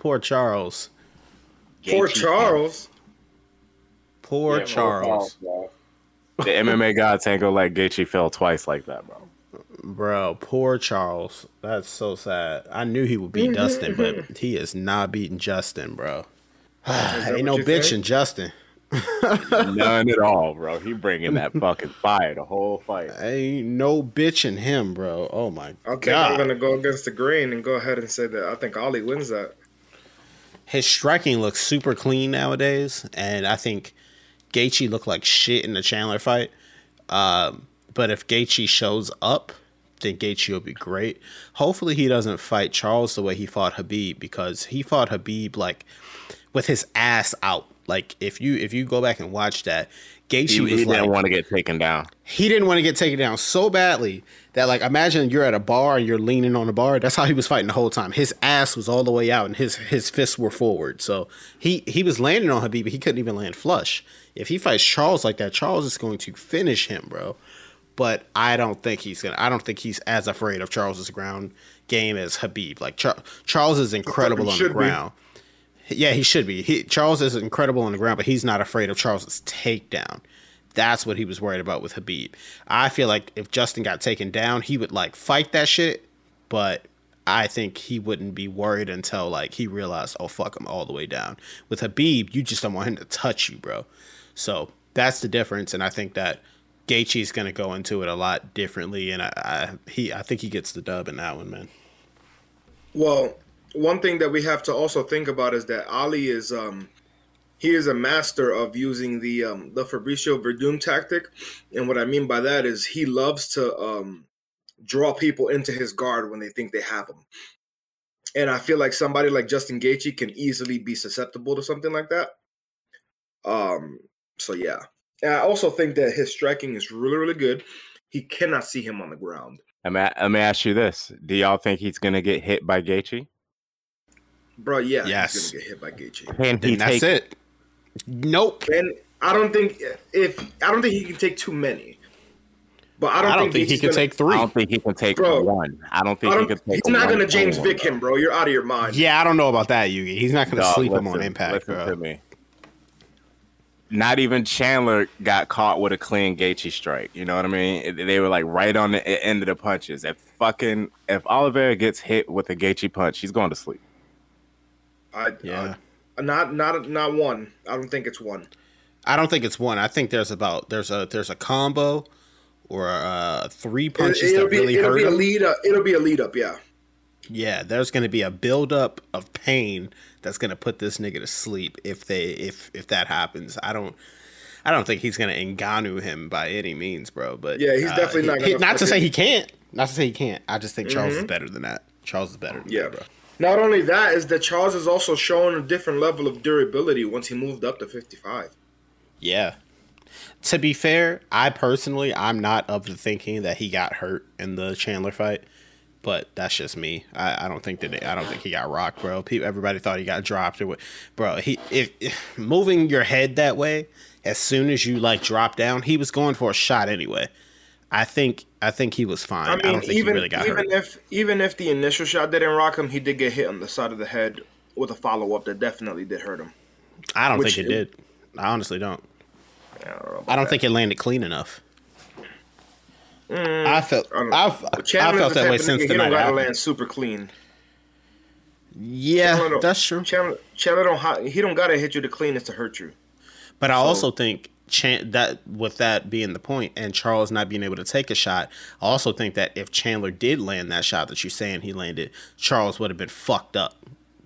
poor Charles. Poor Charles. Poor yeah, Charles. the MMA gods ain't gonna let Gaethje fail twice like that, bro. Bro, poor Charles. That's so sad. I knew he would beat mm-hmm, Dustin, but mm-hmm. he is not beating Justin, bro. ain't no bitch in Justin. None at all, bro. He bringing that fucking fire the whole fight. Ain't no bitch in him, bro. Oh my okay, god. I'm gonna go against the grain and go ahead and say that I think Ali wins that. His striking looks super clean nowadays, and I think Gaethje looked like shit in the Chandler fight. Um, but if Gaethje shows up, then Gaethje will be great. Hopefully, he doesn't fight Charles the way he fought Khabib because he fought Khabib like with his ass out. Like if you if you go back and watch that, Gaethje he, was he didn't like, want to get taken down. He didn't want to get taken down so badly that like imagine you're at a bar and you're leaning on the bar. That's how he was fighting the whole time. His ass was all the way out and his his fists were forward. So he he was landing on Khabib, but he couldn't even land flush. If he fights Charles like that, Charles is going to finish him, bro. But I don't think he's gonna. I don't think he's as afraid of Charles's ground game as Khabib. Like Char- Charles is incredible on the ground. Be. Yeah, he should be. He, Charles is incredible on the ground, but he's not afraid of Charles's takedown. That's what he was worried about with Khabib. I feel like if Justin got taken down, he would like fight that shit, but I think he wouldn't be worried until like he realized, oh fuck, I'm all the way down. With Khabib, you just don't want him to touch you, bro. So that's the difference, and I think that Gaethje's going to go into it a lot differently, and I, I he I think he gets the dub in that one, man. Well, one thing that we have to also think about is that Ali is um he is a master of using the um the Fabricio Werdum tactic, and what I mean by that is he loves to um draw people into his guard when they think they have him. And I feel like somebody like Justin Gaethje can easily be susceptible to something like that. Um so yeah. And I also think that his striking is really really good. He cannot see him on the ground. Let me, let me ask you this: Do y'all think he's gonna get hit by Gaethje? Bro, yeah, yes. he's gonna get hit by Gaethje. And he that's it. Nope. And I don't think if I don't think he can take too many. But I don't, I don't think, think he can gonna, take three. I don't think he can take bro, one. I don't think I don't, he can take. He's not gonna James Vick him, bro. You're out of your mind. Yeah, I don't know about that, Yugi. He's not gonna sleep listen, him on impact. Listen bro. to me. Not even Chandler got caught with a clean Gaethje strike. You know what I mean? They were like right on the end of the punches. If fucking if Oliveira gets hit with a Gaethje punch, he's going to sleep. I yeah. Uh, not not not one. I don't think it's one. I don't think it's one. I think there's about there's a there's a combo or uh, three punches it, that be, really it'll hurt be him. a lead up. It'll be a lead up. Yeah. Yeah, there's going to be a buildup of pain that's going to put this nigga to sleep if they if if that happens. I don't. I don't think he's gonna Ngannou him by any means, bro. But yeah, he's uh, definitely not. He, not to say he can't. Not to say he can't. I just think Charles mm-hmm. is better than that. Charles is better. yeah, that, bro. Not only that is that Charles has also shown a different level of durability once he moved up to 55. Yeah. To be fair, I personally I'm not of the thinking that he got hurt in the Chandler fight, but that's just me. I, I don't think that I don't think he got rocked, bro. People, everybody thought he got dropped or what, bro. He if, if moving your head that way, as soon as you like drop down, he was going for a shot anyway. I think I think he was fine. I mean, I don't think even, he really got even hurt. if even if the initial shot didn't rock him, he did get hit on the side of the head with a follow up that definitely did hurt him. I don't Which think it, it, did. I honestly don't. I don't, I don't think it landed clean enough. Mm, I felt I, I, felt that way since the night. He land super clean. Yeah, that's true. Chandler, Chandler don't he don't gotta hit you the cleanest to hurt you. But I also think Chan- that with that being the point, and Charles not being able to take a shot, I also think that if Chandler did land that shot that you're saying he landed, Charles would have been fucked up,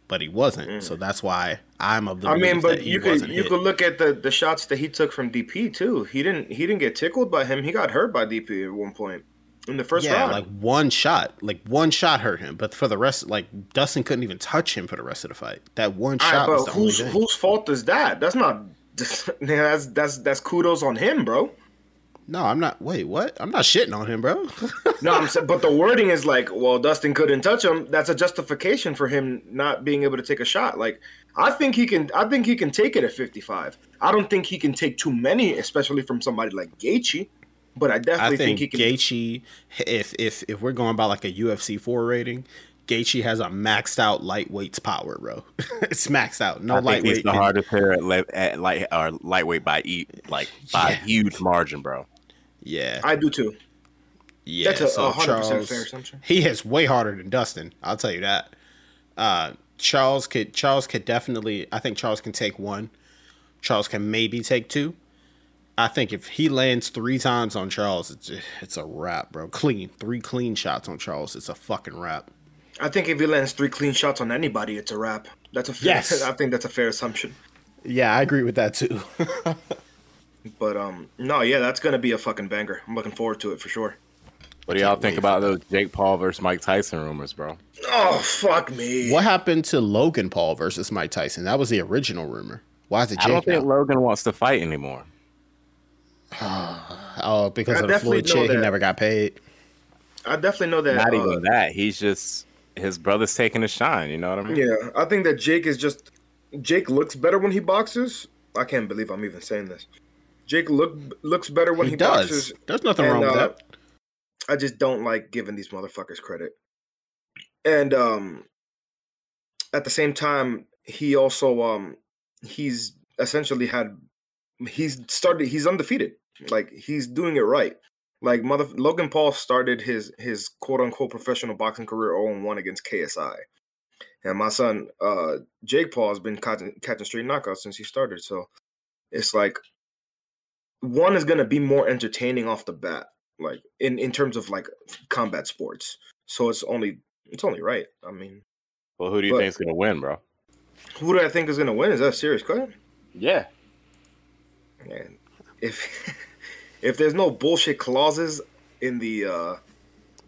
but he wasn't. Mm. So that's why I'm of the. I mean, but you could you hit. could look at the the shots that he took from DP too. He didn't he didn't get tickled by him. He got hurt by DP at one point in the first yeah, round. like one shot, like one shot hurt him. But for the rest, like Dustin couldn't even touch him for the rest of the fight. That one All shot. Right, but whose whose fault is that? That's not that's that's that's kudos on him, bro. No, I'm not. Wait, what? I'm not shitting on him, bro. no, I'm but the wording is like, well, Dustin couldn't touch him. That's a justification for him not being able to take a shot. Like, I think he can. I think he can take it at 55. I don't think he can take too many, especially from somebody like Gaethje. But I definitely I think, think he can. Gaethje, if if if we're going by like a UFC four rating, Gaethje has a maxed out lightweight's power, bro. it's maxed out. No I think lightweight. he's the can- hardest hitter at, li- at light or lightweight by eat like by Yeah. a huge margin, bro. yeah, I do too. yeah. That's a so 100% Charles, fair assumption. he is way harder than Dustin. I'll tell you that. Uh, Charles could Charles could definitely. I think Charles can take one. Charles can maybe take two. I think if he lands three times on Charles, it's it's a wrap, bro. Clean three clean shots on Charles. It's a fucking wrap. I think if he lands three clean shots on anybody, it's a wrap. That's a fair, Yes. I think that's a fair assumption. Yeah, I agree with that too. But um, no, yeah, that's gonna be a fucking banger. I'm looking forward to it for sure. What do y'all think about those Jake Paul versus Mike Tyson rumors, bro? Oh fuck me. what happened to Logan Paul versus Mike Tyson? That was the original rumor. Why is it Jake I don't Jake think? Logan wants to fight anymore. Oh, because I of the definitely Floyd know shit, he never got paid. I definitely know that. Not uh, even that. He's just his brother's taking a shine. You know what I mean? Yeah, I think that Jake is just Jake looks better when he boxes. I can't believe I'm even saying this. Jake look looks better when he, he, does. boxes. There's nothing and, wrong with uh, that. I just don't like giving these motherfuckers credit. And um at the same time, he also um he's essentially had he's started he's undefeated. Like he's doing it right. Like mother Logan Paul started his his quote unquote professional boxing career 0 1 against KSI. And my son, uh Jake Paul has been catching, catching straight knockouts since he started. So it's like one is gonna be more entertaining off the bat like in in terms of like combat sports. So it's only it's only right. I mean, Well, who do you think is gonna win, bro? who do I think is gonna win? Is that a serious question? Yeah. Man, if if there's no bullshit clauses in the uh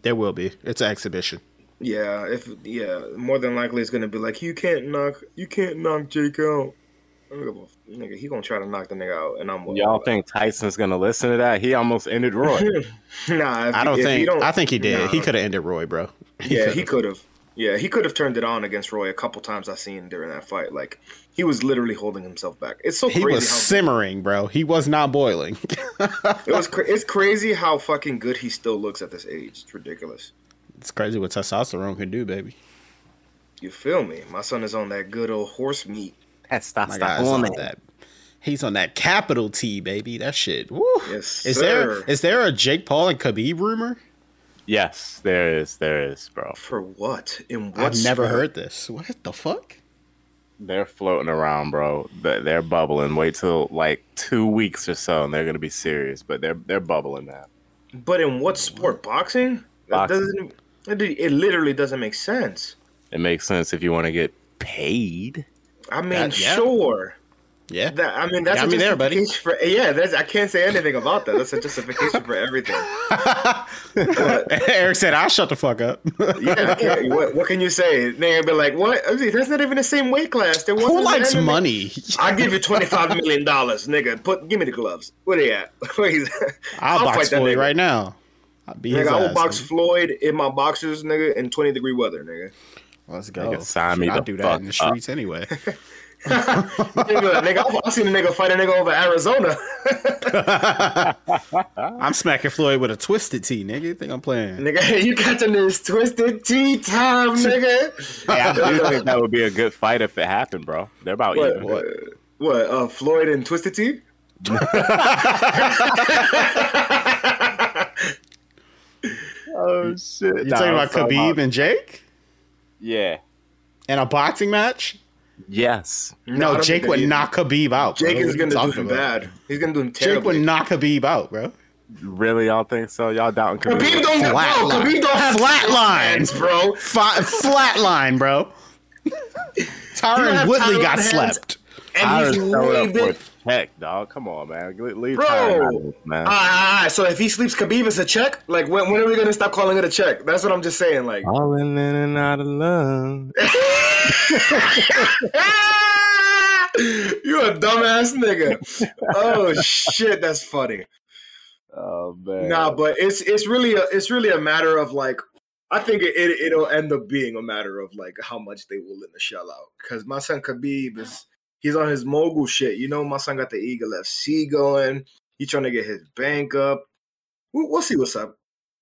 There will be. It's an exhibition. yeah, if yeah, more than likely it's gonna be like you can't knock you can't knock Jake out. I don't give a f- Nigga, he gonna try to knock the nigga out, and I'm Y'all all think Tyson's gonna listen to that? He almost ended Roy. that. nah, if, I don't if think. You don't, I think he did. Nah. He could have ended Roy, bro. yeah, he could've. could have. Yeah, he could have turned it on against Roy a couple times. I seen during that fight. Like he was literally holding himself back. It's so He crazy was how simmering, bro. He was not boiling. it was. Cra- it's crazy how fucking good he still looks at this age. It's ridiculous. it's crazy what testosterone can do, baby. You feel me? My son is on that good old horse meat. That's stop, stop on on that. He's on that capital T, baby. That shit. Woo. Yes, Is sir. there is there a Jake Paul and Khabib rumor? Yes, there is, there is, bro. For what? In what? I've never sport? heard this. What the fuck? They're floating around, bro. They're they're bubbling. Wait till like two weeks or so, and they're gonna be serious. But they're they're bubbling now. But in what sport? Boxing? That Boxing. doesn't. It, it literally doesn't make sense. It makes sense if you want to get paid. I mean, That- yeah. sure. Yeah. That I mean, that's Got a me there, buddy. justification for yeah. That's I can't say anything about that. That's a justification for everything. But- Eric said, "I'll shut the fuck up." Yeah, I what, what can you say? They'll be like, "What? I mean, That's not even the same weight class." There Who wasn't likes an money? I give you twenty five million dollars, nigga. Put give me the gloves. Where they at? Where he's at? I'll, box Floyd nigga. right now. I'll be his Nigga, I will ass, box nigga. Floyd in my boxers, nigga, in twenty degree weather, nigga. Let's go. Nigga, sign me Shit, I the do that fuck in the up. streets anyway. Nigga, nigga, I- I seen a nigga fight a nigga over Arizona. I'm smacking Floyd with a twisted T, nigga. You think I'm playing? nigga, you catching this twisted T time, nigga. Hey, I do think that would be a good fight if it happened, bro. They're about What? even. What? What? Uh, Floyd and Twisted T? Oh shit! You talking about Khabib and Jake Yeah. in a boxing match? Yes. I No, Jake think would knock Khabib out. bro. Jake is gonna do talking him about? bad. He's gonna do him terrible. Jake terribly. would knock Khabib out, bro. Really, y'all think so? Y'all doubting Khabib? Khabib don't got Flat bro, line. Khabib don't have Flat lines, hands, bro. Fi- flatline, bro. You don't Tyron Woodley Tyron got hands. slept. I And just he's throw it way up for big. a check, dog. Come on, man. Leave Bro. Tyron out of this, man. Ah, so if he sleeps Khabib, it's a check. Like when, when are we gonna stop calling it a check? That's what I'm just saying. Like, Falling in and out of love. you a dumbass nigga. Oh shit, that's funny. Oh man. Nah, but it's it's really a it's really a matter of like I think it, it it'll end up being a matter of like how much they will in the shell out. Because my son Khabib is he's on his mogul shit. You know, my son got the Eagle FC going. He trying to get his bank up. We'll, we'll see what's up.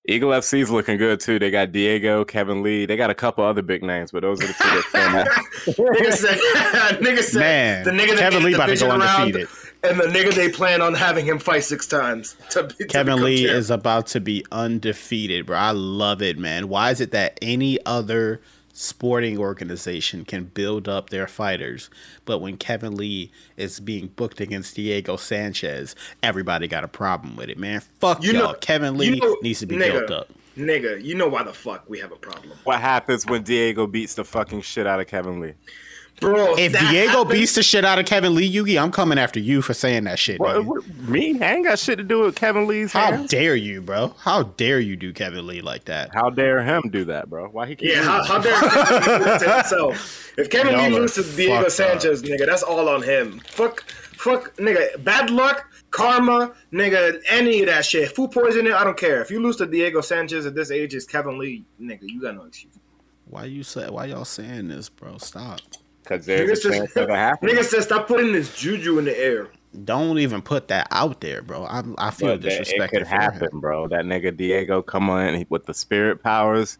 Eagle FC's looking good too. They got Diego, Kevin Lee. They got a couple other big names, but those are the two that stand out. nigga said, nigga said Man, the nigga that Kevin Lee the about to go division undefeated. and the nigga they plan on having him fight six times. To, to Kevin Lee champ. is about to be undefeated, bro. I love it, man. Why is it that any other sporting organization can build up their fighters, but when Kevin Lee is being booked against Diego Sanchez, everybody got a problem with it, man. Fuck You y'all. know- Kevin Lee you know- needs to be nigga, built up. Nigga, you know why the fuck we have a problem, what happens when Diego beats the fucking shit out of Kevin Lee? Bro? If Diego happened- beats the shit out of Kevin Lee, Yugi, I'm coming after you for saying that shit. What, nigga. me? I ain't got shit to do with Kevin Lee's How hands. dare you, bro? How dare you do Kevin Lee like that? How dare him do that, bro? Why he keep Yeah, how, how dare Kevin Lee lose to himself? If Kevin Y'all Lee are loses Diego fucked up. Sanchez, nigga, that's all on him. Fuck, fuck, nigga, bad luck, karma, nigga, any of that shit. Food poisoning, I don't care. If you lose to Diego Sanchez at this age, it's Kevin Lee, nigga, you got no excuse. Why you say? Why y'all saying this, bro? Stop. Because Nigga there's a says, chance of it happening. nigga says, stop putting this juju in the air. Don't even put that out there, bro. I, I feel But that- it could for him. happen, bro. That nigga Diego come on with the spirit powers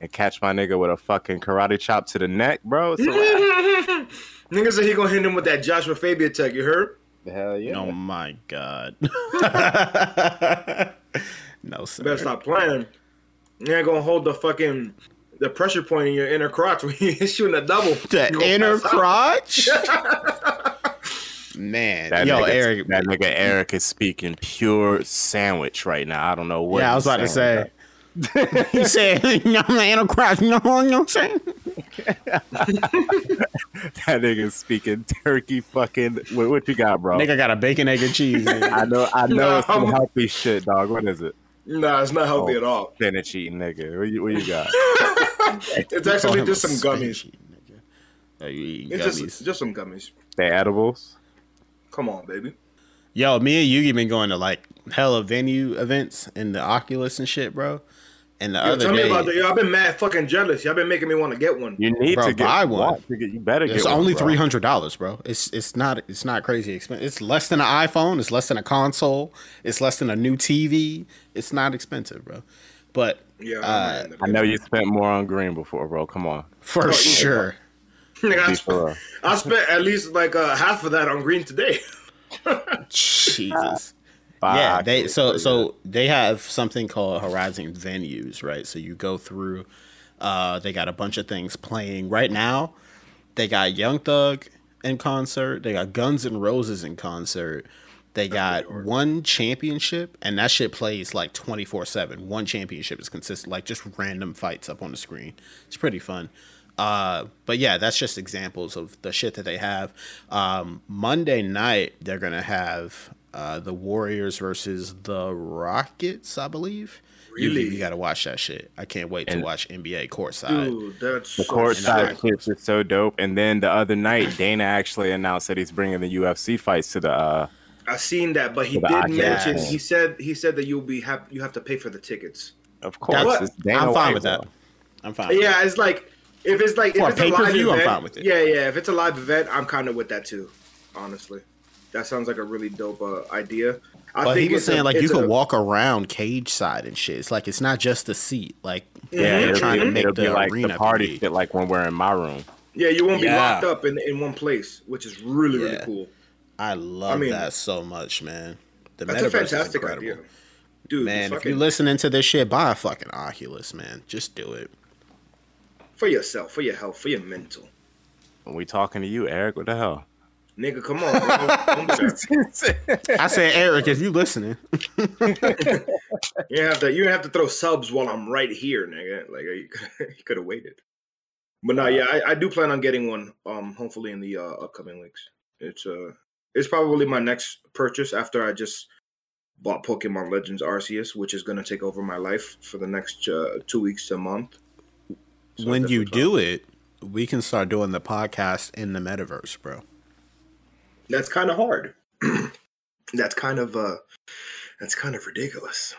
and catch my nigga with a fucking karate chop to the neck, bro. So nigga said he gonna hit him with that Joshua Fabia tech, you heard? hell yeah. Oh my god. no sir. Better stop playing. You ain't gonna hold the fucking the pressure point in your inner crotch when you're shooting a double. The inner crotch. Man, That yo, nigga, Eric. that nigga Eric is speaking pure sandwich right now. I don't know what. yeah, I was about to saying, say. he said, "No, the inner crotch." No, no, I'm saying. That nigga speaking turkey fucking. What, what you got, bro? Nigga got a bacon, egg, and cheese. nigga. I know, I know No, it's some healthy shit, dog. What is it? Nah, it's not healthy Oh. at all. Spinach eating nigga. What you, what you got? It's actually just some gummies. spinach eating. You eating It's gummies? just just some gummies. they edibles. Come on, baby. Yo, me and Yugi been going to like hella venue events in the Oculus and shit, bro. And the Yo, other tell me day, about that. Yo, I've been mad fucking jealous. Y'all been making me want to get one. You need Bro, to get buy one. want to get- you better get it. it's only three hundred dollars, bro. It's it's not it's not crazy expensive. It's less than an iPhone. It's less than a console. It's less than a new TV. It's not expensive, bro. But Yeah, uh. I know you spent more on green before, bro. Come on. for yeah. sure, Nigga, I, Be spent. I spent at least like uh, half of that on green today. Jesus. Fuck yeah, they so so they have something called Horizon Venues, right? So you go through. Uh, they got a bunch of things playing right now. They got Young Thug in concert. They got Guns N' Roses in concert. They got one championship, and that shit plays like twenty four seven. One championship is consistent, like just random fights up on the screen. It's pretty fun. Uh, but yeah, that's just examples of the shit that they have. Um, Monday night, they're gonna have uh, the Warriors versus the Rockets, I believe. You- Really? You, got to watch that shit. I can't wait to watch NBA courtside. Dude, that's The so courtside sick. clips are so dope. And then the other night, Dana actually announced that he's bringing the UFC fights to the. uh I seen that, but he did Oculus. mention Yes. he said he said that you'll be have you have to pay for the tickets. Of course, That's- it's Dana I'm fine with that. I'm fine. with Yeah, it's like if it's like if For a it's a live pay-per-view, I'm event, fine with it. Yeah, yeah. If it's a live event, I'm kind of with that too. Honestly, that sounds like a really dope uh, idea. I But he was it's a- saying like you it's could a- walk around cage side and shit. It's like it's not just the seat. Like Yeah, they're it'll, trying to make it'll the be like arena the party big. shit, like when we're in my room. Yeah, you won't be Yeah. locked up in, in one place, which is really really Yeah. cool. I love mean, that so much, man. The That's a metaverse is fantastic incredible. idea, dude. Man, if you're listening to this shit, buy a fucking Oculus, man. Just do it. for yourself, for your health, for your mental. When we talking to you, Eric, what the hell? Nigga, come on, bro. Don't do that. I said, Eric, if you listening, You have to you have to throw subs while I'm right here, nigga. Like you could you could have waited. But no, yeah, I, I do plan on getting one. Um, hopefully in the uh, upcoming weeks. It's uh, it's probably my next purchase after I just bought Pokemon Legends Arceus, which is gonna take over my life for the next uh, two weeks to a month. So when you do it, we can start doing the podcast in the metaverse, bro. that's kind of hard. that's kind of uh, that's kind of ridiculous.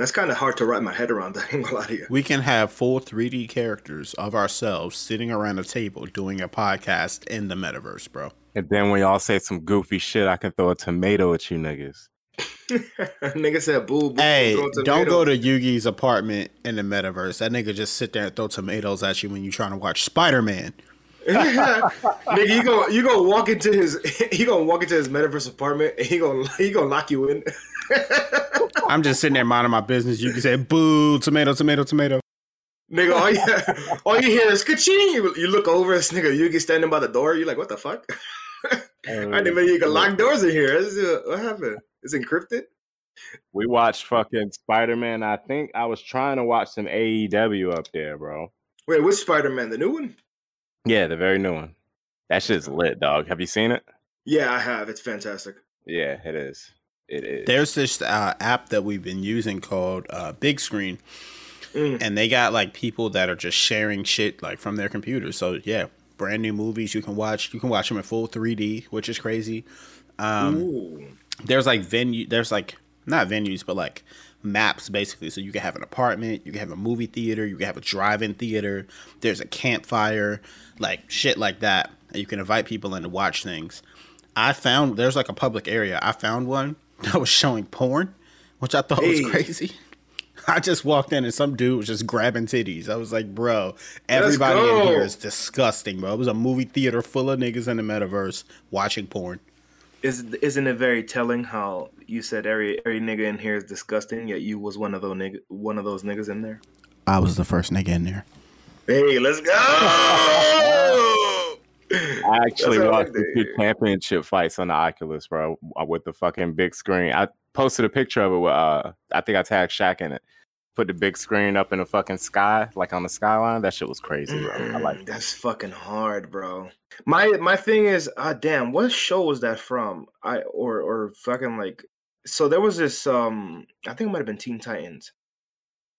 That's kind of hard to wrap my head around. I ain't gonna lie to you. We can have full 3D characters of ourselves sitting around a table doing a podcast in the metaverse, bro. And then when y'all say some goofy shit, I can throw a tomato at you niggas. nigga said boo. boo Hey, don't go tomatoes. to Yugi's apartment in the metaverse. That nigga just sit there and throw tomatoes at you when you trying to watch Spider Man. nigga, you go you go walk into his he gonna walk into his metaverse apartment and he gonna he gonna lock you in. I'm just sitting there minding my business. You can say boo, tomato, tomato, tomato. nigga, all you all you hear is ka-ching. You, you look over, this nigga, you get standing by the door. You're like, what the fuck? I didn't even know you can lock doors in here. Uh, what happened? It's encrypted. We watched fucking Spider Man. I think I was trying to watch some AEW up there, bro. Wait, which Spider Man? The new one? Yeah, the very new one. That shit's lit, dog. Have you seen it? Yeah, I have. It's fantastic. Yeah, it is. It is. There's this uh, app that we've been using called uh, Big Screen, Mm. and they got like people that are just sharing shit like from their computers. So yeah, brand new movies you can watch. You can watch them in full 3D, which is crazy. Um, Ooh. there's like venue. There's like not venues, but like maps basically. So you can have an apartment, you can have a movie theater, you can have a drive-in theater. There's a campfire, like shit like that. And you can invite people in to watch things. I found there's like a public area. I found one that was showing porn, which I thought Hey. was crazy. I just walked in and some dude was just grabbing titties. I was like, bro, everybody in here is disgusting, bro. It was a movie theater full of niggas in the metaverse watching porn. Is isn't it very telling how you said every every nigga in here is disgusting, yet you was one of those nigga one of those niggas in there? I was the first nigga in there. Hey, let's go. I actually That's how I watched the two championship fights on the Oculus, bro, uh, with the fucking big screen. I posted a picture of it. With, uh, I think I tagged Shaq in it. Put the big screen up in the fucking sky, like on the skyline. That shit was crazy, bro. I like. Mm, That's fucking hard, bro. My my thing is, ah, damn, what show was that from? I or or fucking like, so there was this, um, I think it might have been Teen Titans,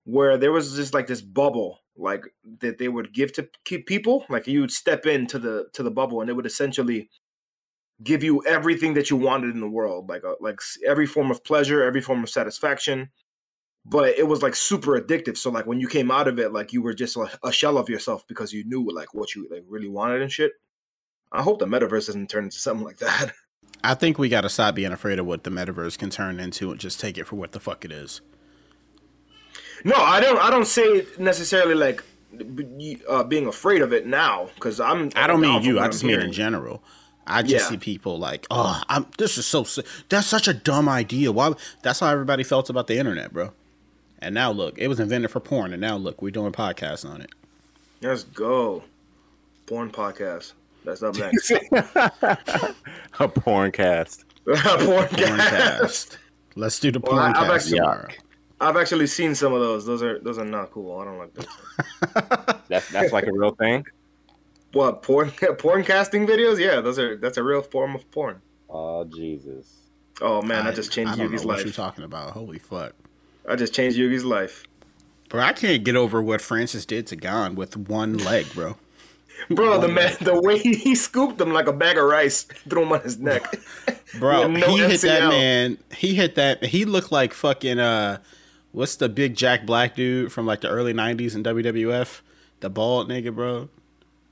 where there was just like this bubble, like that they would give to keep people, like you would step into the to the bubble, and it would essentially give you everything that you wanted in the world, like a, like every form of pleasure, every form of satisfaction. But it was like super addictive. So like when you came out of it, like you were just a shell of yourself because you knew like what you like really wanted and shit. I hope the metaverse doesn't turn into something like that. I think we got to stop being afraid of what the metaverse can turn into and just take it for what the fuck it is. No, I don't. I don't say necessarily like uh, being afraid of it now because I'm. I don't mean you. I just mean in general. I just Yeah. see people like, oh, I'm. This is so. That's such a dumb idea. Why? That's how everybody felt about the internet, bro. And now look, it was invented for porn, and now look, we're doing podcasts on it. Let's go. Porn podcast. That's up next. a porn cast. Porn Porncast. cast. Let's do the Well, I- I've porncast actually- tomorrow. I've actually seen some of those. Those are those are not cool. I don't like those. That's that's like a real thing. What porn porn casting videos? Yeah, those are that's a real form of porn. Oh Jesus. Oh man, I, just changed I don't Yugi's know what you're life. talking about. Holy fuck. I just changed Yugi's life. Bro, I can't get over what Francis did to Gane with one leg, bro. Bro, the man, the way he scooped him like a bag of rice, threw him on his neck. Bro, With no he hit that man. He hit that. He looked like fucking uh, what's the big Jack Black dude from like the early '90s in WWF? The bald nigga, bro.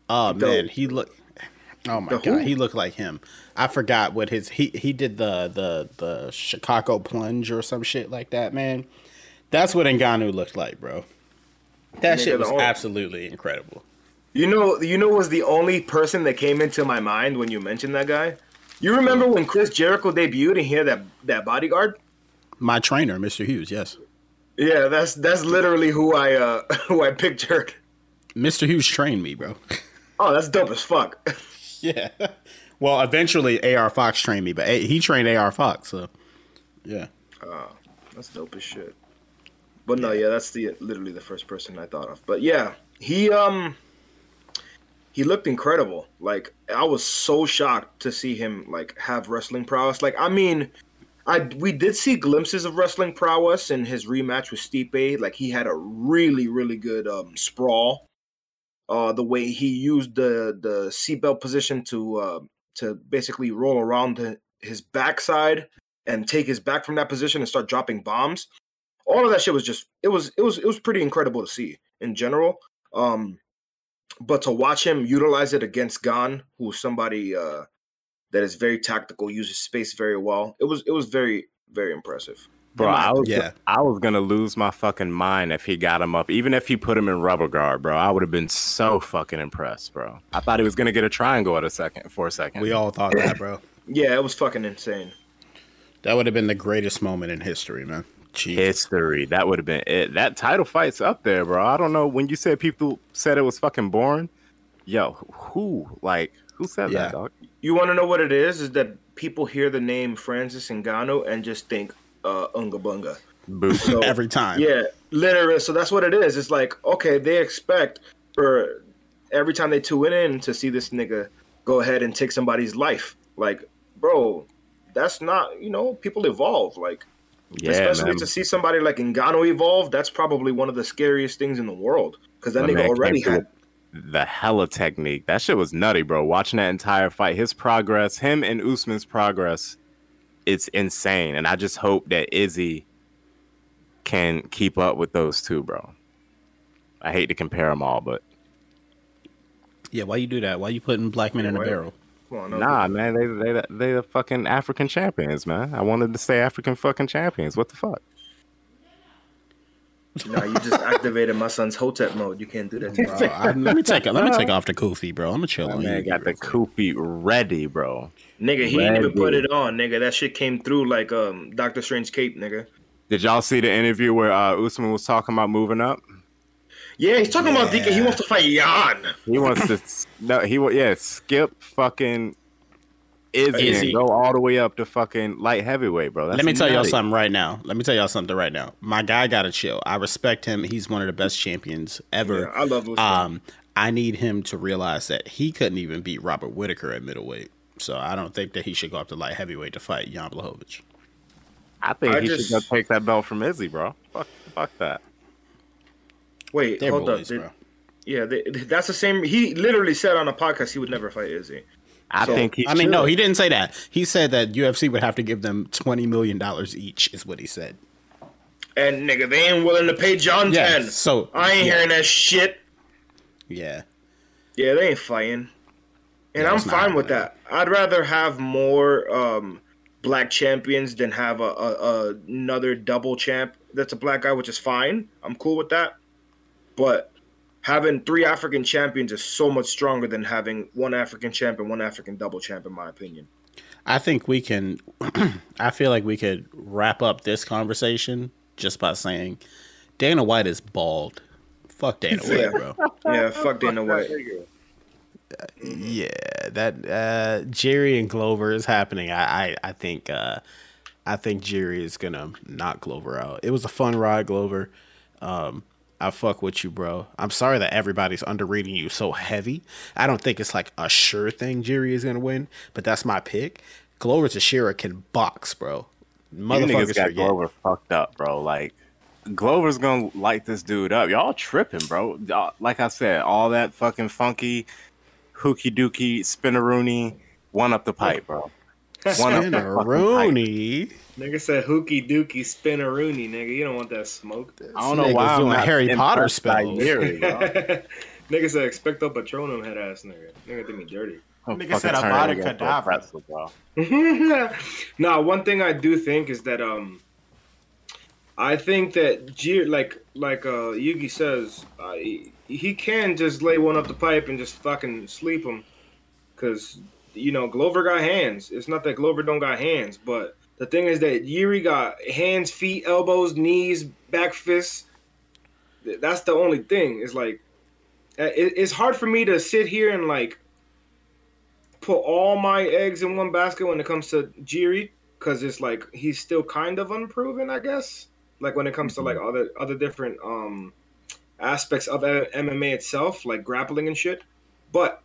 Oh The- man, he looked. Oh my god, who? he looked like him. I forgot what his he he did the the the Chicago plunge or some shit like that. Man, that's what Ngannou looked like, bro. That shit was absolutely incredible. You know, you know, was the only person that came into my mind when you mentioned that guy. You remember when Chris Jericho debuted and he had that that bodyguard? My trainer, Mr. Hughes, yes. Yeah, that's that's literally who I uh who I pictured. Mr. Hughes trained me, bro. Oh, that's dope as fuck. Yeah. Well, eventually AR Fox trained me, but A- he trained AR Fox, so yeah. Oh, that's dope as shit. But no, yeah, that's the literally the first person I thought of. But yeah, he um he looked incredible. Like I was so shocked to see him like have wrestling prowess. Like I mean, I we did see glimpses of wrestling prowess in his rematch with Stipe. Like he had a really really good um sprawl. Uh, the way he used the the seatbelt position to uh, to basically roll around his backside and take his back from that position and start dropping bombs. All of that shit was just it was it was it was pretty incredible to see in general. Um but to watch him utilize it against Gane, who's somebody uh that is very tactical, uses space very well. It was it was very very impressive. Bro, I was Yeah. I was gonna lose my fucking mind if he got him up. Even if he put him in rubber guard, bro, I would have been so fucking impressed, bro. I thought he was gonna get a triangle at a second for a second. We all thought that, bro. Yeah, it was fucking insane. That would have been the greatest moment in history, man. Jeez. history. That would have been it. That title fight's up there, bro. I don't know when you said people said it was fucking boring. Yo, who like who said Yeah. that, dog? You want to know what it is? Is that people hear the name Francis Ngannou and just think uh, Unga Bunga. Boo. So Every time. Yeah, literally. So that's what it is. It's like okay, they expect for every time they tune in to see this nigga go ahead and take somebody's life. Like, bro, that's not you know people evolve. Like, yeah, especially man. to see somebody like Ngannou evolve. That's probably one of the scariest things in the world because that My nigga already had. Through the hella technique. That shit was nutty, bro. Watching that entire fight, his progress, him and Usman's progress, it's insane. And I just hope that Izzy can keep up with those two, bro. I hate to compare them all, but Yeah, why you do that? Why you putting black men in a barrel? On, no, nah, man, they they they the fucking African champions, man. I wanted to say African fucking champions. What the fuck? Nah, you just activated my son's Hotep mode. You can't do that. To me. Bro, I, let me take let me take off the kufi, bro. I'm gonna chill My on man you. got the kufi ready, bro. Nigga, he didn't even put it on, nigga. That shit came through like um Doctor Strange cape, nigga. Did y'all see the interview where uh, Usman was talking about moving up? Yeah, he's talking about DK. He wants to fight Jan. He wants to no, he wa- yeah skip fucking Izzy, Izzy. go all the way up to fucking light heavyweight, bro. That's Let me tell y'all something right now. Let me tell y'all something right now. My guy got to chill. I respect him. He's one of the best champions ever. Yeah, I love Usman. Um, I need him to realize that he couldn't even beat Robert Whitaker at middleweight. So I don't think that he should go up to light heavyweight to fight Jan Blachowicz. I think I he just- should go take that belt from Izzy, bro. Fuck, fuck that. Wait, They're hold boys, up. Did- bro. yeah, they, that's the same. He literally said on a podcast he would never fight Izzy. I So, think he. I mean, no, he didn't say that. He said that UFC would have to give them twenty million dollars each. Is what he said. And nigga, they ain't willing to pay John Yeah, ten. so- I ain't yeah. hearing that shit. Yeah. Yeah, they ain't fighting. And Yeah, I'm fine with that. I'd rather have more um, black champions than have a, a, a another double champ that's a black guy, which is fine. I'm cool with that. But having three African champions is so much stronger than having one African champ and one African double champ, in my opinion. I think we can. I feel like we could wrap up this conversation just by saying Dana White is bald. Fuck Dana Yeah. White, bro. Yeah, fuck Dana White. Yeah, that uh, Jerry and Glover is happening. I I, I think uh, I think Jerry is gonna knock Glover out. It was a fun ride, Glover. Um, I fuck with you, bro. I'm sorry that everybody's underrating you so heavy. I don't think it's like a sure thing Jerry is gonna win, but that's my pick. Glover Teixeira can box, bro. You Motherfuckers niggas got forget. Glover fucked up, bro. Like Glover's gonna light this dude up. Y'all tripping, bro. Y'all- Like I said, all that fucking funky, hooky dooky, spinneroony, one up the pipe, bro. One up the. Rooney. Nigga said hooky dookie spinneroony, nigga. You don't want that smoke. I don't know Nigga's why I'm doing not Harry Potter impressed by spells. Yuri, bro. nigga said expecto patronum head ass nigga. Nigga did me dirty. I'm Nigga said turning Avada into a Kedavra. pretzel, bro. now, one thing I do think is that um, I think that G like like uh Yugi says, uh, he, he can just lay one up the pipe and just fucking sleep him, cause you know Glover got hands. It's not that Glover don't got hands, but the thing is that Yuri got hands, feet, elbows, knees, back fists. That's the only thing. It's like uh, it's hard for me to sit here and like put all my eggs in one basket when it comes to Jiri because it's like he's still kind of unproven, I guess. Like when it comes to like other other different um aspects of uh, MMA itself, like grappling and shit. But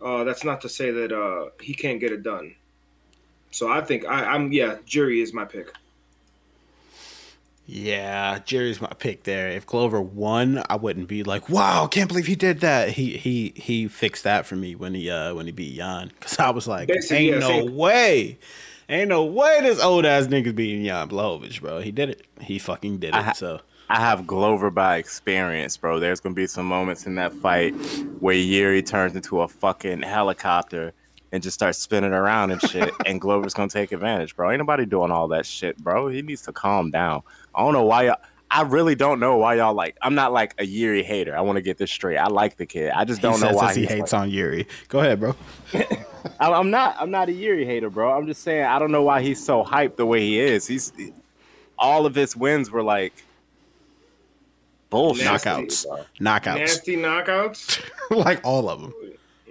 uh, that's not to say that uh, he can't get it done. So I think I, I'm yeah, Jury is my pick. Yeah, Jerry's my pick there. If Glover won, I wouldn't be like, "Wow, can't believe he did that." He he he fixed that for me when he uh when he beat Jan because I was like, Basically, "Ain't yeah, no same. way, ain't no way this old ass nigga's beating Jan Blachowicz, bro." He did it. He fucking did it. I ha- so I have Glover by experience, bro. There's gonna be some moments in that fight where Yuri turns into a fucking helicopter and just start spinning around and shit. and Glover's gonna take advantage, bro. Ain't nobody doing all that shit, bro. He needs to calm down. I don't know why y'all. I really don't know why y'all like. I'm not like a Yuri hater. I want to get this straight. I like the kid. I just don't he know says why he hates like- on Yuri. Go ahead, bro. I- I'm not. I'm not a Yuri hater, bro. I'm just saying I don't know why he's so hyped the way he is. He's all of his wins were like bullshit. Nasty. Knockouts. bro. Knockouts. Nasty knockouts. like all of them.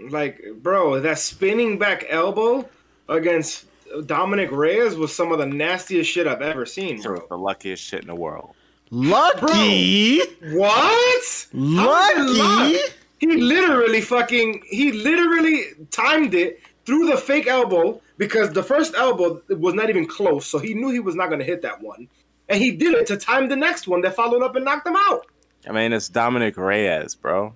Like, bro, that spinning back elbow against Dominick Reyes was some of the nastiest shit I've ever seen, bro. the luckiest shit in the world. Lucky. What? How is it Lucky. luck? He literally fucking he literally timed it through the fake elbow because the first elbow was not even close, so he knew he was not going to hit that one, and he did it to time the next one that followed up and knocked him out. I mean, it's Dominick Reyes, bro.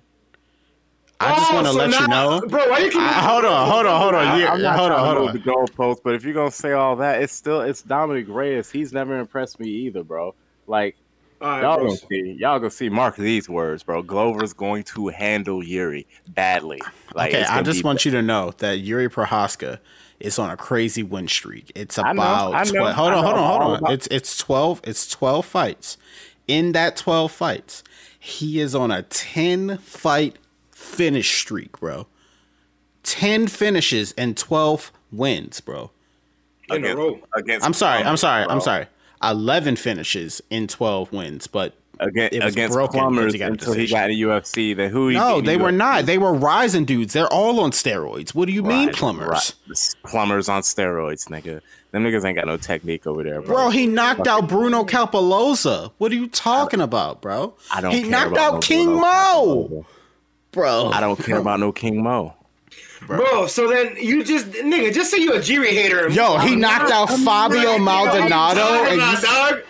I just Oh, want to so let you know. bro. Why you keep I- hold on, hold on, hold on. I, Yeah, am not hold on, hold on. the goalpost, but if you're gonna say all that, it's still it's Dominick Reyes. He's never impressed me either, bro. Like All right, y'all bro. gonna see, y'all gonna see. Mark these words, bro. Glover's going to handle Yuri badly. Like, okay, I just be want you to know that Yuri Prochazka is on a crazy win streak. It's I know, about I know, 12 hold on, hold on, hold on. about- It's it's 12 it's 12 fights. In that 12 fights, he is on a 10 fight finish streak, bro. 10 finishes and 12 wins, bro. in a against, row. against I'm sorry, I'm plumbers, sorry, I'm sorry. 11 finishes in 12 wins, but Against, It was against broken plumbers he until he got in UFC. Then who? he no, they were UFC? not. They were rising dudes. They're all on steroids. What do you mean, plumbers? right. Plumbers on steroids, nigga. Them niggas ain't got no technique over there, bro. Bro, he knocked out Bruno Cappelozza. What are you talking about, bro? I don't. He care knocked about out King Bruno Mo, Cappelozza. Bro. I don't care about no King Mo. Bro, so then you just nigga, just say you a Jiri hater. Yo, move he on. knocked out I'm Fabio not- Maldonado, You know what I'm and talking you- dog.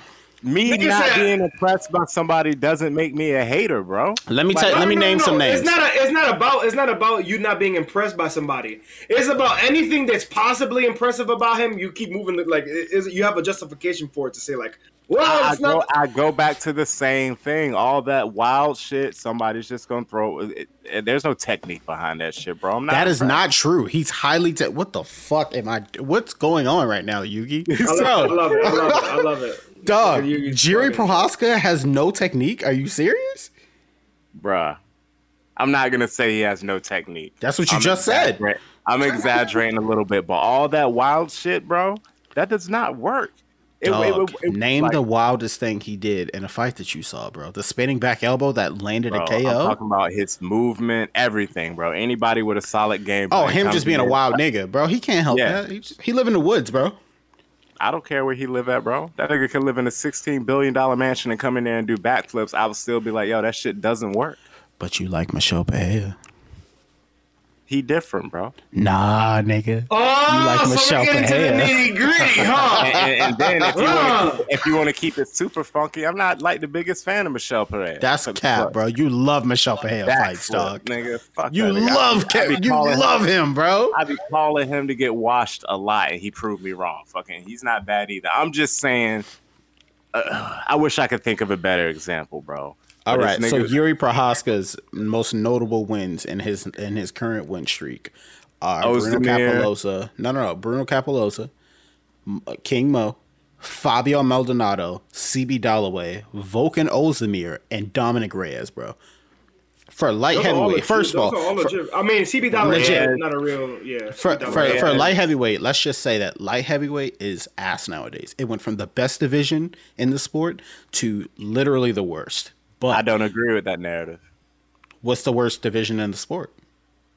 Me Nigga not said- being impressed by somebody doesn't make me a hater, bro. Let me tell. No, let me no, name no, some names. It's not. A, it's not about. It's not about you not being impressed by somebody. It's about anything that's possibly impressive about him. You keep moving. Like, it- is you have a justification for it to say like, well, I, go, not. I go back to the same thing. All that wild shit, somebody's just gonna throw. It, it- there's no technique behind that shit, bro. I'm not. that is not true. He's highly. Te- what the fuck am I? What's going on right now, Yugi? I love, I love it. I love it. I love it. Dog, Jiri Prochazka has no technique. Are you serious? bruh. I'm not gonna say he has no technique. That's what you I'm just said. I'm exaggerating a little bit, but all that wild shit, bro, that does not work. It, Dog, it- it- name like, the wildest thing he did in a fight that you saw, bro. The spinning back elbow that landed bro, a I'm KO. talking about his movement, everything, bro. Anybody with a solid game. Oh, him just being a wild nigga, bro. He can't help Yeah. that. He, just, he live in the woods, bro. I don't care where he live at, bro. That nigga could live in a 16 billion dollar mansion and come in there and do backflips. I would still be like, yo, that shit doesn't work. But you like Michel Pereira? He different, bro. Nah, nigga. Oh, You like so Michelle we're getting to the nitty gritty, huh? And, and- and then if you want Ah. to if you want to keep it super funky, I'm not like the biggest fan of Michelle Perez. That's a cap, bro. You love Michel Pereira fights, dog. nigga. Fuck You that nigga. I love be- I be you calling love him, bro. I be calling him to get washed a lot, and he proved me wrong. Fucking, he's not bad either. I'm just saying. Uh, I wish I could think of a better example, bro. All right, so Yuri Prochazka's most notable wins in his in his current win streak are Bruno Ozdemir. Cappelozza. No, no, no. Bruno Cappelozza, uh, King Mo, Fabio Maldonado, CB Dollaway, Volkan Ozdemir, and Dominick Reyes, bro. For light Those heavyweight, first of all, those are all for- legit. I mean, CB is Legit. not a real, yeah. for, for, for light heavyweight, let's just say that light heavyweight is ass nowadays. It went from the best division in the sport to literally the worst. But I don't agree with that narrative. what's the worst division in the sport?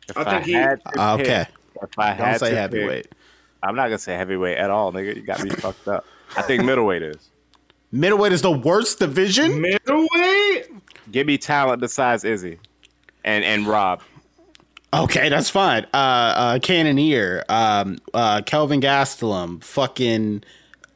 If I think he- had to Uh, okay. pick- if I Don't had say to heavyweight. pick- I'm not gonna say heavyweight at all, nigga. You got me fucked up. I think middleweight is. Middleweight is the worst division. Middleweight? Give me talent besides Izzy, and and Rob. Okay, that's fine. Uh, uh, Cannonier, um, uh, Kelvin Gastelum, fucking,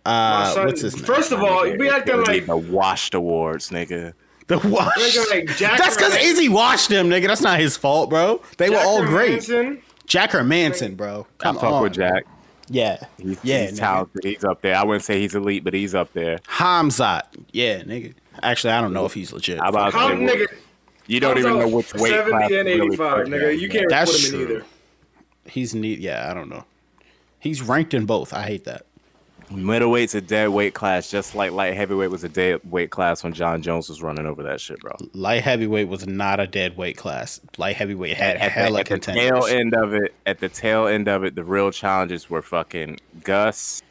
uh, son- what's his name? First of all, we acting Give me like the washed awards, nigga. The wash. Like That's because Izzy watched them, nigga. That's not his fault, bro. They were all great. Manson. Jack Hermansson, bro. Come I fuck on. with Jack. Yeah, He's, yeah, he's talented. He's up there. I wouldn't say he's elite, but he's up there. Hamzat. Yeah, nigga. Actually, I don't know if he's legit. How about How nigga? you don't even know Hamza which weight 70 class and really 85, put nigga. him, You can't That's put him in true. either. He's neat. Yeah, I don't know. He's ranked in both. I hate that. Middleweight's a dead weight class, just like light heavyweight was a dead weight class when Jon Jones was running over that shit, bro. Light heavyweight was not a dead weight class. Light heavyweight had at, hella the, at the tail end of it, at the tail end of it, the real challenges were fucking Gus,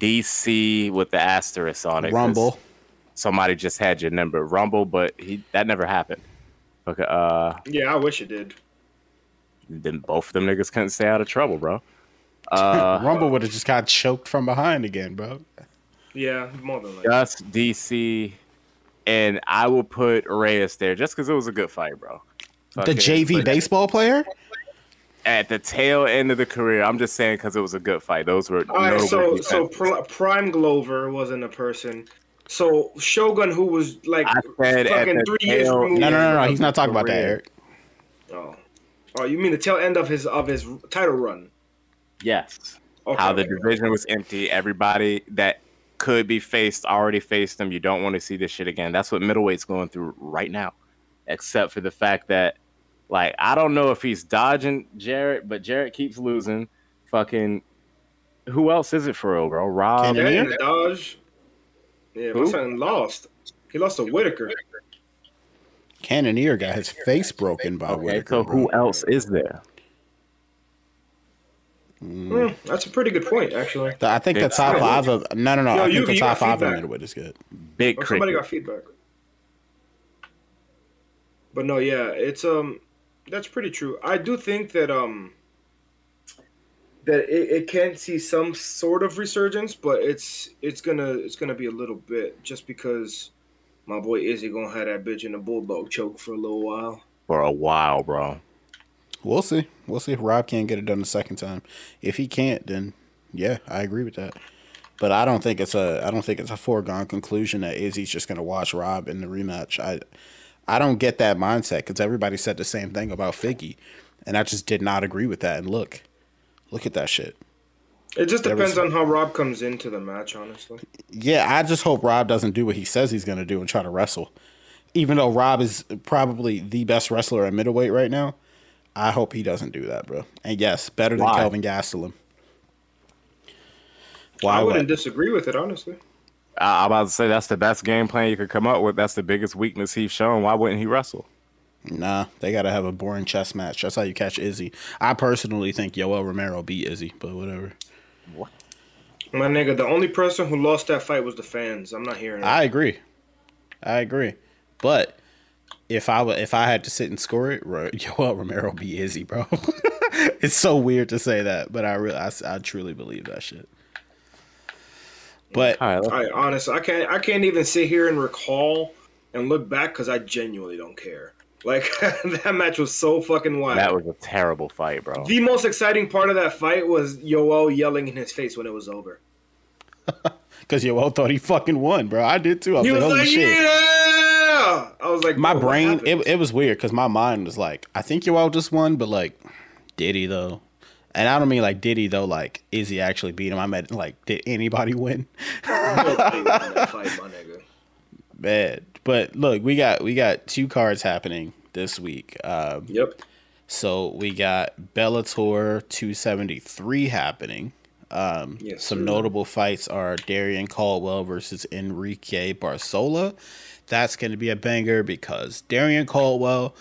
DC with the asterisk on it. Rumble. Somebody just had your number, Rumble, but he that never happened. Okay, uh, Yeah, I wish it did. then both of them niggas couldn't stay out of trouble, bro. Uh, Rumble would have just got choked from behind again, bro. Yeah, more than likely. Gus, DC, and I will put Reyes there just because it was a good fight, bro. The Fucking- JV but baseball player? at the tail end of the career. I'm just saying because it was a good fight. Those were All right, notable so so. Pr- Prime Glover wasn't a person. So Shogun, who was like I said fucking three years tail- removed. No, no, no, no. He's not talking about that. Eric. Oh. oh, you mean the tail end of his of his title run? Yes. Okay, How the okay. division was empty. Everybody that could be faced already faced them. You don't want to see this shit again. That's what middleweight's going through right now. Except for the fact that, like, I don't know if he's dodging Jared, but Jared keeps losing. Fucking, who else is it for real, bro? Rob. Cannon- Yeah, and Dodge. Yeah, Who? my son lost. He lost to Whittaker. Cannonier got his face broken by Okay, Whittaker. so bro. who else is there? Hmm, that's a pretty good point, actually. The- I think the top five of no, no, no. Yo, I you- think the top got five of feedback. middleweight is good. Big Or somebody got feedback. But no, yeah, it's um, that's pretty true. I do think that um, that it, it can see some sort of resurgence, but it's it's gonna it's gonna be a little bit just because my boy Izzy gonna have that bitch in a bulldog choke for a little while. for a while, bro. We'll see. We'll see if Rob can't get it done the second time. If he can't, then yeah, I agree with that. But I don't think it's a I don't think it's a foregone conclusion that Izzy's just gonna watch Rob in the rematch. I I don't get that mindset because everybody said the same thing about Figgy, and I just did not agree with that. And look, look at that shit. It just There was- depends on how Rob comes into the match, honestly. Yeah, I just hope Rob doesn't do what he says he's gonna do and try to wrestle. Even though Rob is probably the best wrestler at middleweight right now, I hope he doesn't do that, bro. And yes, better than Why? Kelvin Gastelum. Why I would wouldn't disagree with it, honestly. I- I'm about to say that's the best game plan you could come up with. That's the biggest weakness he's shown. Why wouldn't he wrestle? Nah, they gotta have a boring chess match. That's how you catch Izzy. I personally think Yoel Romero beat Izzy, but whatever. What? My nigga, the only person who lost that fight was the fans. I'm not hearing it. I agree. I agree. But if I wa- if I had to sit and score it, Ro- Yoel Romero be Izzy, bro. it's so weird to say that, but I really I, s- I truly believe that shit. But All right, let's- I honestly, I can't, I can't even sit here and recall and look back because I genuinely don't care. Like that match was so fucking wild. that was a terrible fight, bro. the most exciting part of that fight was Yoel yelling in his face when it was over. because Yoel thought he fucking won, bro. I did too. I was He like, was holy like, shit. I was like, my brain it, it was weird because my mind was like i think you all just won but like did he though. And i don't mean like did he though like is he actually beat him? I meant like did anybody win? Nobody won that fight, my nigga. bad. But look we got we got two cards happening this week. Um Yep. so we got bellator 273 happening. Um Yes, some sir. notable fights are darrion caldwell versus enrique barzola that's going to be a banger because darrion caldwell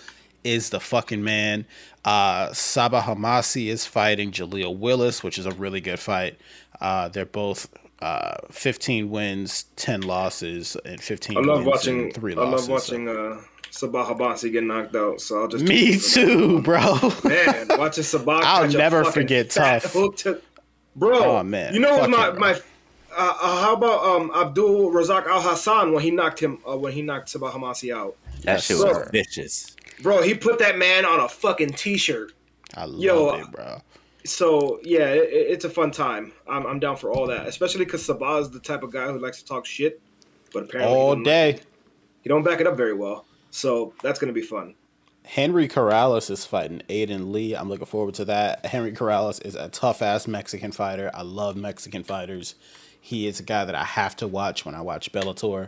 is the fucking man uh Sabah Homasi is fighting Jaleel Willis, which is a really good fight. Uh, they're both uh, 15 wins, 10 losses, and 15 I love wins watching. and three I losses. love watching uh, Sabah Homasi get knocked out. So I'll just Me too, bro. Man, watching Sabah. I'll never forget Tough. to- bro. Oh, man. you know what my my. Uh, uh, how about um, Abdul Razak Alhassan when he knocked him uh, when he knocked Sabah Homasi out, that Yes, shit sir. was vicious. bro? He put that man on a fucking t-shirt. I love Yo, it, bro. So yeah, it, it- it's a fun time. I'm, I'm down for all that, especially because Sabah is the type of guy who likes to talk shit, but apparently All don't- day. he don't back it up very well. So that's gonna be fun. Henry Corrales is fighting Aidan Lee. I'm looking forward to that. Henry Corrales is a tough ass Mexican fighter. I love Mexican fighters. He is a guy that I have to watch when I watch Bellator.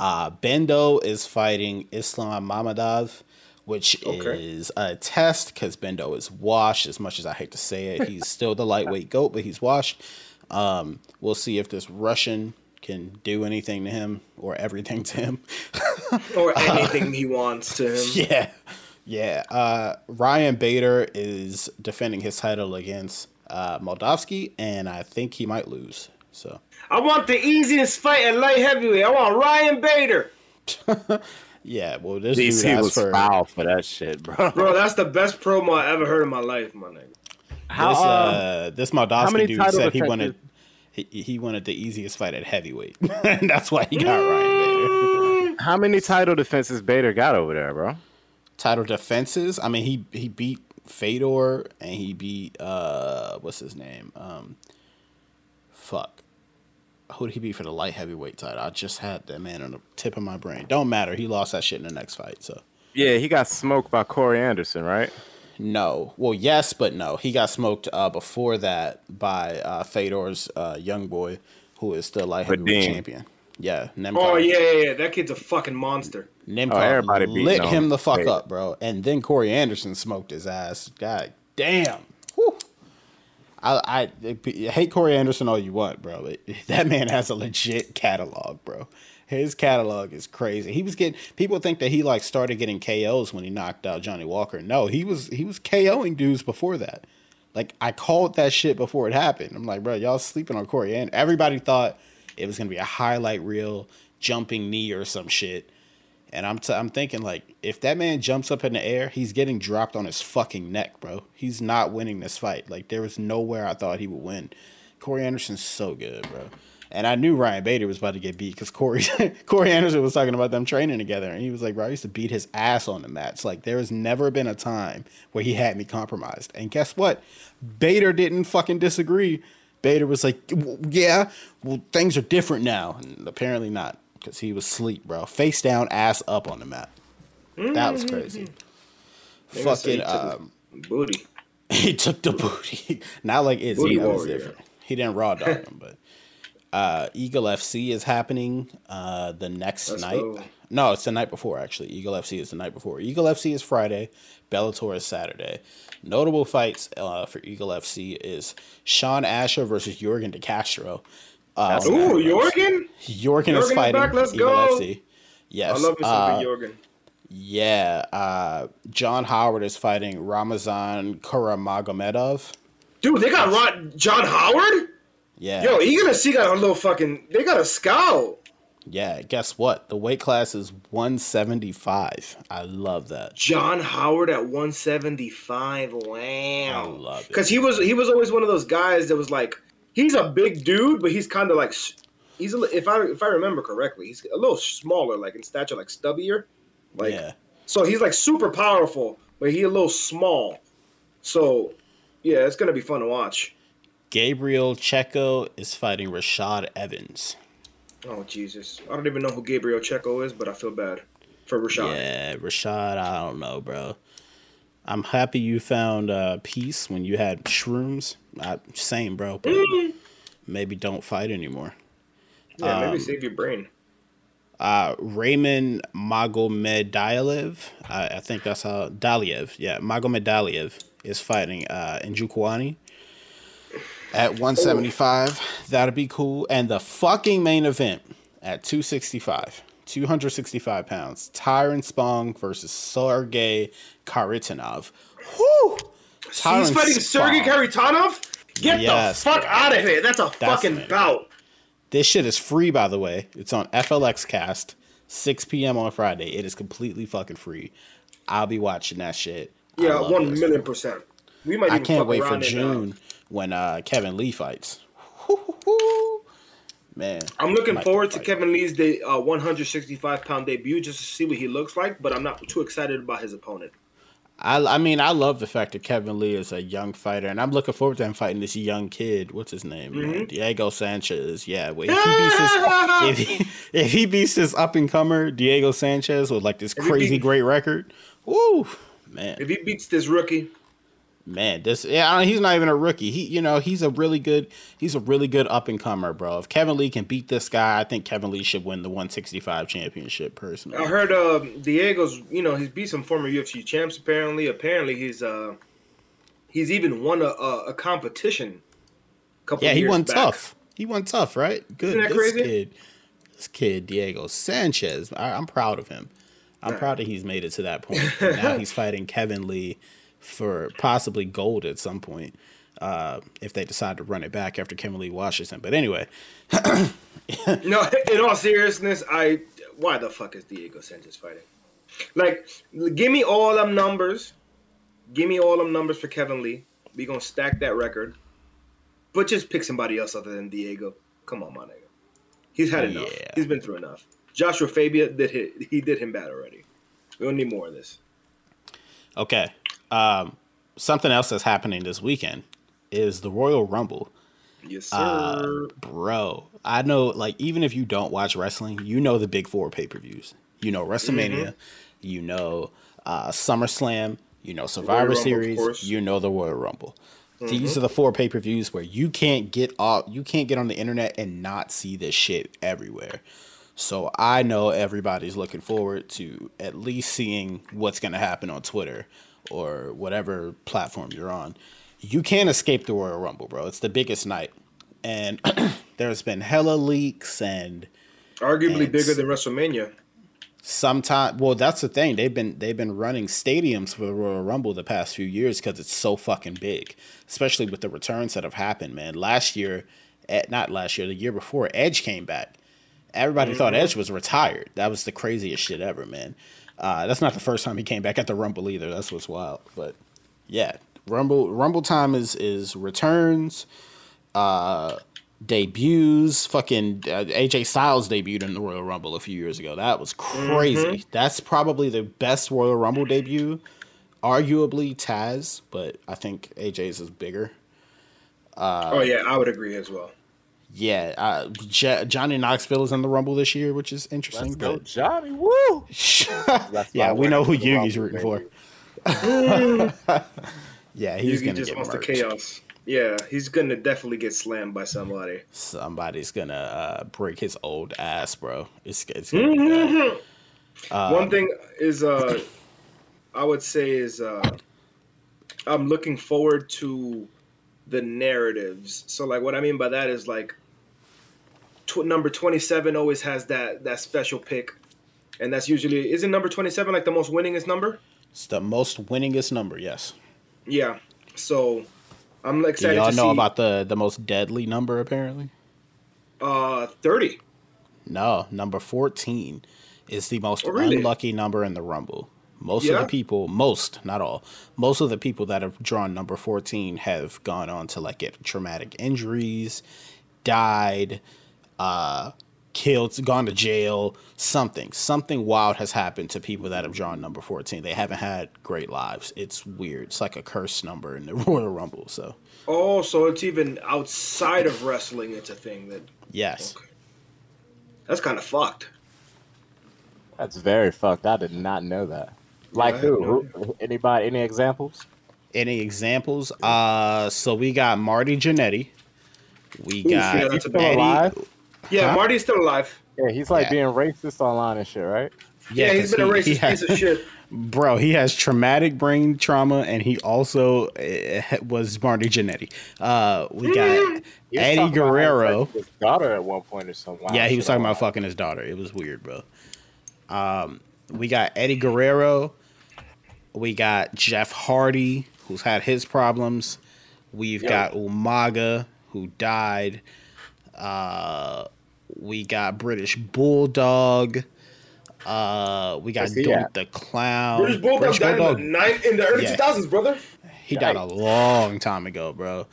Uh, Bendo is fighting Islam Mamedov, which Okay. is a test because Bendo is washed. As much as I hate to say it, he's still the lightweight goat, but he's washed. Um, we'll see if this Russian can do anything to him or everything to him. Or anything he wants to him. yeah, yeah. Uh, Ryan Bader is defending his title against uh, Moldavsky, and I think he might lose. So I want the easiest fight at light heavyweight. I want Ryan Bader. yeah, well, this dude DC has was for foul for that shit, bro. Bro, that's the best promo I ever heard in my life, my nigga. How, this, uh, uh, this Moldavsky dude title said he wanted he, he wanted the easiest fight at heavyweight, and that's why he got Ryan Bader. how many title defenses Bader got over there, bro? Title defenses. I mean, he he beat Fedor and he beat uh what's his name? Um, fuck. Who did he beat for the light heavyweight title? I just had that man on the tip of my brain. Don't matter. He lost that shit in the next fight. So Yeah, he got smoked by Corey Anderson, right? no. Well, yes, but no. He got smoked uh, before that by uh, Fedor's uh, young boy, who is the light heavyweight champion. Yeah, Nemkov. Oh yeah, yeah, yeah. That kid's a fucking monster. Nemkov Oh, everybody lit him the fuck Vader. up, bro. And then Corey Anderson smoked his ass. God damn. I, I hate Corey Anderson all you want, bro. That man has a legit catalog, bro. His catalog is crazy. He was getting people think that he like started getting KOs when he knocked out Johnny Walker. No, he was he was KOing dudes before that. Like I called that shit before it happened. I'm like, bro, y'all sleeping on Corey and everybody thought it was gonna be a highlight reel jumping knee or some shit. And I'm t- I'm thinking like if that man jumps up in the air, he's getting dropped on his fucking neck, bro. He's not winning this fight. Like there was nowhere I thought he would win. Corey Anderson's so good, bro. And I knew Ryan Bader was about to get beat because Corey Corey Anderson was talking about them training together, and he was like, "Bro, I used to beat his ass on the mats. Like there has never been a time where he had me compromised." And guess what? Bader didn't fucking disagree. Bader was like, "W- "Yeah, well, things are different now." And apparently not, because he was asleep, bro. Face down, ass up on the mat. That was crazy. He Fucking, took um, booty. he took the booty. Not like Izzy. Booty that was warrior. different. He didn't raw dog him, but uh, Eagle FC is happening uh, the next Let's night. go. No, it's the night before actually. Eagle FC is the night before. Eagle FC is Friday. Bellator is Saturday. Notable fights uh, for Eagle FC is Sean Asher versus Jorgen De Castro. Uh, That's on Ooh, that- Jorgen. Jorgen Jorgen is is fighting back, let's Eagle go. FC. Yes. I love me uh, Jorgen. yeah, uh, John Howard is fighting Ramazan Kuramagomedov. Dude, they got Ron, John Howard. Yeah, Yo, Eagle FC got a little fucking. They got a scout. yeah. Guess what? The weight class is 175. I love that. John Howard at 175. Wow. I love it. Because he was he was always one of those guys that was like he's a big dude, but he's kind of like he's a, if I if I remember correctly, he's a little smaller, like in stature, like stubbier. Like yeah, so he's like super powerful, but he a little small. So yeah, it's gonna be fun to watch. Gabriel Checco is fighting Rashad Evans. Oh Jesus, I don't even know who Gabriel Checco is, but I feel bad for Rashad. Yeah, Rashad. I don't know, bro. I'm happy you found uh, peace when you had shrooms. I, same, bro. But Mm. maybe don't fight anymore. Yeah, maybe Um, save your brain. uh, Raymond Magomedaliev. I, I think that's how Daliev. Yeah, Magomedaliev is fighting uh, Njokuani at 175. That'll be cool. And the fucking main event at 265, 265 pounds. Tyrone Spong versus Sergey Kharitonov. Whoo! He's Tyrone fighting Sergey. Kharitonov. Get Yes, the fuck out of here! That's a fucking it. bout. This shit is free, by the way. It's on FLX Cast, 6 p.m. on Friday. It is completely fucking free. I'll be watching that shit. Yeah, one million percent. We might. I even can't wait for uh, June when uh, Kevin Lee fights. Man, I'm looking forward to. Kevin Lee's de- uh, 165 pound debut just to see what he looks like, but I'm not too excited about his opponent. I, I mean, I love the fact that Kevin Lee is a young fighter, and I'm looking forward to him fighting this young kid. What's his name? Mm-hmm. Diego Sanchez. Yeah, well, if he beats this, if he, if he beats this up and comer Diego Sanchez with like this If crazy great record, woo, man. If he beats this rookie, man, this yeah, he's not even a rookie. He, you know, he's a really good, he's a really good up and comer, bro. If Kevin Lee can beat this guy, I think Kevin Lee should win the 165 championship. Personally, I heard uh, Diego's, you know, he's beat some former UFC champs. Apparently, apparently he's uh, he's even won a a, a competition. A couple yeah, he won back. TUF. He won TUF, right? Good. Isn't that this crazy? Kid, this kid Diego Sanchez, I, am proud of him. I'm proud that he's made it to that point. now he's fighting Kevin Lee for possibly gold at some point uh, if they decide to run it back after Kevin Lee washes him. But anyway, no. In all seriousness, I why the fuck is Diego Sanchez fighting? Like, give me all them numbers. Give me all them numbers for Kevin Lee. We gonna stack that record. But just pick somebody else other than Diego. Come on, my nigga. He's had enough. Yeah. He's been through enough. Joshua Fabia did hit, he did him bad already. We don't need more of this. Okay. Um, something else that's happening this weekend is the Royal Rumble. Yes, uh, sir. Uh, bro, I know, like, even if you don't watch wrestling, you know the big four pay per views. You know WrestleMania, mm-hmm. you know uh, SummerSlam, you know Survivor Rumble, Series, you know the Royal Rumble. Mm-hmm. These are the four pay per views where you can't get off, you can't get on the internet and not see this shit everywhere. So I know everybody's looking forward to at least seeing what's going to happen on Twitter or whatever platform you're on, you can't escape the Royal Rumble, bro. It's the biggest night. And there's been hella leaks and arguably and bigger than WrestleMania. Sometimes, well, that's the thing. They've been they've been running stadiums for the Royal Rumble the past few years because it's so fucking big, especially with the returns that have happened. Man, last year, at, not last year, the year before, Edge came back. Everybody mm-hmm. thought Edge was retired. That was the craziest shit ever, man. Uh, that's not the first time he came back at the Rumble either. That's what's wild. But yeah, Rumble Rumble time is is returns, uh, debuts. Fucking uh, AJ Styles debuted in the Royal Rumble a few years ago. That was crazy. Mm-hmm. That's probably the best Royal Rumble debut. Arguably Taz, but I think AJ's is bigger. Uh, oh yeah, I would agree as well yeah, uh, J- Johnny Knoxville is in the Rumble this year, which is interesting. Let's go, Johnny! Woo! yeah, we know who Yugi's rooting for. yeah, he's Yugi gonna just wants the chaos. Yeah, he's gonna definitely get slammed by somebody. Somebody's gonna uh, break his old ass, bro. It's, it's mm-hmm. um, One thing is, uh, I would say is, uh, I'm looking forward to the narratives. So, like, what I mean by that is like tw- number 27 always has that that special pick. And that's usually isn't number 27 like the most winningest number? It's the most winningest number yes. Yeah. So i'm excited Do y'all to know see, about the the most deadly number apparently? Uh 30 no number 14 is the most oh, really? unlucky number in the rumble. Most yeah. of the people, most, not all, most of the people that have drawn number 14 have gone on to like get traumatic injuries, died, uh, killed, gone to jail, something. Something wild has happened to people that have drawn number 14. They haven't had great lives. It's weird. It's like a curse number in the Royal Rumble. So. Oh, so it's even outside of wrestling. It's a thing that. Yes. Okay. That's kind of fucked. That's very fucked. I did not know that. Like who? who? Anybody? Any examples? Any examples? Uh, so we got Marty Jannetty. We got yeah, Eddie. Alive? Yeah, huh? Marty's still alive. Yeah, he's like yeah. being racist online and shit, right? Yeah, yeah he's been he, a racist has, piece of shit. Bro, he has traumatic brain trauma, and he also uh, was Marty Jannetty. Uh, we got mm. Eddie Guerrero. His daughter at one point or something. Yeah, he was talking about fucking his daughter. It was weird, bro. Um, we got Eddie Guerrero. We got Jeff Hardy, who's had his problems. We've got Umaga, who died. Uh, we got British Bulldog. Uh, we got Doink the Clown. British Bulldog British died Bulldog. in the ninth, in the early two thousands, brother. He died a long time ago, bro.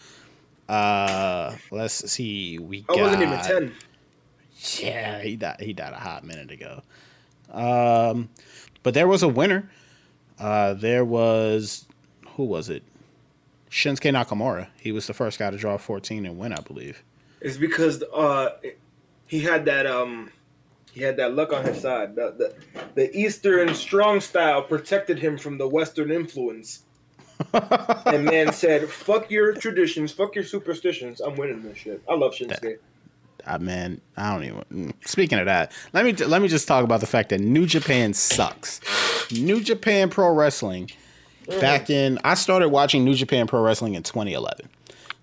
Uh, let's see. We I wasn't even ten. Yeah, he died. He died a hot minute ago. Um, but there was a winner. Uh, there was who was it? Shinsuke Nakamura. He was the first guy to draw 14 and win, I believe. It's because uh, he had that um, he had that luck on his side. The, the, the Eastern strong style protected him from the Western influence. and man said, "Fuck your traditions, fuck your superstitions. I'm winning this shit. I love Shinsuke." I man, I don't even. mm. Speaking of that, let me let me just talk about the fact that New Japan sucks. New Japan Pro Wrestling. Back in, I started watching New Japan Pro Wrestling in 2011.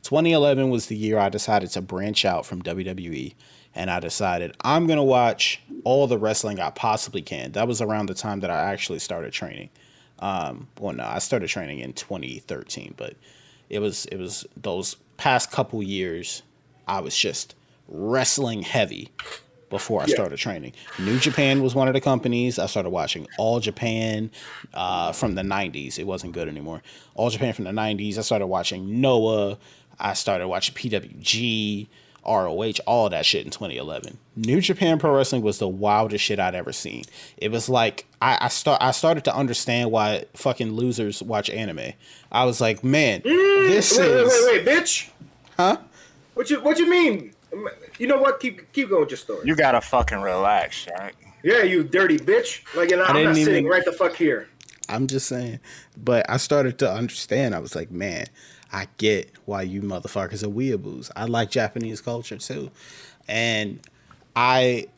2011 was the year I decided to branch out from WWE, and I decided I'm gonna watch all the wrestling I possibly can. That was around the time that I actually started training. Um, well, no, I started training in 2013, but it was it was those past couple years I was just wrestling heavy before I Yeah. started training. New Japan was one of the companies. I started watching All Japan uh, from the 90s. It wasn't good anymore. All Japan from the 90s. I started watching Noah. I started watching PWG, ROH, all of that shit in 2011. New Japan Pro Wrestling was the wildest shit I'd ever seen. It was like I, I start I started to understand why fucking losers watch anime. I was like, man, mm, this Wait, wait, is wait, wait, bitch. huh? What you what you mean? You know what? Keep keep going with your story. You gotta fucking relax, right? yeah, you dirty bitch. Like, and I'm didn't not sitting right the fuck here. I'm just saying. But I started to understand. I was like, man, I get why you motherfuckers are weeaboos. I like Japanese culture too. And I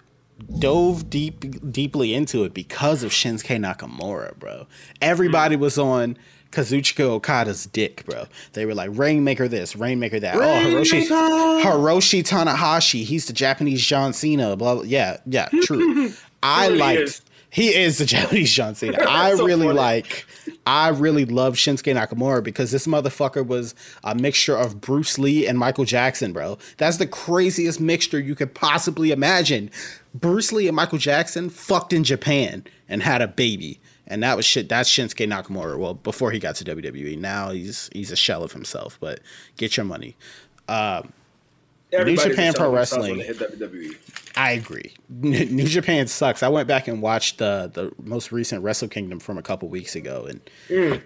dove deep deeply into it because of Shinsuke Nakamura, bro. Everybody mm. was on Kazuchika Okada's dick, bro. They were like Rainmaker this, Rainmaker that. Oh, Hiroshi Hiroshi Tanahashi, he's the Japanese John Cena, blah blah. Yeah, yeah, true. I he liked is. he is the Japanese John Cena. I So really funny. like I really love Shinsuke Nakamura because this motherfucker was a mixture of Bruce Lee and Michael Jackson, bro. That's the craziest mixture you could possibly imagine. Bruce Lee and Michael Jackson fucked in Japan and had a baby. And that was shit. That's Shinsuke Nakamura. Well, before he got to WWE, now he's he's a shell of himself. But get your money. Um, Everybody's Japan Pro self- self when Wrestling. WWE. I agree. New Japan sucks. I went back and watched the the most recent Wrestle Kingdom from a couple weeks ago, and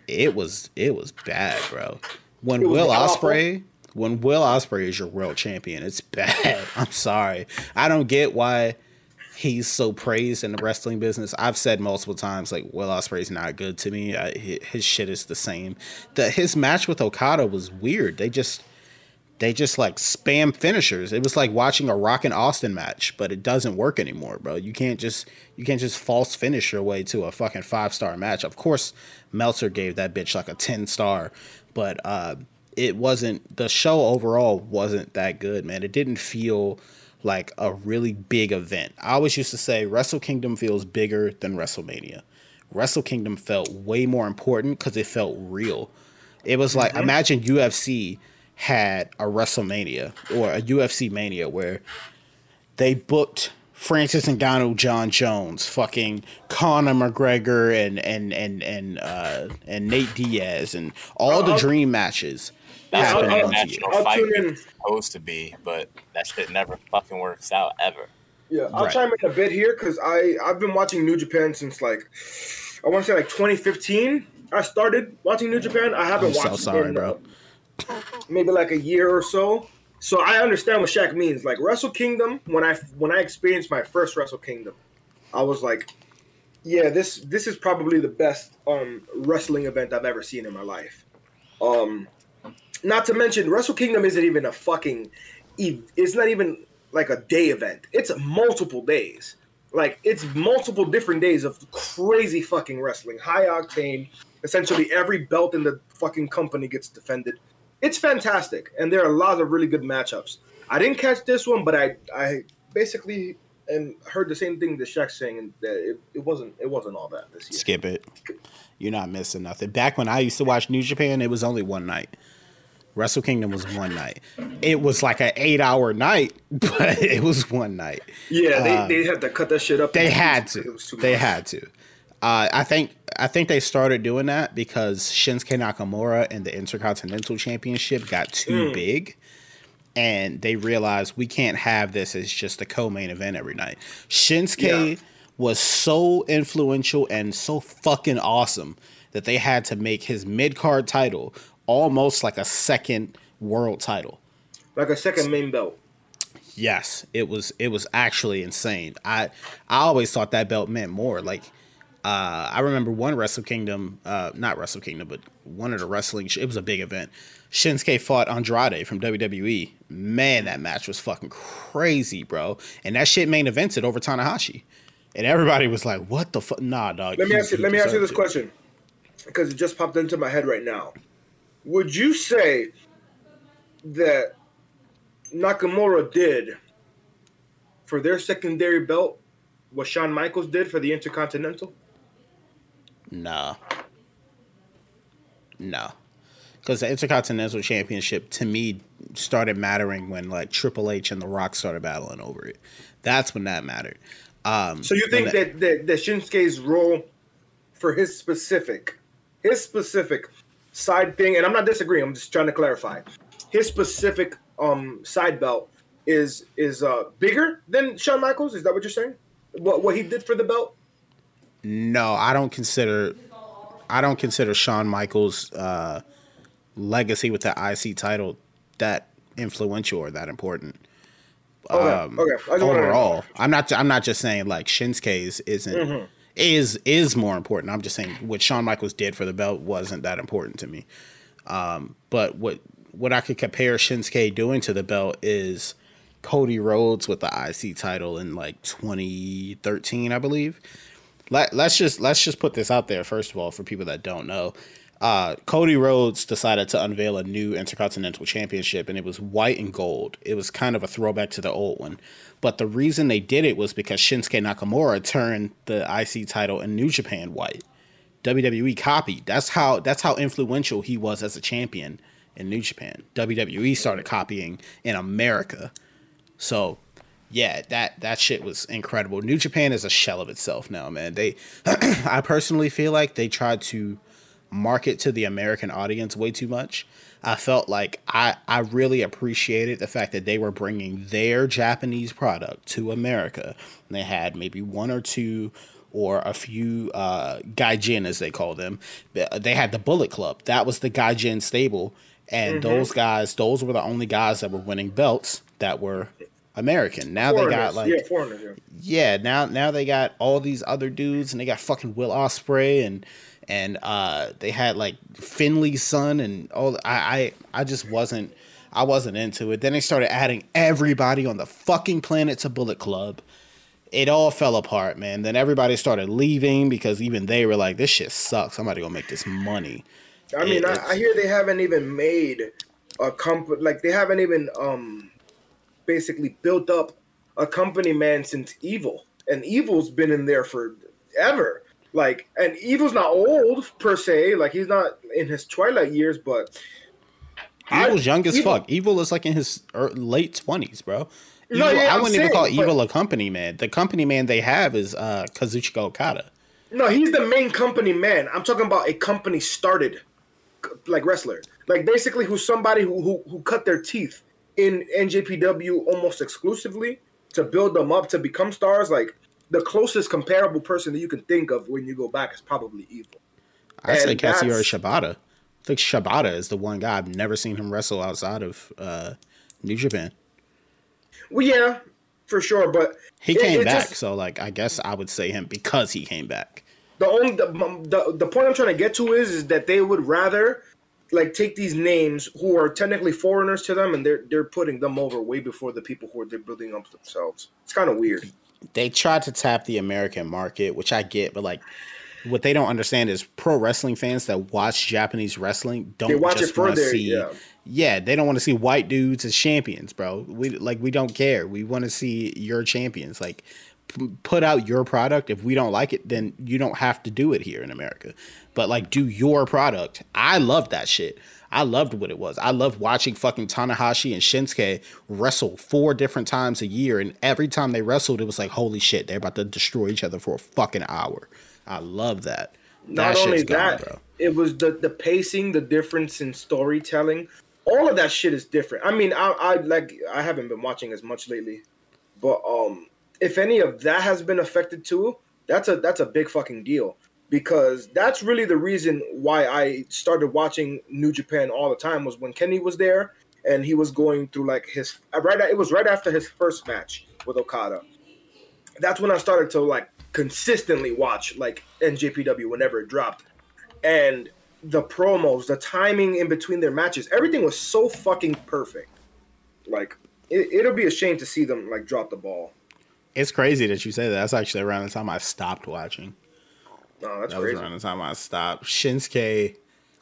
it was it was bad, bro. When Mm. Will. Ospreay, when Will Ospreay is your world champion, it's bad. I'm sorry. I don't get why he's so praised in the wrestling business. I've said multiple times like Will Ospreay's not good to me. I, his shit is the same. The his match with Okada was weird. They just they just like spam finishers. It was like watching a Rock and Austin match, but it doesn't work anymore, bro. You can't just you can't just false finish your way to a fucking five star match. Of course, Meltzer gave that bitch like a ten star, but uh, it wasn't the show overall wasn't that good, man. It didn't feel like a really big event. I always used to say Wrestle Kingdom feels bigger than WrestleMania. Wrestle Kingdom felt way more important because it felt real. It was like imagine UFC had a WrestleMania or a UFC Mania where they booked Francis Ngannou, Jon Jones, fucking Conor McGregor, and and and and uh, and Nate Diaz, and all the dream matches That's what happened I'll- an once a year. international I'll fight is supposed to be, but that shit never fucking works out ever. Yeah, I'll Right. chime in a bit here because I I've been watching New Japan since like I want to say like 2015. I started watching New Japan. I haven't I'm so watched sorry, in, bro. uh, maybe like a year or so. So I understand what Shaq means. Like Wrestle Kingdom, when I when I experienced my first Wrestle Kingdom, I was like, yeah, this this is probably the best um wrestling event I've ever seen in my life. Um, not to mention Wrestle Kingdom isn't even a fucking, it's not even like a day event. It's multiple days. Like it's multiple different days of crazy fucking wrestling, high octane. Essentially, every belt in the fucking company gets defended. It's fantastic, and there are a lot of really good matchups. I didn't catch this one, but I I basically and heard the same thing that Shaq's saying, and that it, it wasn't it wasn't all that this year. Skip it. You're not missing nothing. Back when I used to watch New Japan, it was only one night. Wrestle Kingdom was one night. It was like an eight hour night, but it was one night. Yeah, they, Uh, they had to cut that shit up. They had to. it was too They much. had to. Uh, I think I think they started doing that because Shinsuke Nakamura and the Intercontinental Championship got too Mm. big, and they realized we can't have this as just a co-main event every night. Shinsuke Yeah. was so influential and so fucking awesome that they had to make his mid card title almost like a second world title. like a second main belt. Yes, it was it was actually insane. I I always thought that belt meant more. Like Uh, I remember one Wrestle Kingdom, uh, not Wrestle Kingdom, but one of the wrestling. It was a big event. Shinsuke fought Andrade from WWE. Man, that match was fucking crazy, bro. And that shit main evented over Tanahashi, and everybody was like, "What the fuck?" Nah, dog. Let me ask you. Let me ask you this it. question, because it just popped into my head right now. Would you say that Nakamura did for their secondary belt what Shawn Michaels did for the Intercontinental? No. No. Because the Intercontinental Championship to me started mattering when like Triple H and The Rock started battling over it. That's when that mattered. Um, So you think that, that that Shinsuke's role for his specific, his specific side thing, and I'm not disagreeing. I'm just trying to clarify. His specific um side belt is is uh bigger than Shawn Michaels. Is that what you're saying? What what he did for the belt? No, I don't consider I don't consider Shawn Michaels' uh, legacy with the IC title that influential or that important. Okay, Um, okay. I just wanted to know. overall, I'm not. I'm not just saying like Shinsuke's isn't Mm-hmm. is is more important. I'm just saying what Shawn Michaels did for the belt wasn't that important to me. Um, but what what I could compare Shinsuke doing to the belt is Cody Rhodes with the IC title in like 2013, I believe. Let, let's just let's just put this out there first of all for people that don't know. Uh, Cody Rhodes decided to unveil a new Intercontinental Championship, and it was white and gold. It was kind of a throwback to the old one, but the reason they did it was because Shinsuke Nakamura turned the IC title in New Japan white. WWE copied. That's how that's how influential he was as a champion in New Japan. WWE started copying in America. So, yeah, that that shit was incredible. New Japan is a shell of itself now, man. They I personally feel like they tried to market to the American audience way too much. I felt like I I really appreciated the fact that they were bringing their Japanese product to America. And they had maybe one or two or a few uh, gaijin as they call them. They had the Bullet Club. That was the gaijin stable, and those guys, those were the only guys that were winning belts that were American. Now they got like yeah, foreigners. Yeah. yeah, now now they got all these other dudes and they got fucking Will Ospreay and and uh they had like Finlay's son and all I I I just wasn't I wasn't into it. Then they started adding everybody on the fucking planet to Bullet Club. It all fell apart, man. Then everybody started leaving because even they were like, "This shit sucks. I'm about to make this money." I mean, It's- I, I hear they haven't even made a company like they haven't even um basically built up a company man since Evil, and Evil's been in there for ever. Like, and Evil's not old per se, like he's not in his twilight years, but I- Evil's young as Evil- fuck. Evil is like in his late twenties, bro. No, yeah, I wouldn't even call saying, Evil a company man. The company man they have is uh, Kazuchika Okada. no, he's the main company man. I'm talking about a company started like wrestler, like basically who's somebody who who, who cut their teeth in NJPW almost exclusively to build them up to become stars. Like the closest comparable person that you can think of when you go back is probably Evil. I say that's- Shibata. I think Shibata is the one guy I've never seen him wrestle outside of uh, New Japan. Well, yeah, for sure, but He it- came it back, just- so like I guess I would say him because he came back. the only the, the the point I'm trying to get to is is that they would rather like take these names who are technically foreigners to them and they're they're putting them over way before the people who are they're building up themselves. It's kind of weird. They tried to tap the American market, which I get, but like what they don't understand is pro wrestling fans that watch Japanese wrestling don't They watch just it for want to their- see yeah. yeah, they don't want to see white dudes as champions, bro. We like we don't care. We want to see your champions. Like p- put out your product. If we don't like it, then you don't have to do it here in America. But like do your product. I loved that shit. I loved what it was. I loved watching fucking Tanahashi and Shinsuke wrestle four different times a year, and every time they wrestled, it was like, holy shit, they're about to destroy each other for a fucking hour. I love that. Not that only shit's gone, that, it was the the pacing, the difference in storytelling. All of that shit is different. I mean, I, I like I haven't been watching as much lately, but um, if any of that has been affected too, that's a that's a big fucking deal because that's really the reason why I started watching New Japan all the time was when Kenny was there and he was going through like his right. It was right after his first match with Okada. That's when I started to like consistently watch like NJPW whenever it dropped, and the promos, the timing in between their matches, everything was so fucking perfect. Like it, it'll be a shame to see them like drop the ball. It's crazy that you say that. That's actually around the time I stopped watching. No, that's that crazy. was around the time I stopped. Shinsuke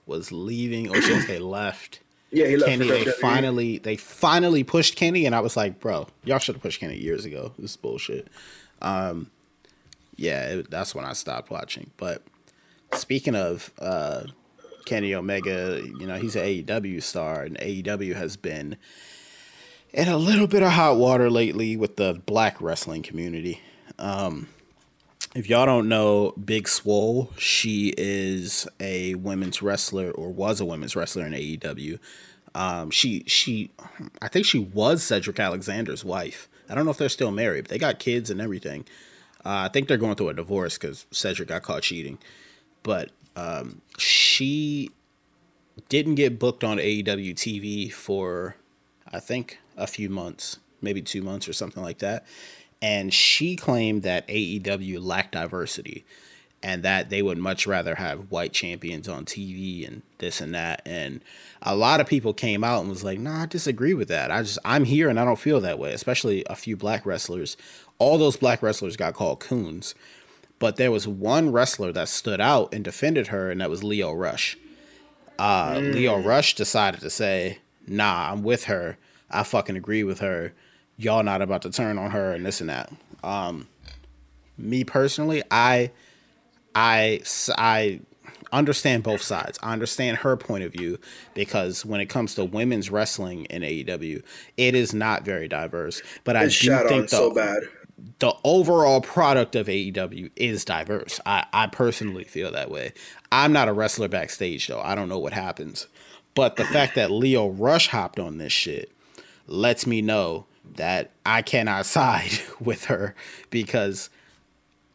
was leaving, or Shinsuke left. Yeah, he left. Kenny, they WWE. finally they finally pushed Kenny, and I was like, bro, y'all should have pushed Kenny years ago. This is bullshit. Um, yeah, it, that's when I stopped watching. But speaking of uh, Kenny Omega, you know he's an AEW star, and AEW has been in a little bit of hot water lately with the black wrestling community. Um, if y'all don't know Big Swole, she is a women's wrestler or was a women's wrestler in AEW. Um, she she I think she was Cedric Alexander's wife. I don't know if they're still married, but they got kids and everything. Uh, I think they're going through a divorce because Cedric got caught cheating. But um, she didn't get booked on AEW TV for I think a few months, maybe two months or something like that. And she claimed that AEW lacked diversity and that they would much rather have white champions on TV and this and that. And a lot of people came out and was like, "Nah, I disagree with that. I just I'm here and I don't feel that way." Especially a few black wrestlers. All those black wrestlers got called coons, but there was one wrestler that stood out and defended her, and that was Lio Rush. Uh, Lio Rush decided to say, "Nah, I'm with her. I fucking agree with her. Y'all not about to turn on her and this and that." Um, me personally, I, I, I understand both sides. I understand her point of view because when it comes to women's wrestling in AEW, it is not very diverse. But I do think the, so bad. the overall product of AEW is diverse. I, I personally feel that way. I'm not a wrestler backstage though. I don't know what happens. But the fact that Lio Rush hopped on this shit lets me know that I cannot side with her because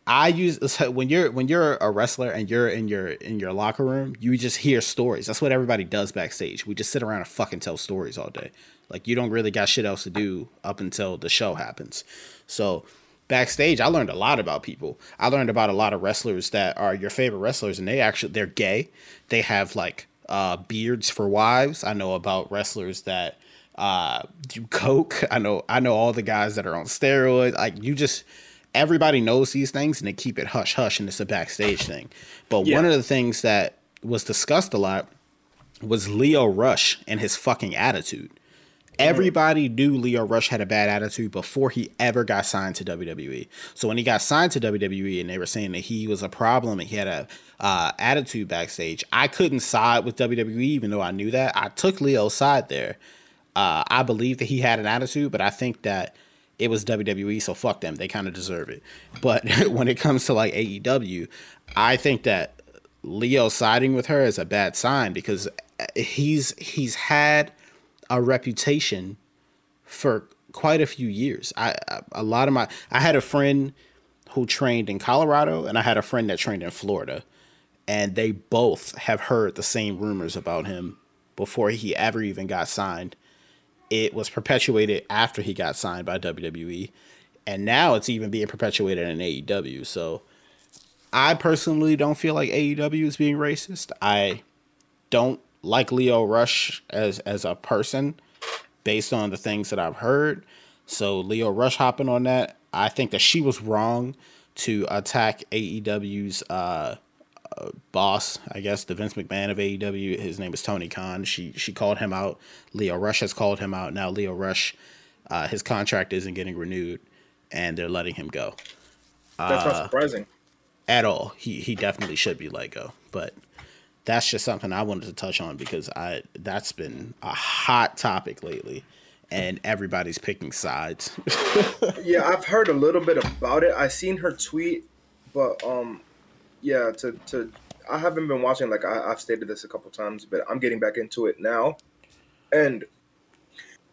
I use when you're when you're a wrestler and you're in your in your locker room, you just hear stories. That's what everybody does backstage. We just sit around and fucking tell stories all day. Like you don't really got shit else to do up until the show happens. So backstage, I learned a lot about people. I learned about a lot of wrestlers that are your favorite wrestlers, and they actually they're gay. They have like uh, beards for wives. I know about wrestlers that uh, do coke. I know I know all the guys that are on steroids. Like you just everybody knows these things and they keep it hush hush and it's a backstage thing. But Yeah. one of the things that was discussed a lot was Lio Rush and his fucking attitude. Everybody knew Lio Rush had a bad attitude before he ever got signed to WWE. So when he got signed to WWE and they were saying that he was a problem and he had a uh, attitude backstage, I couldn't side with WWE even though I knew that. I took Lio's side there. Uh, I believe that he had an attitude, but I think that it was WWE, so fuck them. They kind of deserve it. But when it comes to like AEW, I think that Lio siding with her is a bad sign because he's he's had a reputation for quite a few years. I I- a lot of my I had a friend who trained in Colorado and I had a friend that trained in Florida and they both have heard the same rumors about him before he ever even got signed. It was perpetuated after he got signed by WWE and now it's even being perpetuated in AEW. So I personally don't feel like AEW is being racist. I don't like Lio Rush as as a person based on the things that I've heard. So Lio Rush hopping on that, I think that she was wrong to attack AEW's uh, boss, I guess the Vince McMahon of AEW. His name is Tony Khan. She she called him out. Lio Rush has called him out. Now Lio Rush, uh, his contract isn't getting renewed, and they're letting him go That's Uh, not surprising. at all. He he definitely should be let go. But that's just something I wanted to touch on because I that's been a hot topic lately, and everybody's picking sides. Yeah, I've heard a little bit about it. I seen her tweet, but um, yeah, to to I haven't been watching. Like I, I've stated this a couple times, but I'm getting back into it now. And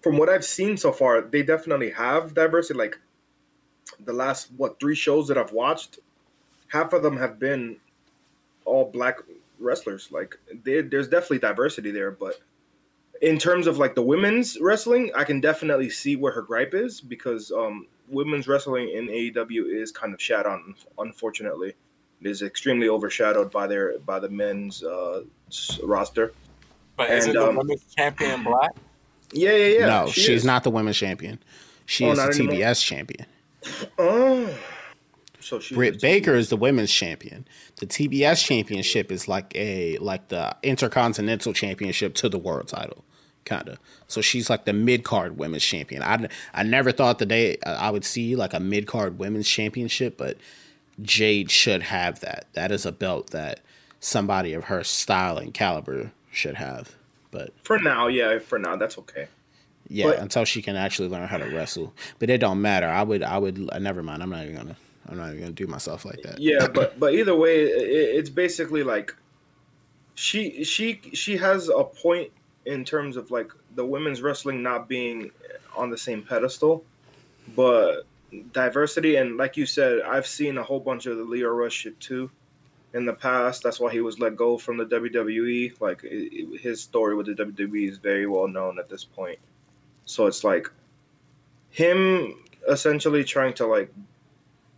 from what I've seen so far, they definitely have diversity. Like the last what three shows that I've watched, half of them have been all black wrestlers. Like there- there's definitely diversity there, but in terms of like the women's wrestling, I can definitely see where her gripe is because um, women's wrestling in AEW is kind of shat on. Unfortunately, is extremely overshadowed by their by the men's uh, roster. But is And, it the um, women's champion black? Yeah, yeah, yeah. no, she she's is. not the women's champion. She Oh, is the anymore? TBS champion. Oh, so she's Britt Baker is the women's champion. The TBS championship is like a like the intercontinental championship to the world title, kind of. So she's like the mid card women's champion. I I never thought the day I would see like a mid card women's championship, but Jade should have that. That is a belt that somebody of her style and caliber should have. But For now, yeah. For now, that's okay. yeah, But- until she can actually learn how to wrestle. But it don't matter. I would I would uh, never mind. I'm not even gonna I'm not even gonna do myself like that. Yeah, but but either way, it, it's basically like she she she has a point in terms of like the women's wrestling not being on the same pedestal, but diversity and like you said, I've seen a whole bunch of the Lio Rush shit too in the past. That's why he was let go from the WWE. Like it, his story with the WWE is very well known at this point. So it's like him essentially trying to like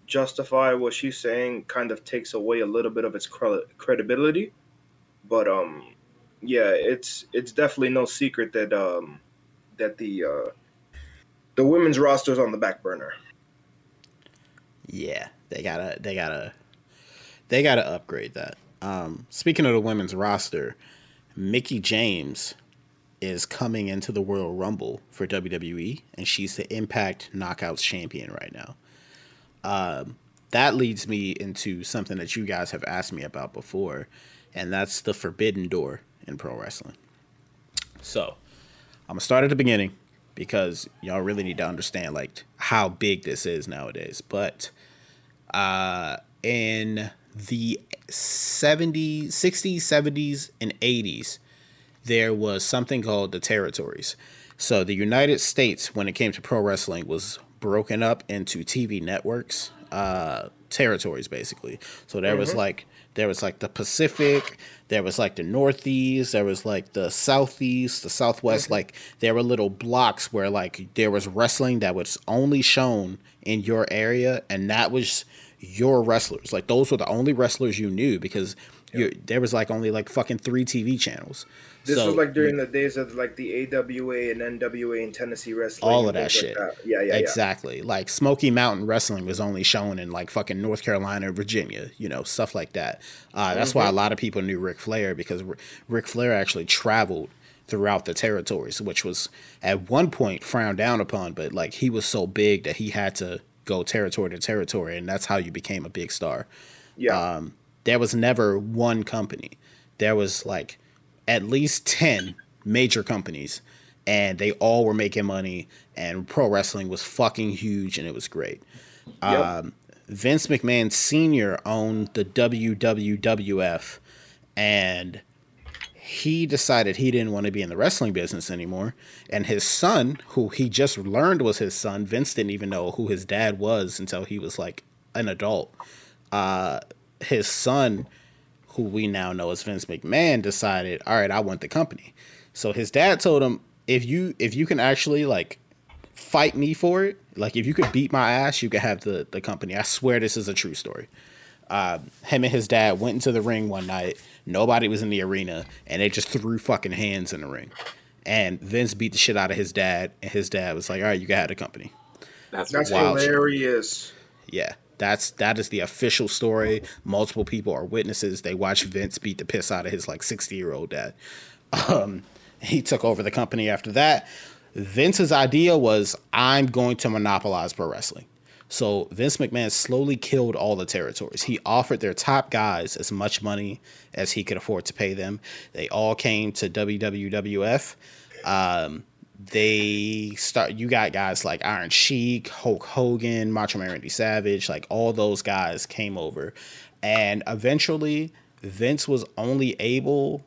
justify what she's saying kind of takes away a little bit of its cre- credibility but um yeah it's it's definitely no secret that um that the uh the women's roster's on the back burner Yeah, they gotta they gotta they gotta upgrade that. Um, speaking of the women's roster, Mickie James is coming into the Royal Rumble for WWE, and she's the Impact Knockouts champion right now. Um, that leads me into something that you guys have asked me about before, and that's the Forbidden Door in pro wrestling. So, I'm gonna start at the beginning because y'all really need to understand like how big this is nowadays. But uh, in the 70s, 60s, 70s, and 80s, there was something called the territories. So the United States, when it came to pro wrestling, was broken up into TV networks, uh, territories basically. So there was like there was like the Pacific, there was like the Northeast, there was like the Southeast, the Southwest. Like there were little blocks where like there was wrestling that was only shown in your area, and that was your wrestlers. Like those were the only wrestlers you knew because you, there was like only like fucking three TV channels. this So- was like during the days of like the AWA and NWA and Tennessee wrestling all of that shit. like that. yeah yeah exactly. Like Smoky Mountain Wrestling was only shown in like fucking North Carolina, Virginia, you know, stuff like that. Uh, that's why a lot of people knew Ric Flair because R- Ric Flair actually traveled throughout the territories, which was at one point frowned down upon, but like he was so big that he had to go territory to territory, and that's how you became a big star yeah um, there was never one company. There was like at least 10 major companies and they all were making money and pro wrestling was fucking huge and it was great. Yep. Um, Vince McMahon Sr. owned the WWWF and he decided he didn't want to be in the wrestling business anymore. And his son, who he just learned was his son, Vince didn't even know who his dad was until he was like an adult. Uh, his son, who we now know as Vince McMahon, decided, all right, I want the company. So his dad told him, if you if you can actually like fight me for it, like if you could beat my ass, you could have the the company. I swear this is a true story. Uh, him and his dad went into the ring one night. Nobody was in the arena, and they just threw fucking hands in the ring. And Vince beat the shit out of his dad, and his dad was like, "All right, you got the company." That's, that's wild shit. hilarious Yeah, that's that is the official story. Multiple people are witnesses. They watched Vince beat the piss out of his like sixty year old dad. Um, he took over the company after that. Vince's idea was, I'm going to monopolize pro wrestling. So Vince McMahon slowly killed all the territories. He offered their top guys as much money as he could afford to pay them. They all came to WWF. Um, they start. You got guys like Iron Sheik, Hulk Hogan, Macho Man Randy Savage. Like all those guys came over, and eventually Vince was only able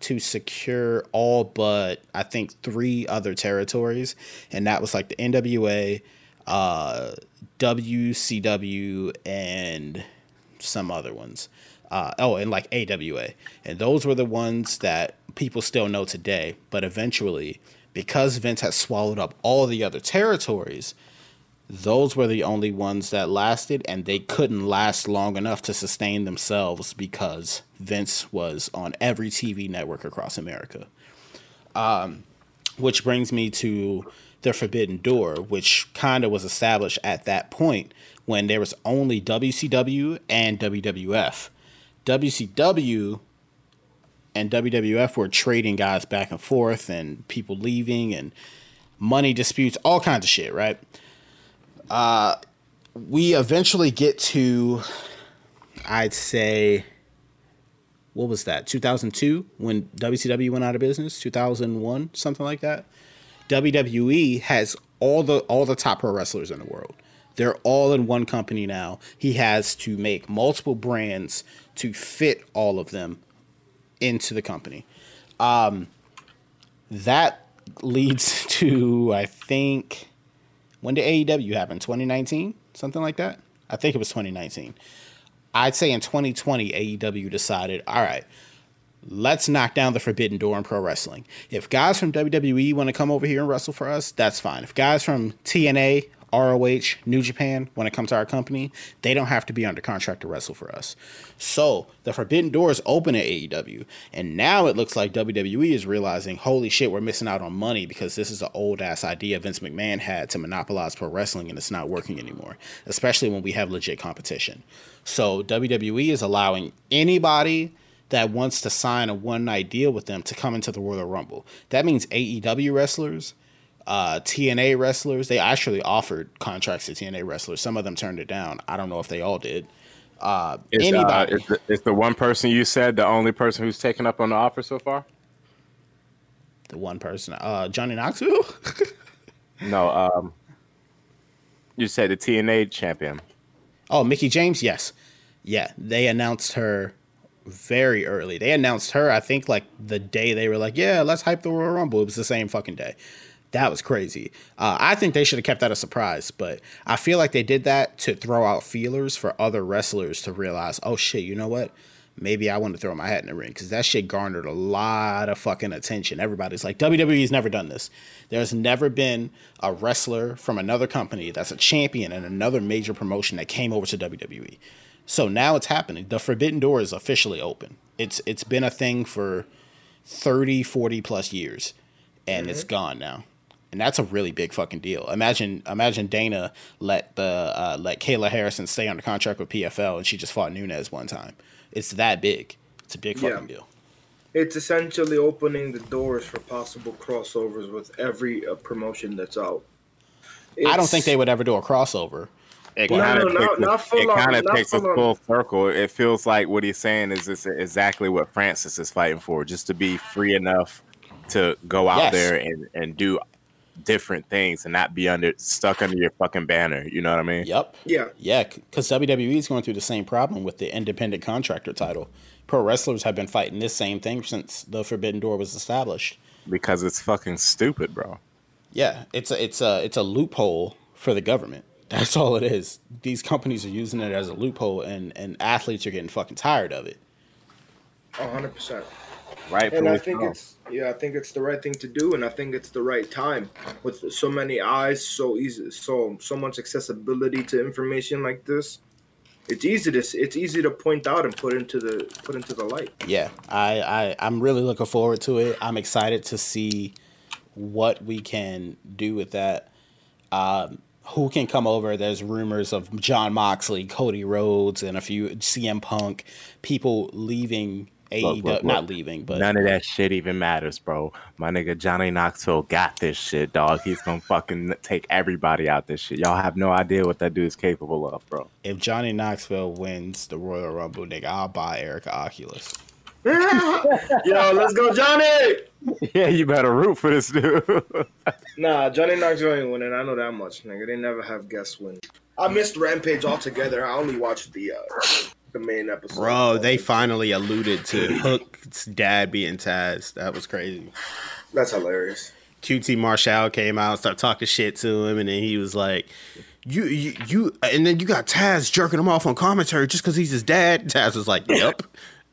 to secure all but I think three other territories, and that was like the NWA, uh, WCW, and some other ones. Uh, oh, and like AWA, and those were the ones that people still know today. But eventually, because Vince had swallowed up all the other territories, those were the only ones that lasted, and they couldn't last long enough to sustain themselves because Vince was on every TV network across America. Um, which brings me to the Forbidden Door, which kind of was established at that point when there was only WCW and WWF. WCW and WWF were trading guys back and forth and people leaving and money disputes, all kinds of shit, right? Uh, we eventually get to, I'd say, what was that? 2002 when WCW went out of business. 2001, something like that. WWE has all the all the top pro wrestlers in the world. They're all in one company now. He has to make multiple brands to fit all of them into the company. Um, that leads to I think when did AEW happen? 2019, something like that. I think it was 2019. I'd say in 2020 AEW decided, all right, let's knock down the forbidden door in pro wrestling. If guys from WWE want to come over here and wrestle for us, that's fine. If guys from TNA ROH, New Japan, want to come to our company, they don't have to be under contract to wrestle for us. So the forbidden door is open at AEW. And now it looks like WWE is realizing, holy shit, we're missing out on money because this is an old ass idea Vince McMahon had to monopolize pro wrestling and it's not working anymore, especially when we have legit competition. So WWE is allowing anybody that wants to sign a one night deal with them to come into the Royal Rumble. That means AEW wrestlers uh, TNA wrestlers. They actually offered contracts to TNA wrestlers. Some of them turned it down. I don't know if they all did. Uh, Is, uh, anybody? is, the, is the one person you said the only person who's taken up on the offer so far? the one person, uh, Johnny Knoxville. No, um, you said the TNA champion. oh, Mickie James. Yes, yeah. They announced her very early. They announced her. I think like the day they were like, yeah, let's hype the Royal Rumble. It was the same fucking day. That was crazy. Uh, I think they should have kept that a surprise, but I feel like they did that to throw out feelers for other wrestlers to realize, oh shit, you know what? Maybe I want to throw my hat in the ring because that shit garnered a lot of fucking attention. Everybody's like, WWE's never done this. There's never been a wrestler from another company that's a champion in another major promotion that came over to WWE. So now it's happening. The Forbidden Door is officially open. It's it's been a thing for 30, 40 plus years and it's gone now. And that's a really big fucking deal. Imagine imagine Dana let the uh, let Kayla Harrison stay under contract with PFL and she just fought Nunes one time. It's that big. It's a big fucking Yeah. deal. It's essentially opening the doors for possible crossovers with every uh, promotion that's out. I don't think they would ever do a crossover. It No, kind of no, no, takes, not a, full it kind of takes a full circle. It feels like what he's saying is this exactly what Francis is fighting for, just to be free enough to go out Yes. there and, and do different things and not be under stuck under your fucking banner. You know what I mean? Yep. Yeah, Yeah, because WWE is going through the same problem with the independent contractor title. Pro wrestlers have been fighting this same thing since the Forbidden Door was established. Because it's fucking stupid, bro. Yeah, it's a it's a it's a loophole for the government. That's all it is. These companies are using it as a loophole, and and athletes are getting fucking tired of it. hundred percent. Right? And I think it's yeah, I think it's the right thing to do, and I think it's the right time with so many eyes, so easy, so so much accessibility to information like this. It's easy to it's easy to point out and put into the put into the light. Yeah, I, I I'm really looking forward to it. I'm excited to see what we can do with that. Um, who can come over? There's rumors of Jon Moxley, Cody Rhodes, and a few CM Punk people leaving AEW. Look, Not leaving, but None of that shit even matters, bro. My nigga Johnny Knoxville got this shit, dog. He's gonna fucking take everybody out this shit. Y'all have no idea what that dude is capable of, bro. if Johnny Knoxville wins the Royal Rumble, nigga, I'll buy Erica Oculus. Yo, let's go, Johnny! Yeah, you better root for this dude. Nah, Johnny Knoxville ain't winning. I know that much, nigga. They never have guests win. I missed Rampage altogether. I only watched the uh, the main episode. Bro, they finally alluded to Hook's dad being Taz. That was crazy. That's hilarious. QT Marshall came out, started talking shit to him, and then he was like, "You, you, you," and then you got Taz jerking him off on commentary just because he's his dad. Taz was like, "Yep."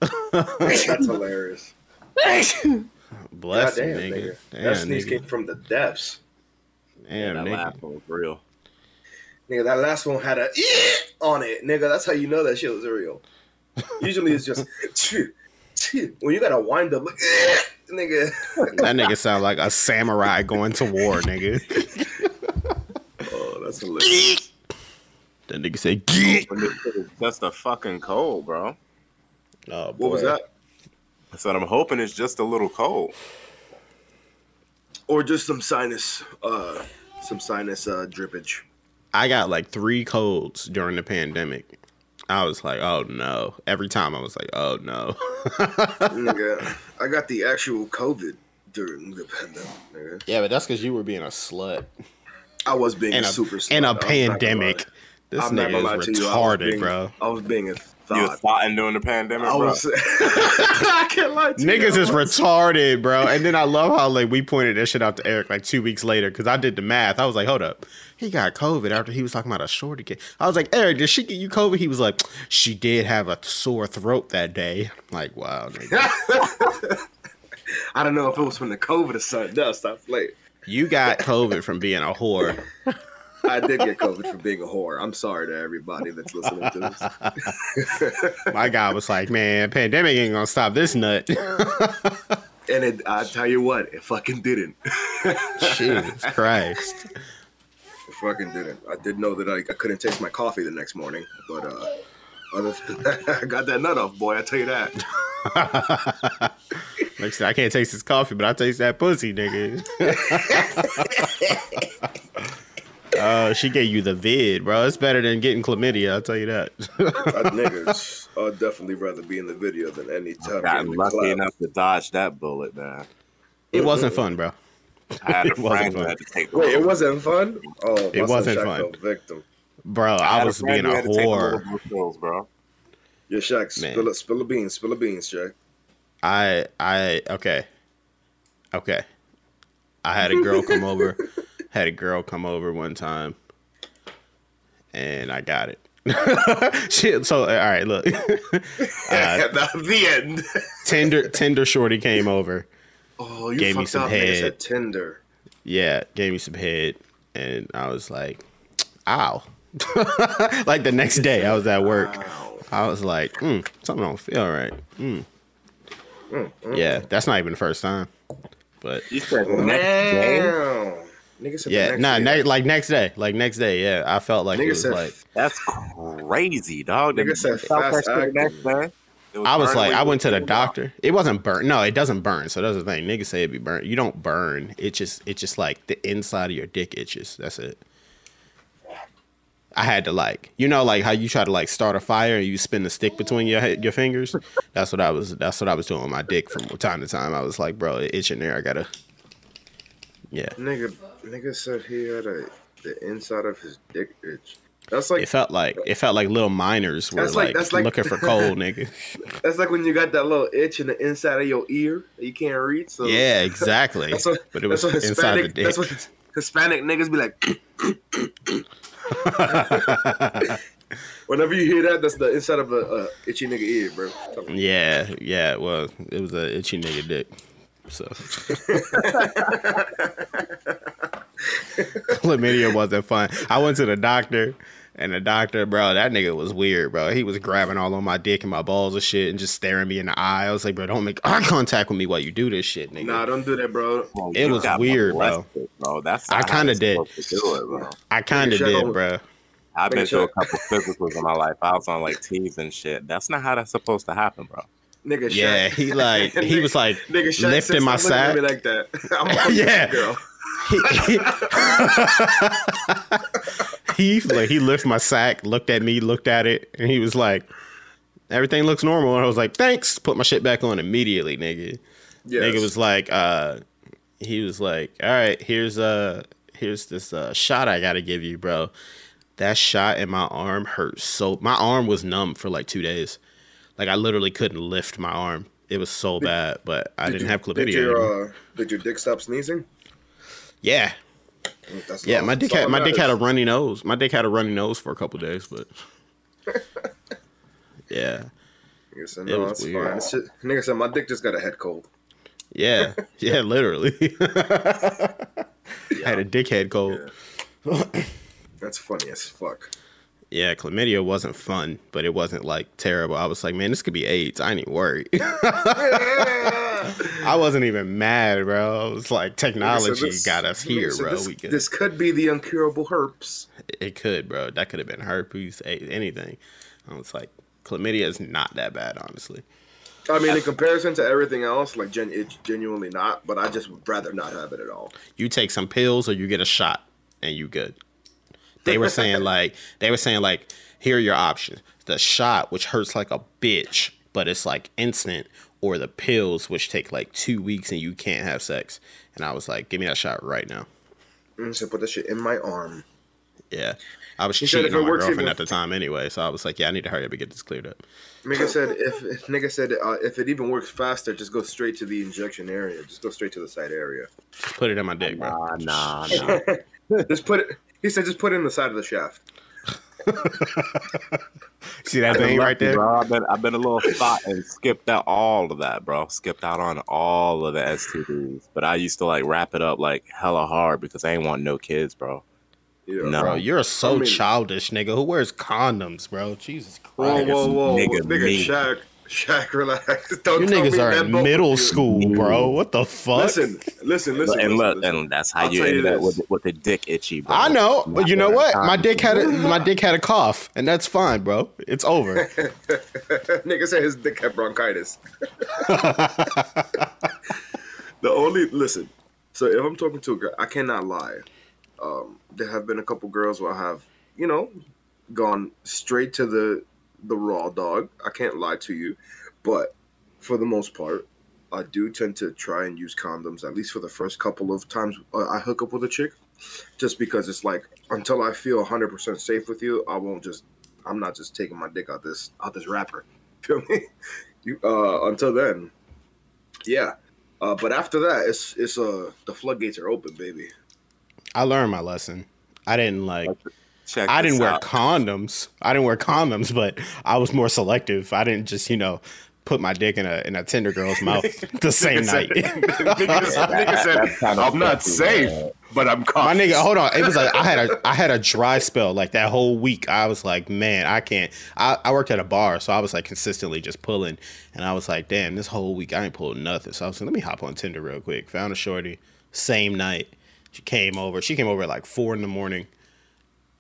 That's hilarious. Bless him, Goddamn, nigga. nigga. Damn, That sneeze nigga. came from the depths. Damn, that nigga. laugh was real. Nigga, that last one had a on it, nigga. That's how you know that shit was real. Usually it's just when you gotta wind up, like, nigga. That nigga sound like a samurai going to war, nigga. Oh, that's hilarious. That nigga say, "Geek." When this shit is a fucking cold, bro. Oh, What was that? I said I'm hoping it's just a little cold. Or just some sinus, uh, some sinus uh, drippage. I got like three colds during the pandemic. I was like, oh no. Every time I was like, oh no. nigga, I got the actual COVID during the pandemic. Nigga. yeah, but that's because you were being a slut I was being in a a super slut. in a was pandemic. This I'm nigga gonna is to you. I was retarded, being- bro. I was being a You was thought. thoughting during the pandemic, I bro. was. I can't lie to you. Niggas I is retarded, bro. And then I love how like we pointed that shit out to Eric like two weeks later because I did the math. I was like, hold up, he got COVID after he was talking about a shorty kid. I was like, Eric, did she get you COVID? He was like, she did have a sore throat that day. I'm like, wow, nigga. I don't know if it was from the COVID or something else. I played. you got COVID from being a whore. I did get COVID for being a whore. I'm sorry to everybody that's listening to this. My guy was like, man, pandemic ain't gonna stop this nut. And it, I tell you what, it fucking didn't. Jesus Christ. It fucking didn't. I did know that I, I couldn't taste my coffee the next morning, but uh, other than that, I got that nut off, boy. I tell you that. Like I said, I can't taste his coffee, but I taste that pussy, nigga. Oh, she gave you the vid, bro. It's better than getting chlamydia. I'll tell you that. I, niggas, I'd definitely rather be in the video than any time. Got in the lucky club. enough to dodge that bullet, man. it wasn't fun, bro. I had a It wasn't friend who fun. had to take. Wait, it wasn't fun. Oh, It wasn't fun. Victim. Bro, I I was friend being a had to take whore. pills, bro. Yeah, Shaq, spill a, spill a beans, spill a beans, Shaq. I I okay. Okay. I had a girl come over. Had a girl come over one time. And I got it. Shit, so all right, look. uh, the, the end. Tinder Tinder shorty came over. Oh, you Gave me fucked some up. Nigga head. said Tinder. Yeah, gave me some head and I was like, ow. like the next day I was at work. Wow. I was like, mm, something don't feel right. Mm. Mm, mm. Yeah, that's not even the first time. But You said next. Damn. Nigga said yeah, nah, ne- like next day, like next day. Yeah, I felt like it was said like That's crazy, dog. Nigga You said felt that fast the next day? It I was like, I went to the thinking about doctor. It wasn't burn. No, it doesn't burn. So that's the thing. Niggas say it be burnt. You don't burn. It just, it just like the inside of your dick itches. That's it. I had to like, you know, like how you try to like start a fire and you spin the stick between your your fingers. That's what I was. That's what I was doing with my dick from time to time. I was like, bro, it itching there. I gotta. Yeah, Nigga, nigga said he had a the inside of his dick itch. That's like it felt like it felt like little miners were like- like, that's like- looking for coal, nigga. that's like when you got that little itch in the inside of your ear that you can't read. So Yeah, exactly. that's what but it was what inside the Hispanic. dick. That's what Hispanic niggas be like. Whenever you hear that, that's the inside of a, a itchy nigga ear, bro. Yeah, yeah. Well, it was a itchy nigga dick. So chlamydia wasn't fun. I went to the doctor, and the doctor, bro, that nigga was weird, bro. He was grabbing all on my dick and my balls and shit, and just staring me in the eye. I was like, bro, don't make eye contact with me while you do this shit, nigga. Nah, don't do that, bro. Bro, It was weird, bro. molested, bro. That's I kinda did. supposed to do it, bro. I kind of did, bro. I've been through a couple physicals in my life. I was on like teas and shit. That's not how that's supposed to happen, bro. Nigga, Shaq. Yeah, he like he was like Nigga, Shaq lifting my "Stop sack. looking at me like that. I'm Yeah. girl. he, he like he lifted my sack, looked at me, looked at it, and he was like, "Everything looks normal." And I was like, "Thanks." Put my shit back on immediately, nigga. Yes. Nigga was like, uh, he was like, "All right, here's uh, here's this uh shot I gotta give you, bro." That shot in my arm hurt so. My arm was numb for like two days. Like I literally couldn't lift my arm. It was so bad, but I didn't you- have Did chlamydia. anymore. your, uh, did your dick stop sneezing? yeah, That's Yeah, all- my dick had my dick had a runny nose. My dick had a runny nose for a couple days, but yeah, Nigga said, It no, was that's weird. fine. Just- nigga said, my dick just got a head cold. yeah, yeah, literally. I had a dickhead cold. That's funny as fuck. Yeah, chlamydia wasn't fun, but it wasn't like terrible. I was like, man, this could be AIDS. I ain't even worried. I wasn't even mad, bro. I was like, technology So this- got us here, so bro. This, could, this could be the uncurable herpes. it could, bro. That could have been herpes, a- anything. I was like, chlamydia is not that bad, honestly. I mean, in comparison to everything else, like gen- it's genuinely not. But I just would rather not have it at all. You take some pills or you get a shot, and you good. They were saying like, they were saying like, here are your options: the shot, which hurts like a bitch, but it's like instant, or the pills, which take like two weeks and you can't have sex. And I was like, give me that shot right now. Mm, So put that shit in my arm. Yeah. I was He cheating if it on my works girlfriend even- at the time anyway, so I was like, yeah, I need to hurry up and get this cleared up. Nigga said if if- nigga said uh, if it even works faster, just go straight to the injection area. Just go straight to the side area. Just put it in my dick, bro. Nah, nah, nah. just put it. He said just put it in the side of the shaft. See that thing right there? bro. I've been, I've been a little thought and skipped out all of that, bro. Skipped out on all of the STDs. But I used to like wrap it up like hella hard because I ain't want no kids, bro. Yeah. No. Bro, you're so I mean- childish, nigga. Who wears condoms, bro? Jesus Christ. whoa, whoa, Nigga, nigga, me. Shaq, Shaq, relax. Don't You niggas are that in middle of you. school, bro. What the fuck? Listen, listen, listen. and look, listen. and that's how I'll you tell you ended up with, with the dick itchy, bro. I know, but Not you know what? My dick had a, my dick had a cough, and that's fine, bro. It's over. nigga said his dick had bronchitis. the only listen. So if I'm talking to a girl, I cannot lie. Um, there have been a couple girls where I have, you know, gone straight to the the raw dog. I can't lie to you, but for the most part, I do tend to try and use condoms at least for the first couple of times uh, I hook up with a chick, just because it's like until I feel 100 percent safe with you, I won't just. I'm not just taking my dick out this out this wrapper. Feel me? You uh until then, yeah. Uh, but after that, it's it's uh the floodgates are open, baby. I learned my lesson. I didn't like. Check I didn't wear out. condoms. I didn't wear condoms, but I was more selective. I didn't just, you know, put my dick in a in a tender girl's mouth the same Nigga night. said- nigga, nigga said, "I'm not safe, bad. but I'm My nigga, hold on. It was like I had a I had a dry spell like that whole week. I was like, man, I can't. I, I worked at a bar, so I was like consistently just pulling, and I was like, damn, this whole week I ain't pulled nothing. So I was like, let me hop on Tinder real quick. Found a shorty, same night. She came over. She came over at like four in the morning,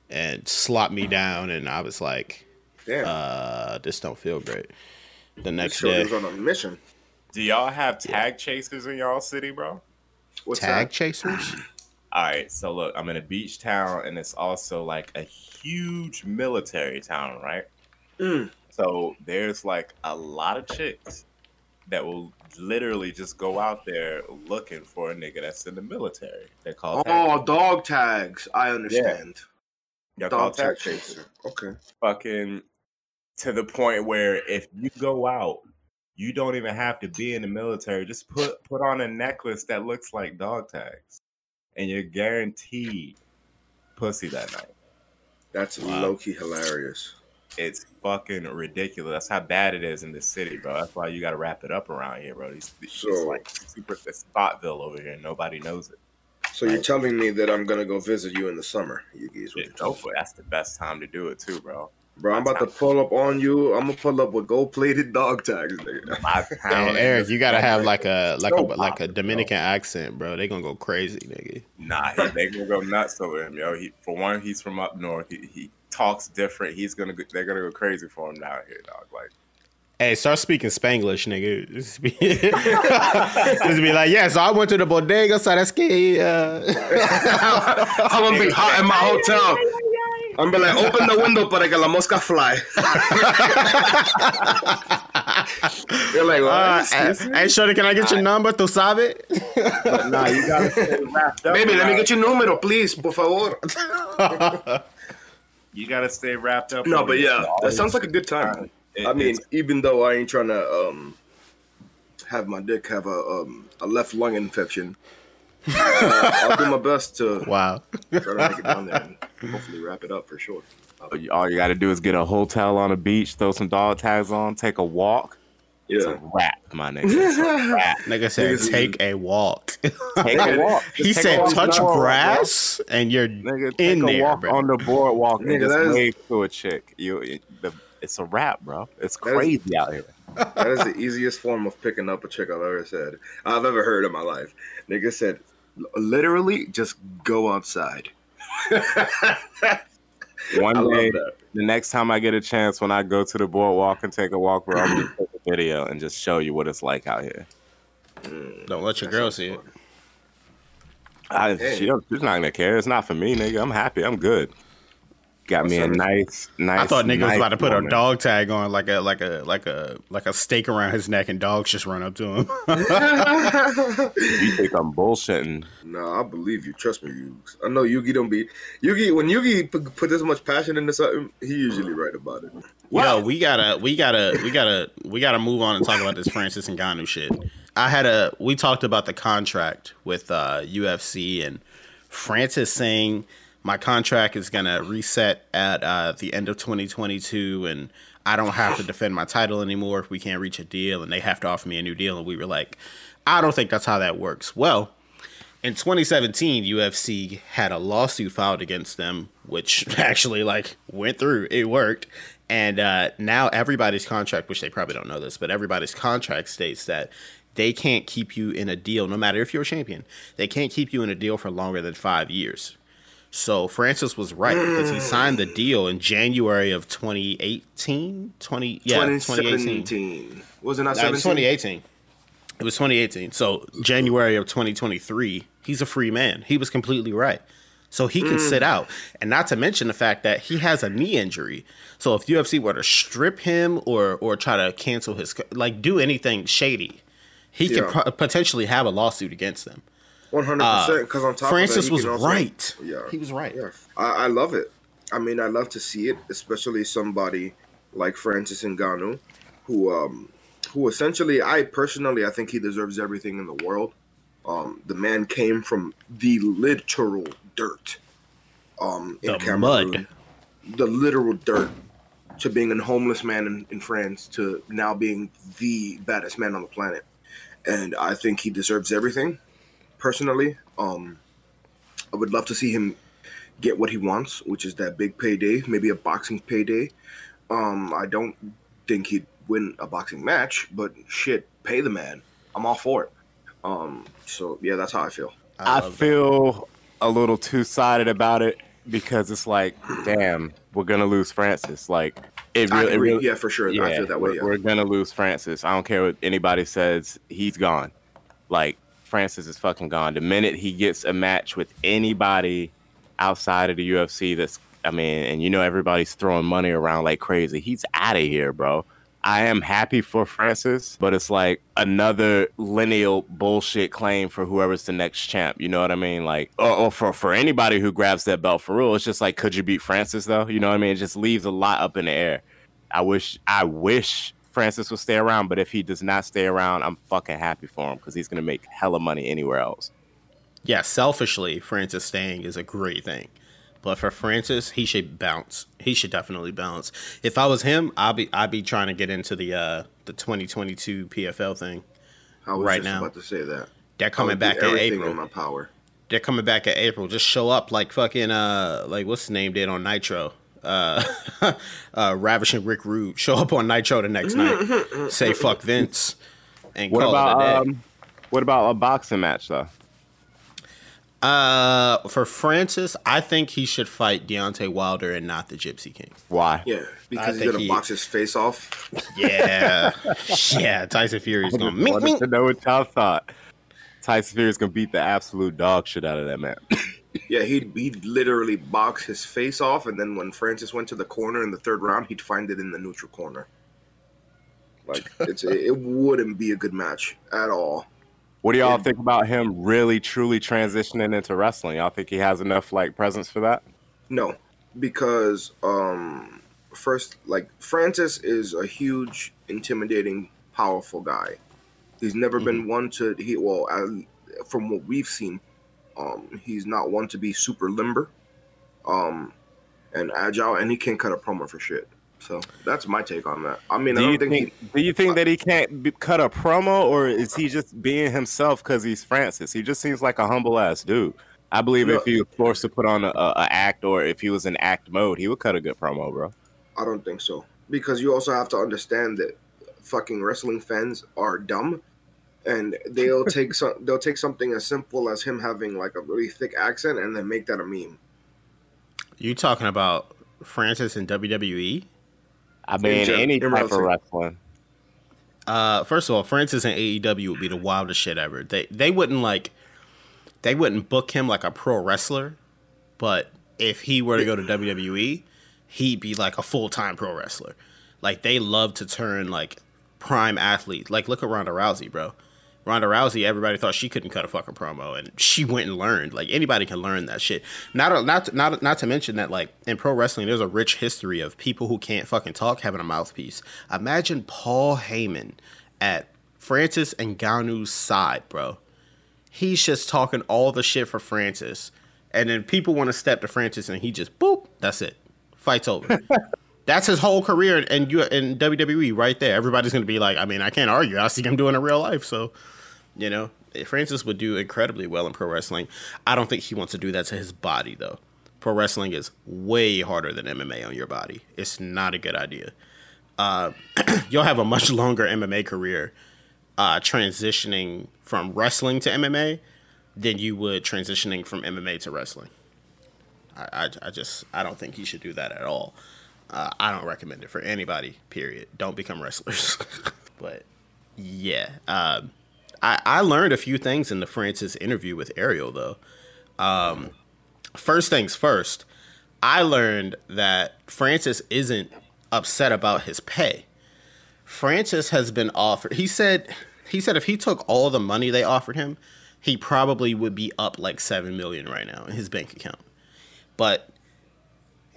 and slopped me down, and I was like, Damn, uh, this don't feel great. The next shorty day, was on a mission. Do y'all have tag chasers in y'all city, bro? What's tag that? chasers. All right, so look, I'm in a beach town, and it's also like a huge military town, right? Mm. So there's like a lot of chicks that will literally just go out there looking for a nigga that's in the military. They call tag, Oh, dog tags. I understand. Y'all call Dog tag tag chasers. chaser. Okay. Fucking to the point where if you go out, you don't even have to be in the military. Just put put on a necklace that looks like dog tags, and you're guaranteed pussy that night. That's Wow. low key hilarious. It's fucking ridiculous. That's how bad it is in this city, bro. That's why you got to wrap it up around here, bro. These, it's So- like super it's Thoughttville over here. And nobody knows it. So you're telling me that I'm gonna go visit you in the summer, you guys? Yeah, go for it. That's the best time to do it too, bro. Bro, I'm about to pull up on you. I'm gonna pull up with gold plated dog tags, nigga. My Hey, Eric, you gotta have like a like a like a popular, Dominican accent, bro. They gonna go crazy, nigga. Nah, he, they gonna go nuts over him, yo. He, for one, he's from up north. He, he talks different. He's gonna go, they're gonna go crazy for him down here, dog. Like Hey, start speaking Spanglish, nigga. Just be, just be like, yeah. So I went to the bodega, sabes que, uh... I'm gonna be hot in my hotel. I'm gonna be like, open the window para que la mosca fly. You're like, what? Uh, Excuse me? hey, Shorty, can I get your number? Tu sabe? but nah, you gotta stay wrapped up. Baby, let me get your numero, please, por favor. You gotta stay wrapped up. No, but yeah, that sounds like a good time. It- I mean, even though I ain't trying to um have my dick have a um a left lung infection, uh, I'll do my best to wow. try to make it down there and hopefully wrap it up for sure. all you gotta do is get a hotel on a beach, throw some dog tags on, take a walk, It's a Yeah. wrap, my nigga. It's a wrap. Nigga said, Niggas- take a walk. Take a walk. he Just take said, walk touch the boardwalk, grass, and you're bro. Nigga, take in a walk bro. on the boardwalk and Nigga, just that is- wave to a chick. You, it- the, it's a wrap, bro. It's crazy out here. That is the easiest form of picking up a chick I've ever said. I've ever heard in my life. Nigga said, literally, just go outside. One I day, the next time I get a chance when I go to the boardwalk and take a walk, bro, I'm gonna take a video and just show you what it's like out here. Mm, don't let your girl see it. I, Hey. she don't, she's not gonna care. It's not for me, nigga. I'm happy. I'm good. Got me a Awesome. nice, nice. I thought nigga was about to put a dog tag on, like a like a like a like a stake around his neck, and dogs just run up to him. You think I'm bullshitting? No, I believe you. Trust me, Yugi. I know Yugi don't be Yugi. When Yugi put, put this much passion into something, he usually right about it. Yo, we gotta, we gotta, we gotta, we gotta move on and talk about this Francis and Ngannou shit. I had a, we talked about the contract with uh, UFC and Francis saying my contract is gonna reset at uh, the end of 2022 and I don't have to defend my title anymore if we can't reach a deal and they have to offer me a new deal. And we were like, I don't think that's how that works. Well, in 2017 UFC had a lawsuit filed against them which actually like went through it worked and uh, now everybody's contract which they probably don't know this but everybody's contract states that they can't keep you in a deal no matter if you're a champion they can't keep you in a deal for longer than five years so francis was right because he signed the deal in january of 2018 20 yeah 2018 2017. Was it not no, 17? 2018. It was 2018. So January of 2023, he's a free man. He was completely right. So he can sit mm. out, and not to mention the fact that he has a knee injury. So if UFC were to strip him or or try to cancel his like do anything shady, he Yeah. could potentially have a lawsuit against them. 100%. Because on top Francis of that, he was also- right. Yeah. He was right. Yeah, I, I love it. I mean, I love to see it, especially somebody like Francis Ngannou, who, um, who essentially, I personally, I think he deserves everything in the world. Um, the man came from the literal dirt, um, in The Cameroon. mud. the literal dirt, to being a homeless man in, in France, to now being the baddest man on the planet, and I think he deserves everything. Personally, um, I would love to see him get what he wants, which is that big payday, maybe a boxing payday. Um, I don't think he'd win a boxing match, but shit, pay the man. I'm all for it. Um, so yeah, that's how I feel. I, love feel a little two sided about it because it's like, damn, we're gonna lose Francis. Like it really, it really yeah, for sure. yeah, I feel that way. we're, Yeah. we're gonna lose Francis. I don't care what anybody says. He's gone. Like Francis is fucking gone. The minute he gets a match with anybody outside of the UFC, that's I mean, and you know everybody's throwing money around like crazy. He's out of here, bro. I am happy for Francis, but it's like another lineal bullshit claim for whoever's the next champ. You know what I mean? Like, or, or for for anybody who grabs that belt for real, it's just like, could you beat Francis though? You know what I mean? It just leaves a lot up in the air. I wish I wish Francis will stay around, but if he does not stay around, I'm fucking happy for him because he's gonna make hella money anywhere else. yeah, selfishly, Francis staying is a great thing. But for Francis, he should bounce. He should definitely bounce. If I was him, I'd be I'd be trying to get into the uh the 2022 PFL thing. I was right just now. about to say that. They're coming back in April. in my power. They're coming back in April. Just show up like fucking uh like what's his name did on Nitro. Uh, uh ravishing Rick Rude. Show up on Nitro the next night. Say fuck Vince and What call it a about day. um, what about a boxing match though? uh for Francis, I think he should fight Deontay Wilder and not the Gypsy King. Why? Yeah, because he's gonna he- box his face off. Yeah. yeah, Tyson Fury's I gonna just mink, wanted mink. to know what y'all thought. Tyson Fury's gonna beat the absolute dog shit out of that man. Yeah, he'd he'd literally box his face off, and then when Francis went to the corner in the third round, he'd find it in the neutral corner. Like it's it wouldn't be a good match at all. What do y'all Yeah. think about him really truly transitioning into wrestling? Y'all think he has enough like presence for that? No, because um, first, like Francis is a huge, intimidating, powerful guy. He's never been one to he well, uh, from what we've seen, um, he's not one to be super limber, um, and agile, and he can't cut a promo for shit. So that's my take on that. I mean, I Do don't you think, think? he, Do you think that he can't be, cut a promo, or is he just being himself because he's Francis? He just seems like a humble ass dude. I believe No. if he was forced to put on a, a act, or if he was in act mode, he would cut a good promo, bro. I don't think so because you also have to understand that fucking wrestling fans are dumb, and they'll take some they'll take something as simple as him having like a really thick accent and then make that a meme. You talking about Francis in WWE? I mean, gen- any in type of wrestling. wrestling. Uh, first of all, Francis and AEW would be the wildest shit ever. They they wouldn't like they wouldn't book him like a pro wrestler, but if he were to go to WWE, he'd be like a full time pro wrestler. Like they love to turn like prime athletes. Like look at Ronda Rousey, bro. Ronda Rousey, everybody thought she couldn't cut a fucking promo, and she went and learned. Like anybody can learn that shit. Not not not not to mention that like in pro wrestling, there's a rich history of people who can't fucking talk having a mouthpiece. Imagine Paul Heyman at Francis Ngannou's side, bro. He's just talking all the shit for Francis, and then people want to step to Francis, and he just boop. That's it. Fight's over. That's his whole career and you in WWE right there. Everybody's gonna be like, I mean, I can't argue. I see him doing it in real life, so you know, Francis would do incredibly well in pro wrestling. I don't think he wants to do that to his body though. Pro wrestling is way harder than MMA on your body. It's not a good idea. Uh, you'll have a much longer MMA career uh, transitioning from wrestling to MMA than you would transitioning from MMA to wrestling. I, I, I just I don't think he should do that at all. Uh, I don't recommend it for anybody. Period. Don't become wrestlers. but yeah, um, I I learned a few things in the Francis interview with Ariel though. Um, first things first, I learned that Francis isn't upset about his pay. Francis has been offered. He said he said if he took all the money they offered him, he probably would be up like seven million right now in his bank account. But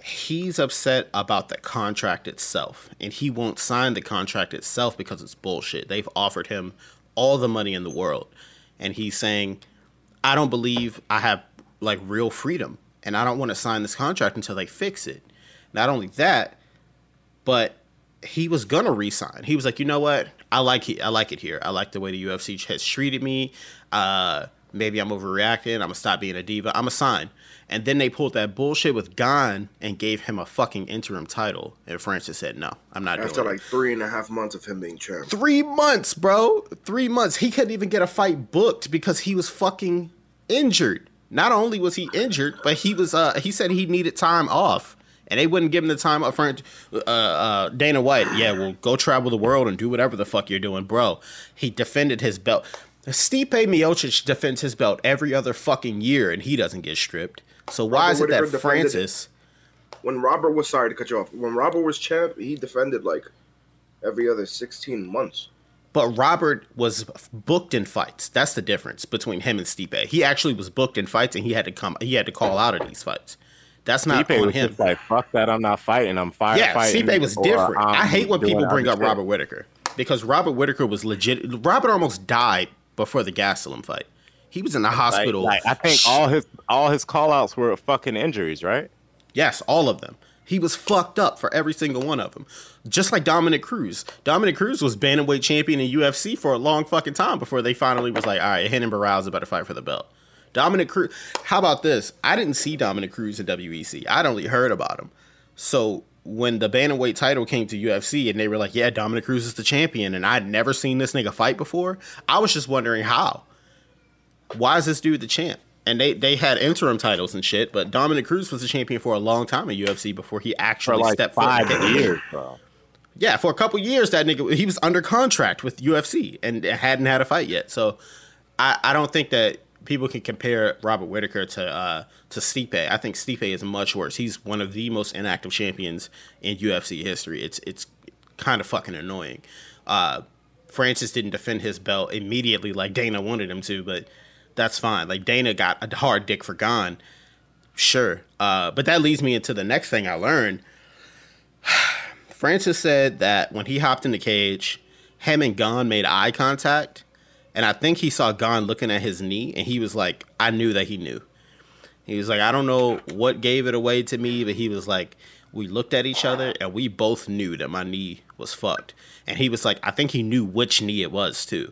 he's upset about the contract itself, and he won't sign the contract itself because it's bullshit. They've offered him all the money in the world, and he's saying, "I don't believe I have like real freedom, and I don't want to sign this contract until they fix it." Not only that, but he was gonna resign. He was like, you know what? I like it. I like it here. I like the way the UFC has treated me. Uh, maybe I'm overreacting. I'm gonna stop being a diva. I'm a sign. And then they pulled that bullshit with Gane and gave him a fucking interim title. And Francis said, no, I'm not After doing it. After like three and a half months of him being champ. Three months, bro. Three months. He couldn't even get a fight booked because he was fucking injured. Not only was he injured, but he was uh he said he needed time off. And they wouldn't give him the time up front. Uh, uh, Dana White, yeah, well, go travel the world and do whatever the fuck you're doing, bro. He defended his belt. Stipe Miocic defends his belt every other fucking year, and he doesn't get stripped. So why Robert is it that Whittaker defended. Francis? When Robert was sorry to cut you off. When Robert was champ, he defended like every other sixteen months. But Robert was booked in fights. That's the difference between him and Stipe. He actually was booked in fights, and he had to come. He had to call out of these fights. That's not Stipe on was him. just like, fuck that, I'm not fighting. I'm firefighting. Yeah, Stipe was different. I'm I hate when people bring up. Robert Whittaker because Robert Whittaker was legit. Robert almost died before the Gastelum fight. He was in the hospital. like, I think all his all his call outs were fucking injuries, right? Yes, all of them. He was fucked up for every single one of them. Just like Dominick Cruz. Dominick Cruz was bantamweight champion in UFC for a long fucking time before they finally was like, all right, Renan Barão's about to fight for the belt. Dominick Cruz. How about this? I didn't see Dominick Cruz in WEC. I'd only heard about him. So when the bantamweight title came to UFC and they were like, yeah, Dominick Cruz is the champion, and I'd never seen this nigga fight before, I was just wondering how. Why is this dude the champ? And they, they had interim titles and shit, but Dominick Cruz was the champion for a long time in UFC before he For actually like stepped five years, bro. Yeah, for a couple years, that nigga he was under contract with UFC and hadn't had a fight yet. So I, I don't think that people can compare Robert Whittaker to uh, to Stipe. I think Stipe is much worse. He's one of the most inactive champions in UFC history. It's it's kind of fucking annoying. Uh, Francis didn't defend his belt immediately like Dana wanted him to, but that's fine. Like Dana got a hard dick for Gane. Sure. Uh, but that leads me into the next thing I learned. Francis said that when he hopped in the cage, him and Gane made eye contact. And I think he saw Gane looking at his knee and he was like, I knew that he knew. He was like, I don't know what gave it away to me, but he was like, We looked at each other and we both knew that my knee was fucked. And he was like, I think he knew which knee it was too.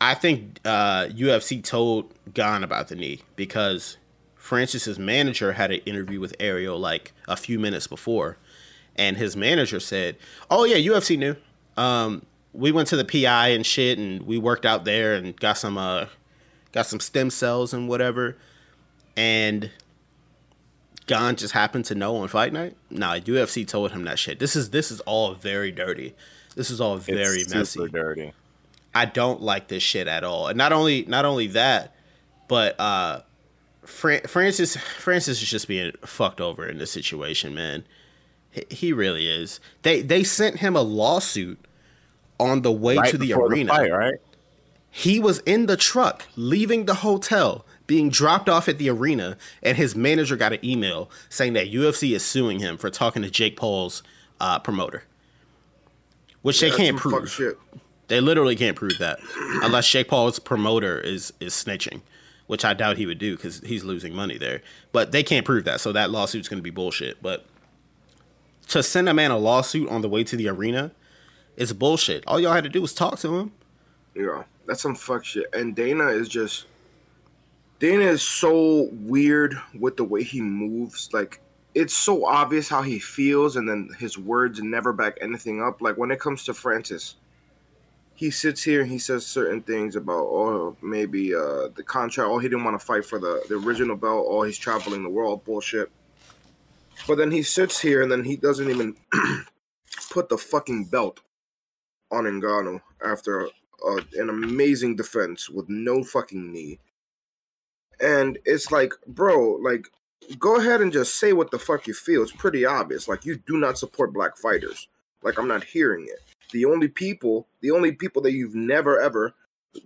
I think uh, UFC told Gane about the knee because Francis's manager had an interview with Ariel like a few minutes before, and his manager said, "Oh yeah, UFC knew. Um, we went to the PI and shit, and we worked out there and got some uh, got some stem cells and whatever." And Gane just happened to know on fight night. Nah, UFC told him that shit. This is this is all very dirty. This is all very it's messy. super dirty. I don't like this shit at all. And not only not only that, but uh Fran- Francis Francis is just being fucked over in this situation, man. He, he really is. They they sent him a lawsuit on the way Right to the arena. fight, right? He was in the truck leaving the hotel, being dropped off at the arena, and his manager got an email saying that UFC is suing him for talking to Jake Paul's uh, promoter, which they can't prove. They literally can't prove that unless Jake Paul's promoter is is snitching, which I doubt he would do because he's losing money there. But they can't prove that, so that lawsuit's going to be bullshit. But to send a man a lawsuit on the way to the arena is bullshit. All y'all had to do was talk to him. Yeah, that's some fuck shit. And Dana is just Dana is so weird with the way he moves. Like it's so obvious how he feels, and then his words never back anything up. Like when it comes to Francis, he sits here and he says certain things about oh maybe uh the contract. Oh, he didn't want to fight for the the original belt. Oh, he's traveling the world. Bullshit. But then he sits here and then he doesn't even put the fucking belt on Ngannou after uh, an amazing defense with no fucking knee. And it's like, bro, like, go ahead and just say what the fuck you feel. It's pretty obvious. Like, you do not support black fighters. Like, I'm not hearing it. The only people, the only people that you've never ever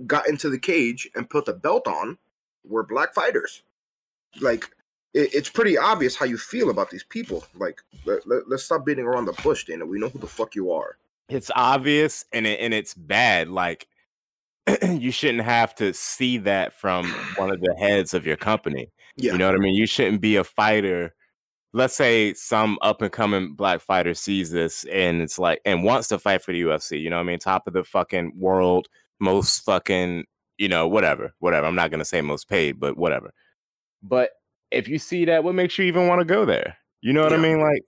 got into the cage and put the belt on were black fighters. Like, it, it's pretty obvious how you feel about these people. Like, let, let, let's stop beating around the bush, Dana. We know who the fuck you are. it's obvious and it, and it's bad. Like you shouldn't have to see that from one of the heads of your company. Yeah. You know what I mean? You shouldn't be a fighter. Let's say some up and coming black fighter sees this and it's like and wants to fight for the UFC. You know what I mean? Top of the fucking world, most fucking, you know, whatever, whatever. I'm not gonna say most paid, but whatever. But if you see that, what makes you even want to go there? You know what I mean? Like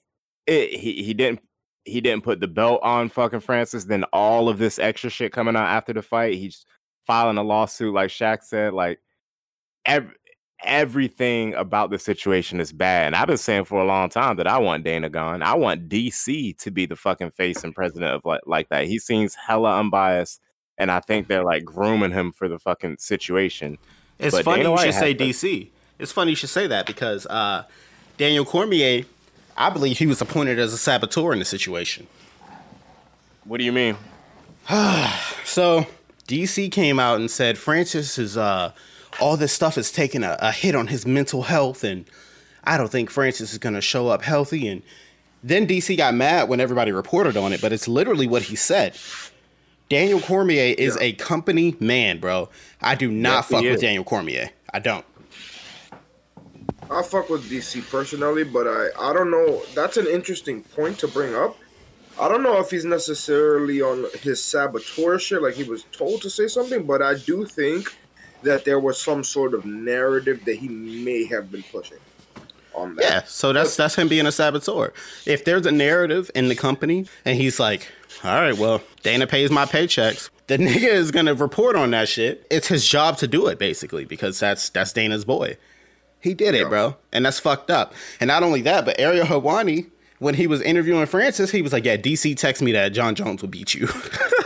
it, he he didn't he didn't put the belt on fucking Francis. Then all of this extra shit coming out after the fight, he's filing a lawsuit, like Shaq said. Like ev- everything about the situation is bad. And I've been saying for a long time that I want Dana gone. I want DC to be the fucking face and president of like like that. He seems hella unbiased, and I think they're like grooming him for the fucking situation. It's But funny Dana you should say to- DC. It's funny you should say that because uh, Daniel Cormier, I believe he was appointed as a saboteur in the situation. What do you mean? So DC came out and said Francis is uh, all this stuff is taking a, a hit on his mental health, and I don't think Francis is gonna show up healthy. And then DC got mad when everybody reported on it, but it's literally what he said. Daniel Cormier is Yeah. a company man, bro. I do not he fuck with. Daniel Cormier. I don't. I fuck with DC personally, but I I don't know. That's an interesting point to bring up. I don't know if he's necessarily on his saboteur shit, like he was told to say something, but I do think that there was some sort of narrative that he may have been pushing on that. Yeah, so that's that's him being a saboteur. If there's a narrative in the company and he's like, all right, well, Dana pays my paychecks, the nigga is gonna report on that shit. It's his job to do it, basically, because that's that's Dana's boy. He did it, bro, and that's fucked up. And not only that, but Ariel Helwani, when he was interviewing Francis, he was like, "Yeah, DC texted me that Jon Jones will beat you."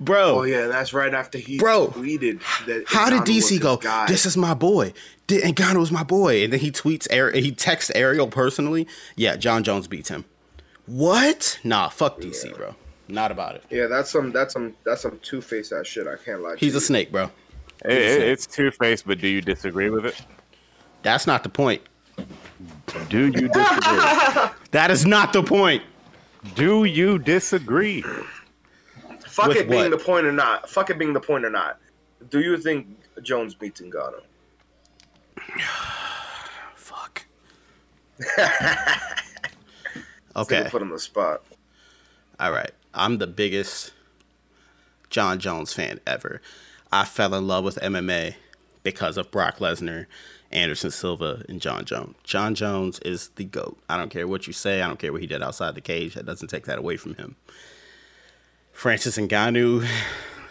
bro, Oh yeah, that's right after he Bro, tweeted that. How did DC go? guy. This is my boy. Di- Ngannou was my boy, and then he tweets. Ari- he texts Ariel personally. Yeah, Jon Jones beats him. What? Nah, fuck DC, bro. Not about it. yeah, that's some that's some that's some two faced ass shit. I can't lie. to He's you. a snake, bro. It, it- it's two faced, but do you disagree with it? That's not the point. Do you disagree? That is not the point. do you disagree? Fuck With it being what? the point or not. Fuck it being the point or not. Do you think Jones beats Ngannou? Fuck. Okay. Put him on the spot. All right. I'm the biggest Jon Jones fan ever. I fell in love with MMA because of Brock Lesnar, Anderson Silva, and Jon Jones. Jon Jones is the GOAT. I don't care what you say. I don't care what he did outside the cage. That doesn't take that away from him. Francis Ngannou,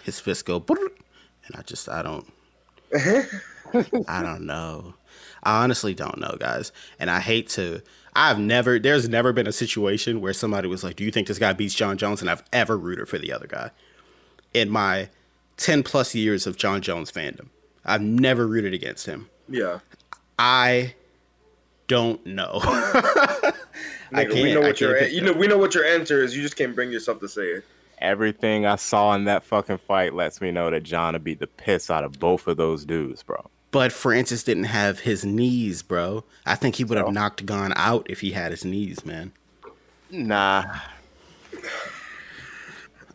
his fist go, and I just, I don't, I don't know. I honestly don't know, guys. And I hate to. I've never. There's never been a situation where somebody was like, "Do you think this guy beats Jon Jones?" And I've ever rooted for the other guy. In my ten plus years of Jon Jones fandom, I've never rooted against him. Yeah. I don't know. I Nigga, we can't- know what your can't you know we know what your answer is. You just can't bring yourself to say it. Everything I saw in that fucking fight lets me know that Jon would beat the piss out of both of those dudes, bro. But Francis didn't have his knees, bro. I think he would have knocked Gane out if he had his knees, man. Nah,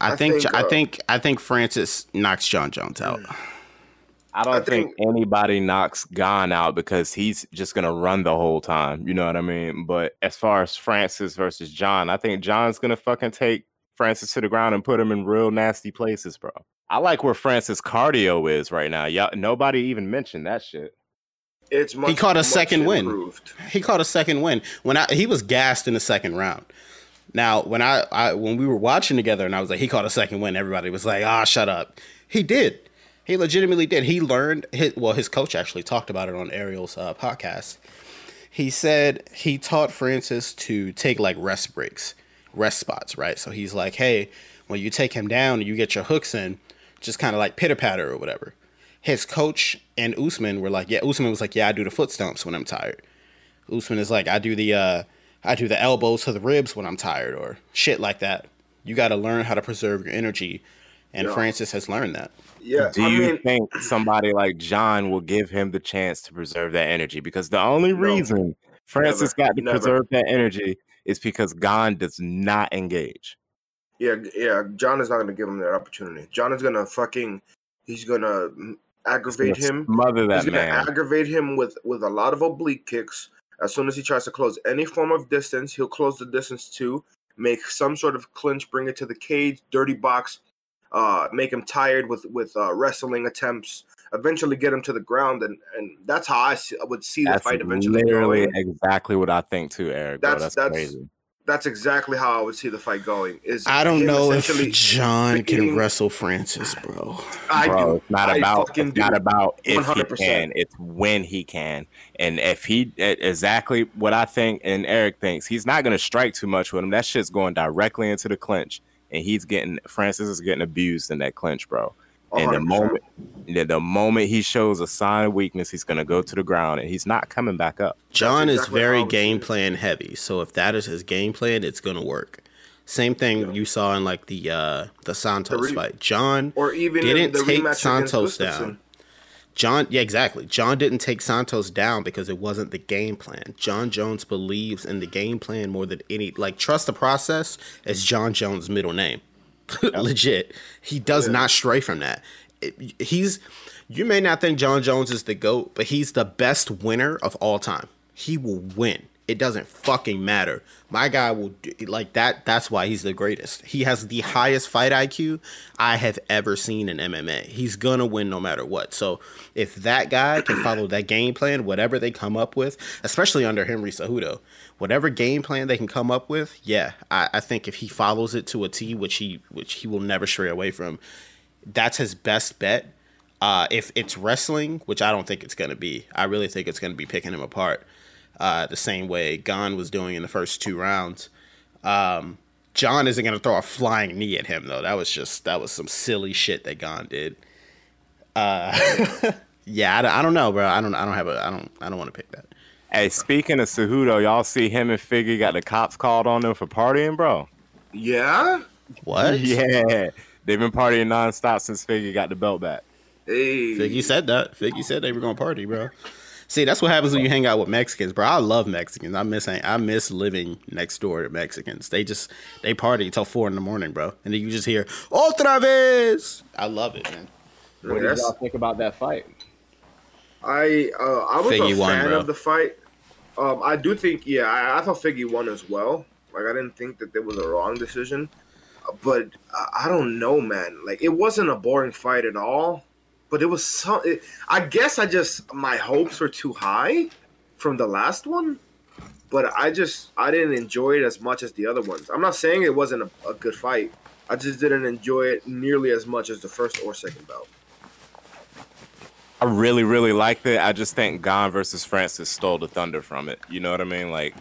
I, I think, think, I uh, think I think Francis knocks Jon Jones out. I don't I think, think- anybody knocks Gane out because he's just gonna run the whole time. You know what I mean? But as far as Francis versus Jon, I think Jon's gonna fucking take Francis to the ground and put him in real nasty places, bro. I like where Francis cardio is right now. Y'all, nobody even mentioned that shit. It's much, He caught a much second win. He caught a second win when I he was gassed in the second round. Now when I, I when we were watching together and I was like he caught a second win, everybody was like ah shut up. He did. He legitimately did. He learned. His, well, his coach actually talked about it on Ariel's uh, podcast. He said he taught Francis to take like rest breaks, rest spots, right? So he's like, hey, when you take him down and you get your hooks in, just kind of like pitter patter or whatever. His coach and Usman were like, yeah, Usman was like, yeah, I do the foot stomps when I'm tired. Usman is like, I do the uh, I do the elbows to the ribs when I'm tired or shit like that. You got to learn how to preserve your energy, and Yeah. Francis has learned that. Yeah. Do I you mean, think somebody like Jon will give him the chance to preserve that energy? Because the only No. reason Francis Never. got to Never. preserve that energy is because Gane does not engage. yeah, yeah. Jon is not gonna give him that opportunity. Jon is gonna fucking. He's gonna mm, aggravate gonna him. Smother that He's man. aggravate him with with a lot of oblique kicks. As soon as he tries to close any form of distance, he'll close the distance too. Make some sort of clinch, bring it to the cage, dirty box, uh, make him tired with with uh, wrestling attempts. Eventually, get him to the ground, and and that's how I, see, I would see the fight eventually literally going. exactly what I think too, Eric. That's- That's, that's- crazy. That's exactly how I would see the fight going. Is I don't know if essentially- Jon can wrestle Francis, bro. I Bro, do. it's not I about it's do. not about if 100%. he can. It's when he can. And if he exactly what I think and Eric thinks, he's not gonna strike too much with him. That shit's going directly into the clinch. And he's getting Francis is getting abused in that clinch, bro. And the 100%. moment the, the moment he shows a sign of weakness, he's gonna go to the ground and he's not coming back up. Jon exactly is very game plan heavy, so if that is his game plan, it's gonna work. Same thing Yeah. you saw in like the uh the Santos re- fight. Jon or even didn't the take Santos down. Jon, yeah, exactly. Jon didn't take Santos down because it wasn't the game plan. Jon Jones believes in the game plan more than any. Like, trust the process is Jon Jones' middle name. Legit, he does Yeah. not stray from that. It- he's. You may not think Jon Jones is the goat, but he's the best winner of all time. He will win. It doesn't fucking matter. My guy will do, like that. That's why he's the greatest. He has the highest fight IQ I have ever seen in MMA. He's gonna win no matter what. So if that guy can follow that game plan, whatever they come up with, especially under Henry Cejudo, whatever game plan they can come up with, yeah, I, I think if he follows it to a T, which he which he will never stray away from, that's his best bet. Uh, if it's wrestling, which I don't think it's gonna be, I really think it's gonna be picking him apart uh, the same way Gane was doing in the first two rounds. Um, Jon isn't gonna throw a flying knee at him though. That was just that was some silly shit that Gane did. Uh, yeah, I, don't- I don't know, bro. I don't I don't have a I don't I don't want to pick that. Hey, speaking of Cejudo, y'all see him and Figgy got the cops called on them for partying, bro. Yeah. What? Yeah. They've been partying nonstop since Figgy got the belt back. Hey. Figgy said that. Figgy said they were gonna party, bro. See, that's what happens when you hang out with Mexicans, bro. I love Mexicans. I miss I miss living next door to Mexicans. They just they party till four in the morning, bro, and then you just hear "otra vez." I love it, man. What Yes. did y'all think about that fight? I uh, I was Figgy a won, fan bro. of the fight. Um, I do think, yeah, I, I thought Figgy won as well. Like I didn't think that there was a wrong decision, but I, I don't know, man. Like it wasn't a boring fight at all, but it was some. It, I guess I just my hopes were too high from the last one, but I just I didn't enjoy it as much as the other ones. I'm not saying it wasn't a, a good fight. I just didn't enjoy it nearly as much as the first or second bout. I really, really liked it. I just think Gane versus Francis stole the thunder from it. You know what I mean? Like,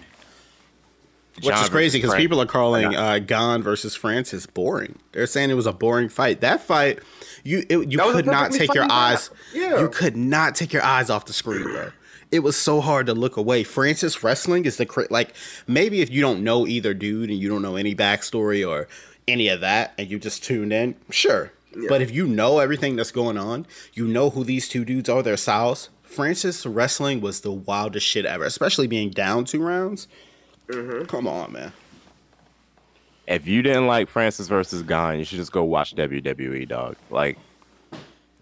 Which John is crazy because people are calling uh, Gane versus Francis boring. They're saying it was a boring fight. That fight, you it, you That was a could not take your eyes. Yeah. You could not take your eyes off the screen, bro. It was so hard to look away. Francis wrestling is the like maybe if you don't know either dude and you don't know any backstory or any of that and you just tuned in, sure. But if you know everything that's going on, you know who these two dudes are, their styles. Francis wrestling was the wildest shit ever, especially being down two rounds. Mm-hmm. Come on, man. if you didn't like Francis versus Gane, you should just go watch WWE, dog. Like,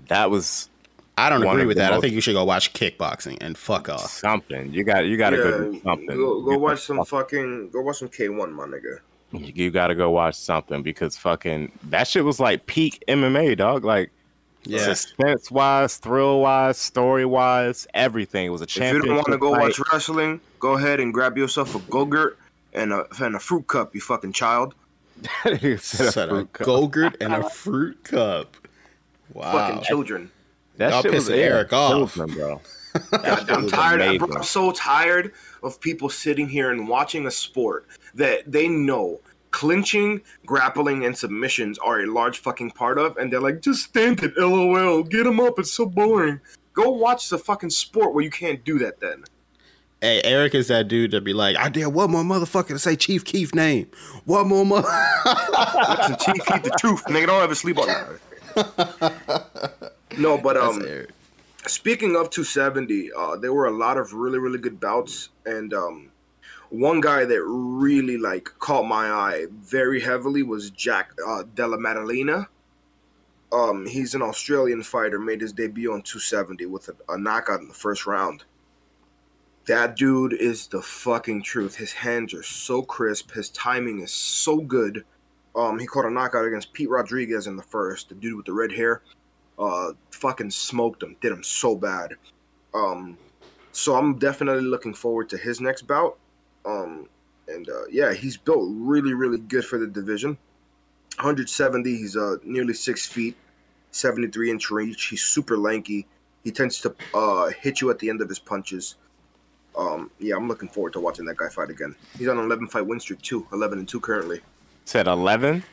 that was I don't agree with that. I think you should go watch kickboxing and fuck off. something. You got, you got to go do something. Go, go watch some fucking. Go watch some K one, my nigga. You got to go watch something because fucking that shit was like peak MMA, dog. Like, Yeah. suspense wise, thrill wise, story wise, everything. It was a champion. If you don't want to go fight. watch wrestling, go ahead and grab yourself a go-gurt and a and a fruit cup. You fucking child. He said a a fruit cup. Go-Gurt and a fruit cup. Wow. Fucking children. That Y'all shit was Eric off. Pilsner, bro. God, I'm tired. amazing. I'm so tired of people sitting here and watching a sport that they know clinching, grappling, and submissions are a large fucking part of, and they're like, just stand it, lol, get him up. It's so boring. Go watch the fucking sport where you can't do that. Then Hey, Eric is that dude to be like, I dare one more motherfucker to say Chief Keef name. One more mother. listen, Chief, Keef the truth, nigga. Don't ever sleep on that. No, but um. Speaking of 270, uh, there were a lot of really, really good bouts, and um, one guy that really like caught my eye very heavily was Jack uh, Della Maddalena. Um, he's an Australian fighter, made his debut on 270 with a, a knockout in the first round. That dude is the fucking truth. His hands are so crisp. His timing is so good. Um, he caught a knockout against Pete Rodriguez in the first, the dude with the red hair uh fucking smoked him, did him so bad. Um so I'm definitely looking forward to his next bout. Um and uh yeah, he's built really, really good for the division. 170, he's uh nearly six feet, 73 inch reach. He's super lanky. He tends to uh hit you at the end of his punches. Um yeah, I'm looking forward to watching that guy fight again. He's on an 11 fight win streak too, 11 and 2 currently. Said eleven.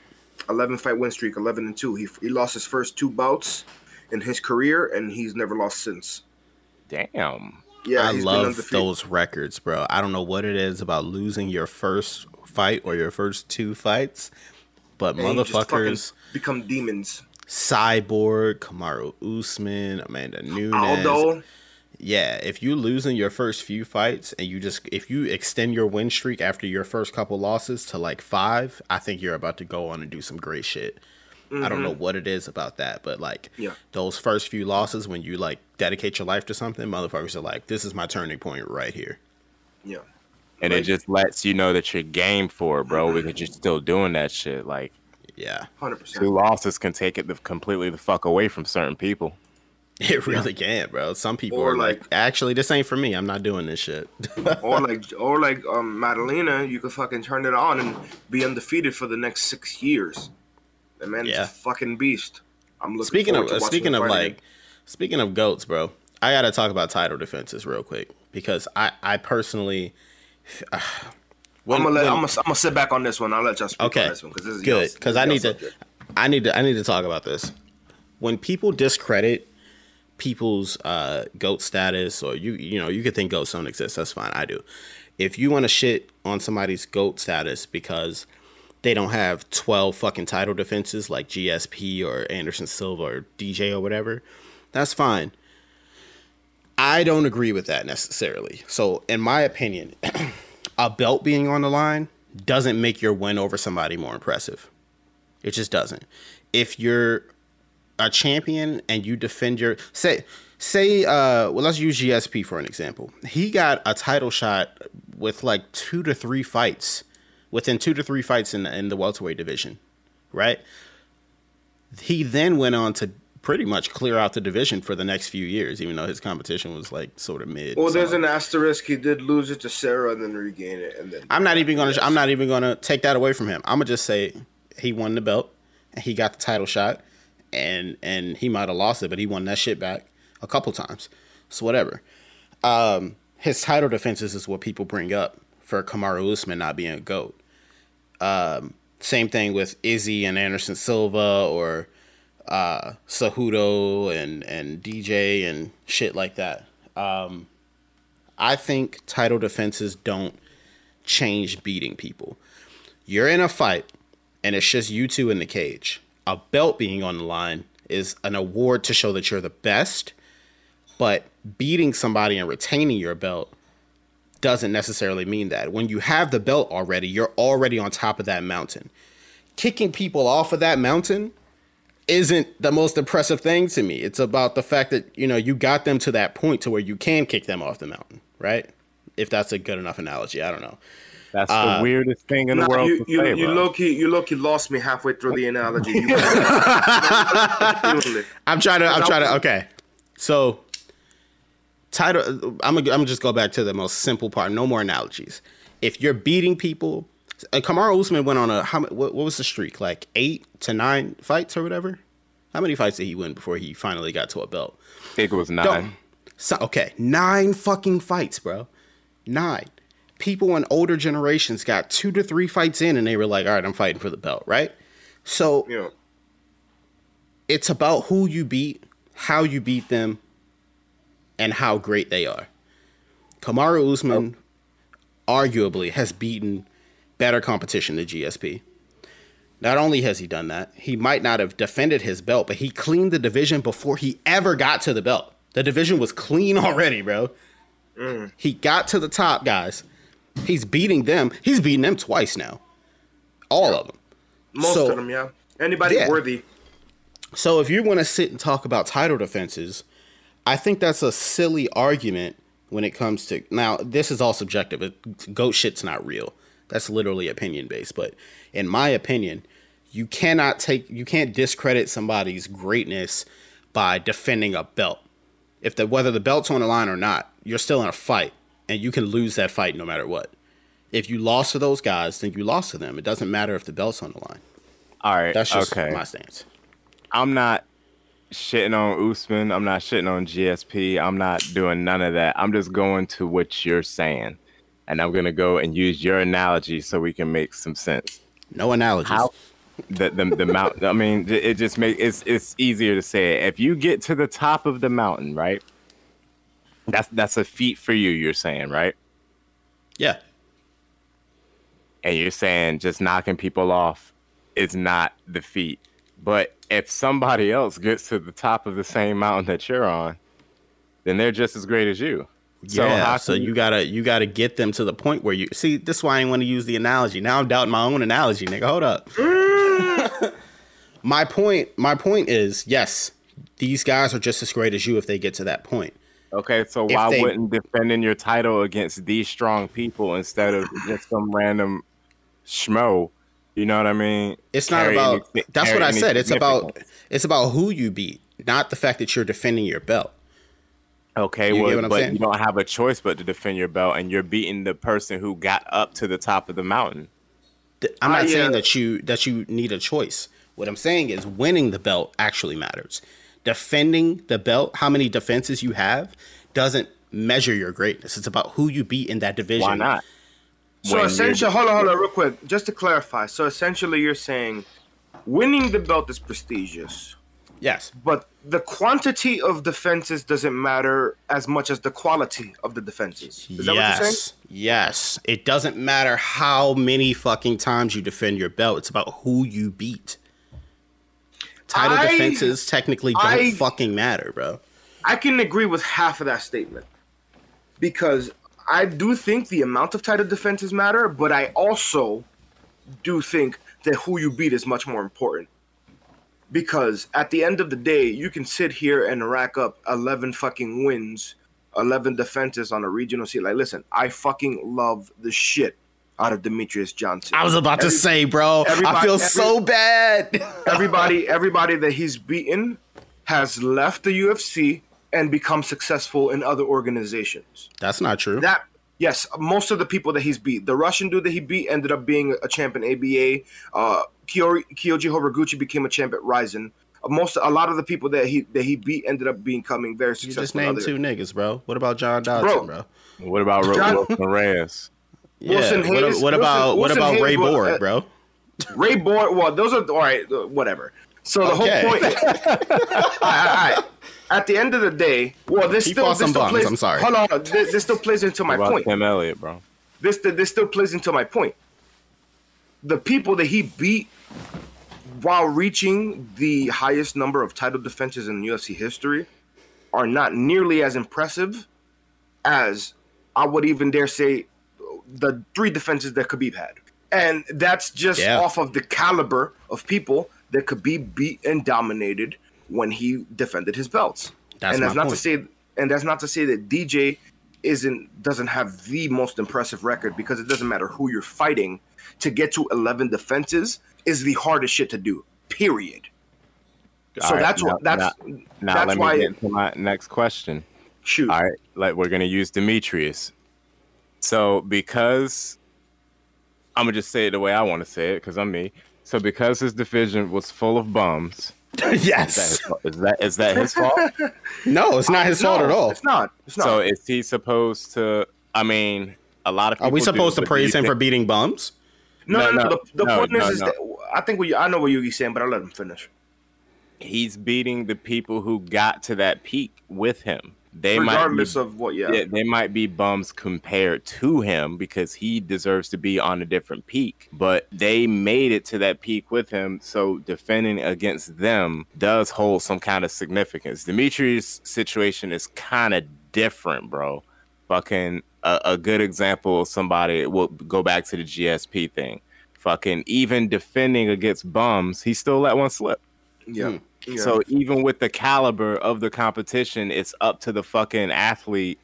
11 fight win streak, 11 and 2. He, he lost his first two bouts in his career, and he's never lost since. Damn. Yeah, I love those records, bro. I don't know what it is about losing your first fight or your first two fights, but And he just fucking motherfuckers, become demons. Cyborg, Kamaru Usman, Amanda Nunes. Aldo, Yeah, if you lose in your first few fights and you just if you extend your win streak after your first couple losses to like five, I think you're about to go on and do some great shit. I don't know what it is about that, but like Mm-hmm. Yeah. those first few losses when you like dedicate your life to something, motherfuckers are like, This is my turning point right here. yeah, And Like- it just lets you know that you're game for it, bro, because you're still doing that shit. Like Yeah. hundred percent. Two losses can take it the, completely the fuck away from certain people. It really can, bro. Some people Or are like, like- actually this ain't for me. I'm not doing this shit. Or like, or like, um, Maddalena, you could fucking turn it on and be undefeated for the next six years. The man Yeah. a fucking beast. I'm looking. speaking of watching speaking of like speaking of goats, bro, I gotta talk about title defenses real quick because I I personally when- I'm gonna let, when- I'm gonna, I'm gonna sit back on this one. I'll let y'all speak okay on this one because this is good because I need to. I need to I need to talk about this when people discredit people's uh goat status or you you know you could think goats don't exist that's fine I do if you want to shit on somebody's goat status because they don't have 12 fucking title defenses like GSP or Anderson Silva or DJ or whatever, that's fine. I don't agree with that necessarily. So, in my opinion, a belt being on the line doesn't make your win over somebody more impressive. It just doesn't. If you're a champion and you defend your say say uh well let's use GSP for an example. He got a title shot with like 2 to 3 fights within two to three fights in the, in the welterweight division, right? He then went on to pretty much clear out the division for the next few years, even though his competition was like sort of mid. Well, there's an asterisk. He did lose it to Serra and then regain it, and then I'm not even gonna. I'm not even gonna take that away from him. I'm gonna just say he won the belt, and he got the title shot, and and he might have lost it, but he won that shit back a couple times. So whatever. Um, his title defenses is what people bring up for Kamaru Usman not being a goat. Um, same thing with Izzy and Anderson Silva or uh, Cejudo and and DJ and shit like that. Um, I think title defenses don't change beating people. You're in a fight and it's just you two in the cage. A belt being on the line is an award to show that you're the best, but beating somebody and retaining your belt doesn't necessarily mean that. When you have the belt already, you're already on top of that mountain. Kicking people off of that mountain isn't the most impressive thing to me. It's about the fact that, you know, you got them to that point to where you can kick them off the mountain, right? If that's a good enough analogy, I don't know. That's Uh, the weirdest thing in the world you to you, say, you bro. you low lost me halfway through the analogy. I'm trying to. I'm trying to. Okay, so title. I'm gonna. I'm gonna just go back to the most simple part. No more analogies. If you're beating people, uh, Kamaru Usman went on a. How, what, what was the streak? Like eight to nine fights or whatever. How many fights did he win before he finally got to a belt? I think it was nine. Don't. So, okay, nine fucking fights, bro. Nine. People in older generations got two to three fights in, and they were like, "All right, I'm fighting for the belt." Right. So know, it's about who you beat, how you beat them, and how great they are. Kamaru Usman arguably has beaten better competition than GSP. Not only has he done that, he might not have defended his belt, but he cleaned the division before he ever got to the belt. The division was clean already, bro. Mm. He got to the top, guys. He's beating them. He's beating them twice now. All of them. most So- of them, yeah. Anybody Yeah. worthy? So if you want to sit and talk about title defenses, I think that's a silly argument when it comes to now. This is all subjective. It, goat shit's not real. That's literally opinion based. But in my opinion, you cannot take you can't discredit somebody's greatness by defending a belt. If the whether the belt's on the line or not, you're still in a fight, and you can lose that fight no matter what. If you lost to those guys, then you lost to them. It doesn't matter if the belt's on the line. All right. That's just okay. my stance. I'm not shitting on Usman. I'm not shitting on GSP. I'm not doing none of that. I'm just going to what you're saying. And I'm going to go and use your analogy so we can make some sense. No analogies. How the the, the mountain I mean it it just make it's it's easier to say it. If you get to the top of the mountain, right? That's that's a feat for you, you're saying, right? Yeah. and you're saying just knocking people off is not the feat. But if somebody else gets to the top of the same mountain that you're on, then they're just as great as you. So yeah, how so can you gotta you gotta get them to the point where you see. This is why I didn't want to use the analogy. Now I'm doubting my own analogy, nigga. Hold up. my point, my point is, yes, these guys are just as great as you if they get to that point. Okay, so If why they- wouldn't defending your title against these strong people instead of just some random schmo? You know what I mean? It's not carry about. any- that's what I said. It's about. It's about who you beat, not the fact that you're defending your belt. Okay, You well, what I'm but saying? you don't have a choice but to defend your belt, and you're beating the person who got up to the top of the mountain. I'm not I, saying uh, that you that you need a choice. What I'm saying is winning the belt actually matters. Defending the belt, how many defenses you have, doesn't measure your greatness. It's about who you beat in that division. Why not? So essentially, hold on, hold on, real quick, just to clarify. So essentially, you're saying winning the belt is prestigious, Yes. but the quantity of defenses doesn't matter as much as the quality of the defenses. Is that what you're saying? yes. Yes. It doesn't matter how many fucking times you defend your belt. It's about who you beat. Title I- defenses technically don't I- fucking matter, bro. I can agree with half of that statement because I do think the amount of title defenses matter, but I also do think that who you beat is much more important. Because at the end of the day, you can sit here and rack up 11 fucking wins, 11 defenses on a regional seat. Like, listen, I fucking love the shit out of Demetrius Johnson. I was about to say, bro. I feel every- so bad. everybody everybody that he's beaten has left the UFC and become successful in other organizations. That's not true. That yes, most of the people that he's beat, the Russian dude that he beat ended up being a champ in ABA. Uh, Kyo- Kyoji Horiguchi became a champ at Rizin. Uh, Most a lot of the people that he that he beat ended up becoming very you successful. just in named other- two niggas, bro. What about John Dodson, bro? Bro. What about Ro- John- Wilson Reis? Yeah. Wilson what, Hayes- what about Wilson- what about Hayes Ray Borg, uh, bro? Ray Borg. Well, those are all right. uh, Whatever. So the Okay. whole point. all right, all right. At the end of the day, well, this He still this some still bums, plays. I'm sorry. Hold on, this, this still plays into my point. Tim Elliott, bro? This this still plays into my point. The people that he beat while reaching the highest number of title defenses in UFC history are not nearly as impressive as I would even dare say the three defenses that Khabib had. And that's just Yeah. off of the caliber of people that Khabib beat and dominated when he defended his belts. That's and that's not to say and that's not to say that DJ isn't doesn't have the most impressive record because it doesn't matter who you're fighting to get to 11 defenses is the hardest shit to do period so All right, that's what that's Now that's let why me get to my next question. shoot All right, like we're gonna use Demetrius. So because I'm gonna just say it the way I want to say it, because I'm me. So because his division was full of bums, is yes. that his, fault? is that is that his fault? No, it's not his fault No, at all. it's not it's not so is he supposed to? I mean, a lot of Are we people do, supposed to praise you him for beating bums? no no, no, no, no, the, the no, point no, is, is no. that i think what you, i know what yugi's saying but i'll let him finish He's beating the people who got to that peak with him. They might be of what yeah, yeah, they might be bums compared to him because he deserves to be on a different peak. But they made it to that peak with him, so defending against them does hold some kind of significance. Dimitri's situation is kind of different, bro. Fucking a, a good example of somebody will go back to the GSP thing. Fucking even defending against bums, he still let one slip. yeah. Hmm. Yeah. So even with the caliber of the competition, it's up to the fucking athlete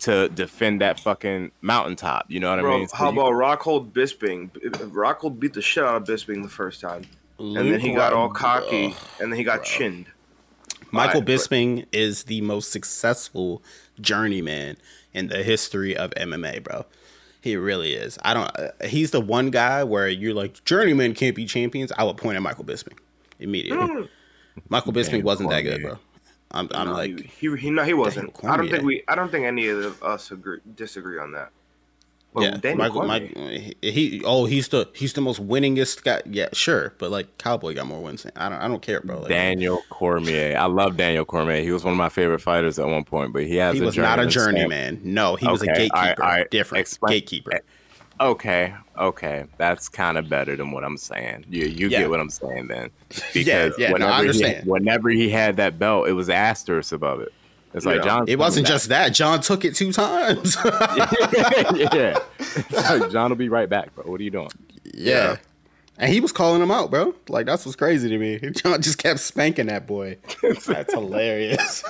to defend that fucking mountaintop. You know what I mean? So how you- about Rockhold Bisping? Rockhold beat the shit out of Bisping the first time, and then he got all cocky, and then he got chinned. Michael Alright, but- Bisping is the most successful journeyman in the history of MMA, bro. He really is. I don't. Uh, he's the one guy where you're like journeyman can't be champions. I would point at Michael Bisping immediately. Michael Bisping wasn't that good, bro. I'm, I'm No, like, he, he, he no, he wasn't. Daniel I don't think we. I don't think any of us agree, disagree on that. Well, yeah, Daniel Michael, Cormier. Mike, he, he, oh, he's the he's the most winningest guy. Yeah, sure, but like Cowboy got more wins. I don't, I don't care, bro. Like, Daniel Cormier. I love Daniel Cormier. He was one of my favorite fighters at one point, but he has he a was not a journeyman No, he was a gatekeeper. all right, all right. Different Explain- gatekeeper. Okay, okay, that's kind of better than what I'm saying. You you Yeah. get what I'm saying then? Yeah, yeah, no, I whenever he- whenever he had that belt, it was asterisk above it. It's like Yeah. Jon. It wasn't just that. Jon took it two times. yeah. Like, Jon will be right back, bro. What are you doing? yeah. And he was calling him out, bro. Like that's what's crazy to me. Jon just kept spanking that boy. That's hilarious.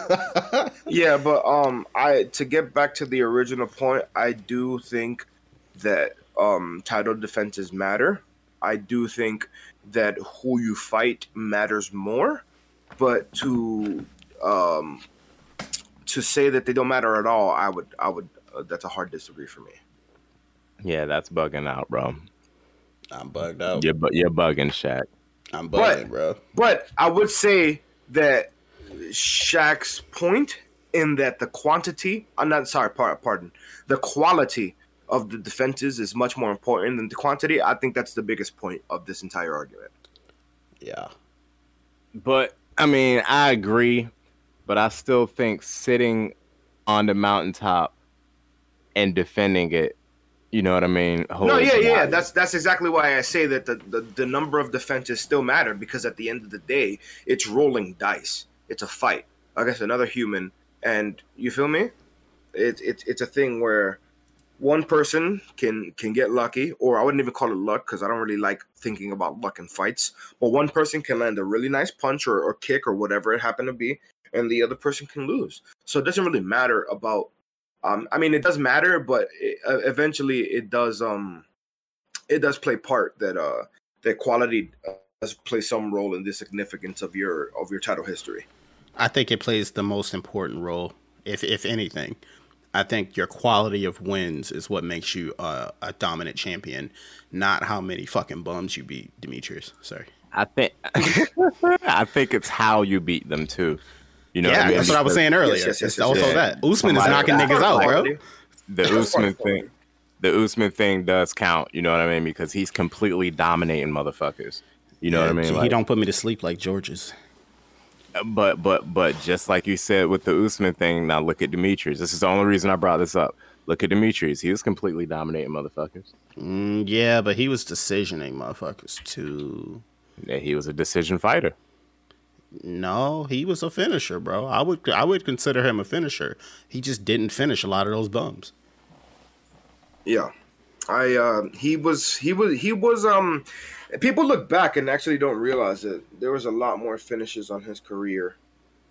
Yeah, but um, I to get back to the original point, I do think that um title defenses matter. I do think that who you fight matters more, but to um to say that they don't matter at all, I would I would uh, that's a hard disagree for me. Yeah, that's bugging out, bro. I'm bugged out. You're, bu- you're bugging, Shaq. I'm But- bugging, bro. But I would say that Shaq's point in that the quantity, I'm not sorry, par- pardon, the quality of the defenses is much more important than the quantity. I think that's the biggest point of this entire argument. Yeah. But I mean, I agree, but I still think sitting on the mountaintop and defending it, you know what I mean? No, holds yeah, yeah, value. that's that's exactly why I say that the, the the number of defenses still matter because at the end of the day, it's rolling dice. It's a fight against another human, and you feel me? It's it's it's a thing where one person can can get lucky, or I wouldn't even call it luck because I don't really like thinking about luck in fights. But one person can land a really nice punch or, or kick or whatever it happened to be, and the other person can lose. So it doesn't really matter about. Um, I mean, it does matter, but it, uh, eventually it does. Um, it does play part that uh that quality uh, does play some role in the significance of your of your title history. I think it plays the most important role, if if anything. I think your quality of wins is what makes you uh, a dominant champion, not how many fucking bums you beat, Demetrius. Sorry. I think I think it's how you beat them too. You know, yeah, what I mean? that's what I was saying earlier. yes, yes, it's also yes. that Usman is Somebody- knocking niggas out, bro. the Usman thing. The Usman thing does count. You know what I mean? Because he's completely dominating motherfuckers. You know what I mean? he Like- don't put me to sleep like George's. But but but just like you said with the Usman thing, now look at Demetrius. This is the only reason I brought this up. Look at Demetrius. He was completely dominating motherfuckers. Mm, yeah, but he was decisioning motherfuckers too. Yeah, he was a decision fighter. No, he was a finisher, bro. I would I would consider him a finisher. He just didn't finish a lot of those bums. Yeah, I uh, he was he was he was um. People look back and actually don't realize that there was a lot more finishes on his career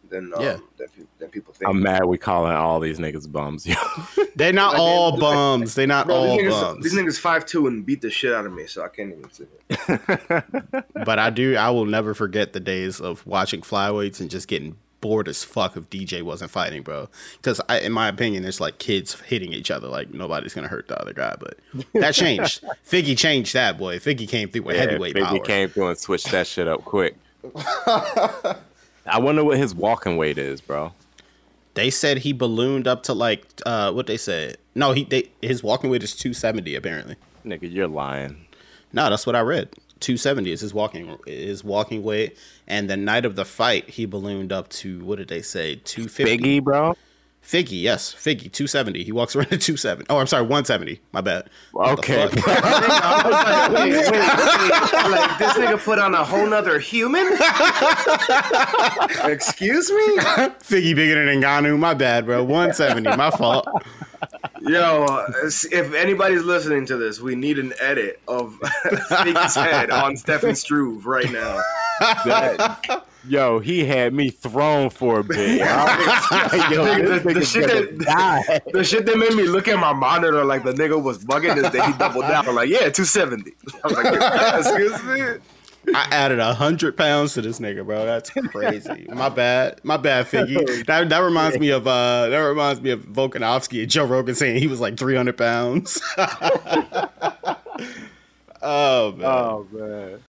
than um, Yeah. than, than people think. I'm mad we calling all these niggas bums. yo. They're not Like, all they- bums. They're not Bro, all these, niggas, bums. these niggas five two and beat the shit out of me, so I can't even say it. But I do. I will never forget the days of watching flyweights and just getting bored as fuck if DJ wasn't fighting, bro. Because in my opinion, it's like kids hitting each other. Like nobody's gonna hurt the other guy. But that changed. Figgy changed that boy. Figgy came through with Yeah, heavyweight Biggie power. came through and switched that shit up quick. I wonder what his walking weight is, bro. They said he ballooned up to like uh what they said. No, he they his walking weight is two seventy apparently. Nigga, you're lying. No, that's what I read. 270 is his walking his walking weight, and the night of the fight he ballooned up to what did they say 250? Biggie, bro. Figgy, yes, Figgy, 270. He walks around at 270. Oh, I'm sorry, 170. My bad. What Okay. fuck? I was like, wait, wait, wait. Like this nigga put on a whole nother human. Excuse me, Figgy bigger than Ngannou. My bad, bro. 170. My fault. Yo. If anybody's listening to this, we need an edit of Figgy's head on Stefan Struve right now. That- yo, he had me thrown for a bit. Like, yo, Nigga, the- the shit that- The shit that made me look at my monitor like the nigga was bugging is that he doubled down. I'm like, yeah, 270. I was like, excuse me. I added a hundred pounds to this nigga, bro. That's crazy. My bad. My bad, Figgy. That that reminds me of uh that reminds me of Volkanovski and Joe Rogan saying he was like 300 pounds. oh man. Oh man.